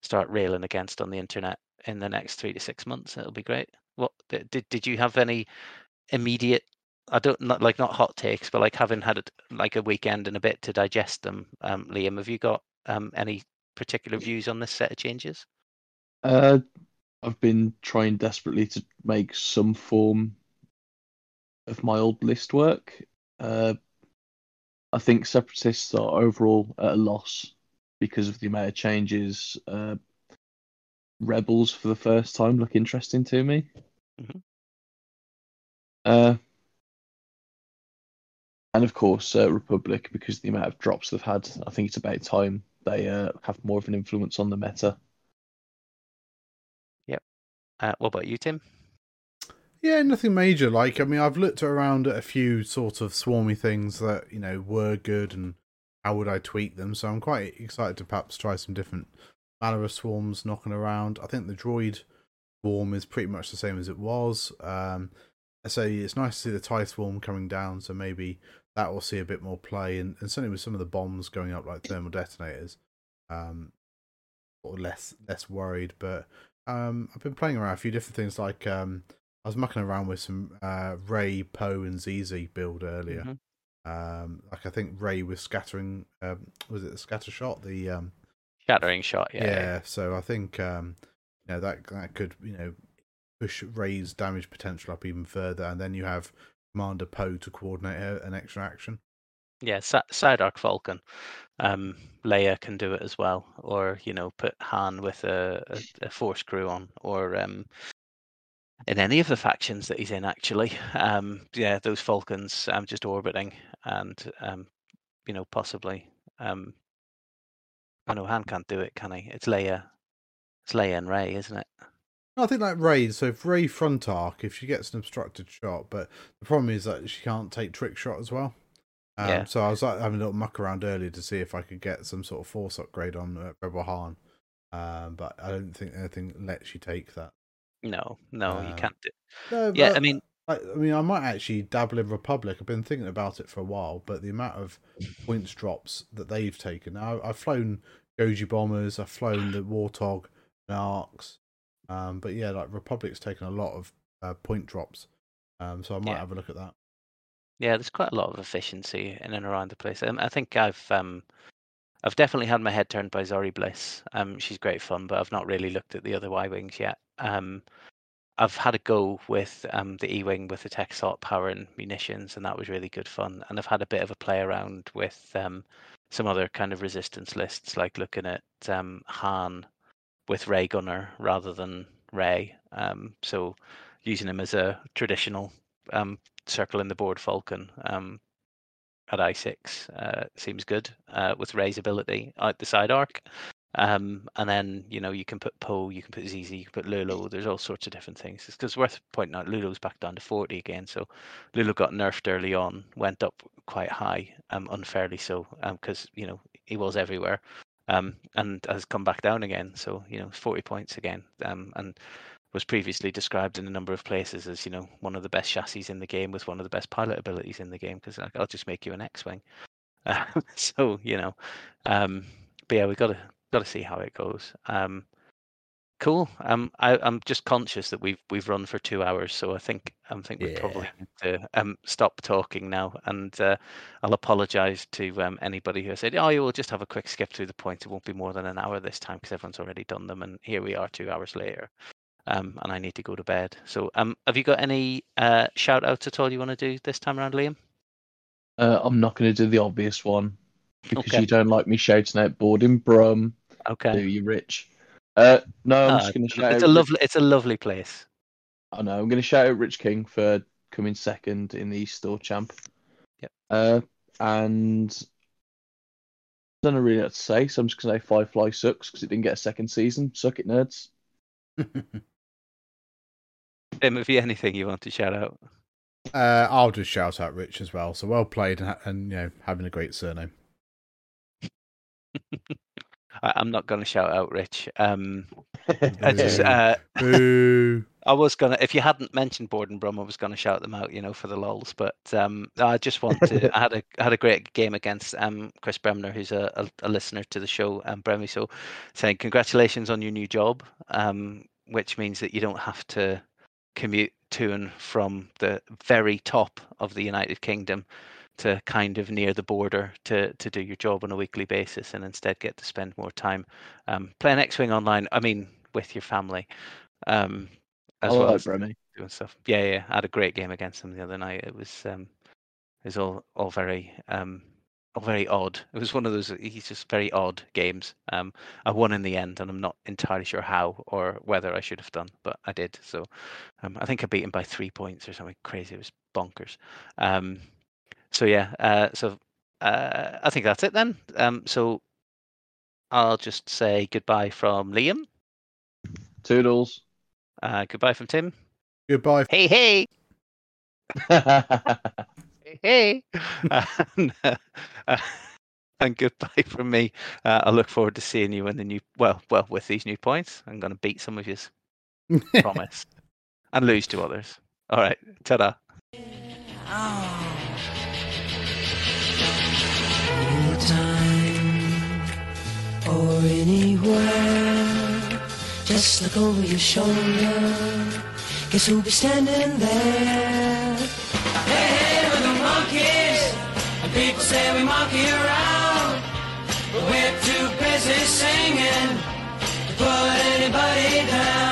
start railing against on the internet in the next three to six months. It'll be great. What did did, you have any immediate? I don't not like not hot takes, but like having had it like a weekend and a bit to digest them. Um, Liam, have you got um, any particular views on this set of changes? Uh, I've been trying desperately to make some form of my old list work. Uh, I think separatists are overall at a loss because of the amount of changes. Uh, rebels for the first time look interesting to me. Mhm. Uh, and of course, uh, Republic because of the amount of drops they've had. I think it's about time they uh, have more of an influence on the meta. Uh, what about you, Tim? Yeah, nothing major. Like I mean, I've looked around at a few sort of swarmy things that you know were good, and how would I tweak them? So I'm quite excited to perhaps try some different Malarus swarms knocking around. I think the droid swarm is pretty much the same as it was. Um, so it's nice to see the TIE swarm coming down. So maybe that will see a bit more play, and, and certainly with some of the bombs going up like thermal detonators, um, or less less worried. But um, I've been playing around a few different things. Like um, I was mucking around with some uh, Rey, Poe, and ZZ build earlier. Mhm. Um, like I think Rey was scattering. Um, was it the scatter shot? The um, Shattering shot, yeah. yeah, so I think um, you know that that could you know push Rey's damage potential up even further, and then you have Commander Poe to coordinate an extra action. Yeah, Sa- Falcon. Um, Leia can do it as well, or you know, put Han with a, a, a force crew on, or um, in any of the factions that he's in. Actually, um, yeah, those Falcons um, just orbiting, and um, you know, possibly. Um, I know Han can't do it, can he? It's Leia. It's Leia and Rey, isn't it? I think like Rey. So if Rey front arc, if she gets an obstructed shot, but the problem is that she can't take trick shot as well. Um, Yeah. So I was like having a little muck around earlier to see if I could get some sort of force upgrade on uh, Rebel Han, um, but I don't think anything lets you take that. No, no, you Um, can't do. No, Yeah, I mean, I, I mean, I might actually dabble in Republic. I've been thinking about it for a while, but the amount of points drops that they've taken. Now, I've flown Goji bombers, I've flown the Warthog and Arcs, um, but yeah, like Republic's taken a lot of uh, point drops, um, so I might Yeah. have a look at that. Yeah, there's quite a lot of efficiency in and around the place. Um, I think I've um, I've definitely had my head turned by Zorii Bliss. Um, she's great fun, but I've not really looked at the other Y wings yet. Um, I've had a go with um, the E wing with the tech sort power and munitions, and that was really good fun. And I've had a bit of a play around with um, some other kind of resistance lists, like looking at um, Han with Rey Gunner rather than Rey. Um, so using him as a traditional circle in the board Falcon. Um, at i6 uh, seems good uh, with Rey's ability out the side arc. Um, and then you know you can put Poe, you can put ZZ, you can put Lulu. There's all sorts of different things. It's because worth pointing out Lulu's back down to 40 again. So Lulu got nerfed early on, went up quite high, um, unfairly so, because um, you know he was everywhere, um, and has come back down again. So you know 40 points again, um, and was previously described in a number of places as you know one of the best chassis in the game with one of the best pilot abilities in the game because like, I'll just make you an X-wing. Uh, so you know, um, but yeah, we got to got to see how it goes. Um, cool. Um, I, am just conscious that we've we've run for two hours, so I think I think we yeah. probably need to um, stop talking now. And uh, I'll apologise to um, anybody who said, "Oh, you will just have a quick skip through the points. It won't be more than an hour this time because everyone's already done them." And here we are, two hours later. Um, and I need to go to bed. So, um, have you got any uh, shout outs at all you want to do this time around, Liam? Uh, I'm not going to do the obvious one because okay. you don't like me shouting out boarding Brum Okay. Do you, Rich? Uh, no, I'm uh, just going to shout. It's a lovely. It's a lovely place. I know. I'm going to shout out Rich King for coming second in the East Store Champ. Yep. Uh, and I don't know really what to say, so I'm just going to say Firefly sucks because it didn't get a second season. Suck it, nerds. Tim, have you anything you want to shout out? Uh, I'll just shout out Rich as well. So well played and, and you know having a great surname. I, am not going to shout out Rich. Um, I just, uh, I was gonna. If you hadn't mentioned Borden Brum, I was gonna shout them out, you know, for the lols. But um, I just want to. I had a had a great game against um, Chris Bremner, who's a, a, a, listener to the show, um, Bremy. So, saying congratulations on your new job, um, which means that you don't have to commute to and from the very top of the United Kingdom to kind of near the border to to do your job on a weekly basis and instead get to spend more time um, playing X-wing online. I mean, with your family, um, as oh, well as doing stuff. Yeah, yeah. I had a great game against them the other night. It was um, it was all all very um, very odd. It was one of those. He's just very odd games. Um, I won in the end, and I'm not entirely sure how or whether I should have done, but I did. So um, I think I beat him by three points or something crazy. It was bonkers. Um, so yeah, uh, so uh, I think that's it then. Um, so I'll just say goodbye from Liam. Toodles. Uh, goodbye from Tim. Goodbye. Hey hey. hey hey. and, uh, uh, and goodbye from me. Uh, I look forward to seeing you in the new. Well, well, with these new points, I'm going to beat some of you. promise, and lose to others. All right, ta-da. Oh. or anywhere. Just look over your shoulder. Guess who'll be standing there? People say we monkey around, but we're too busy singing to put anybody down.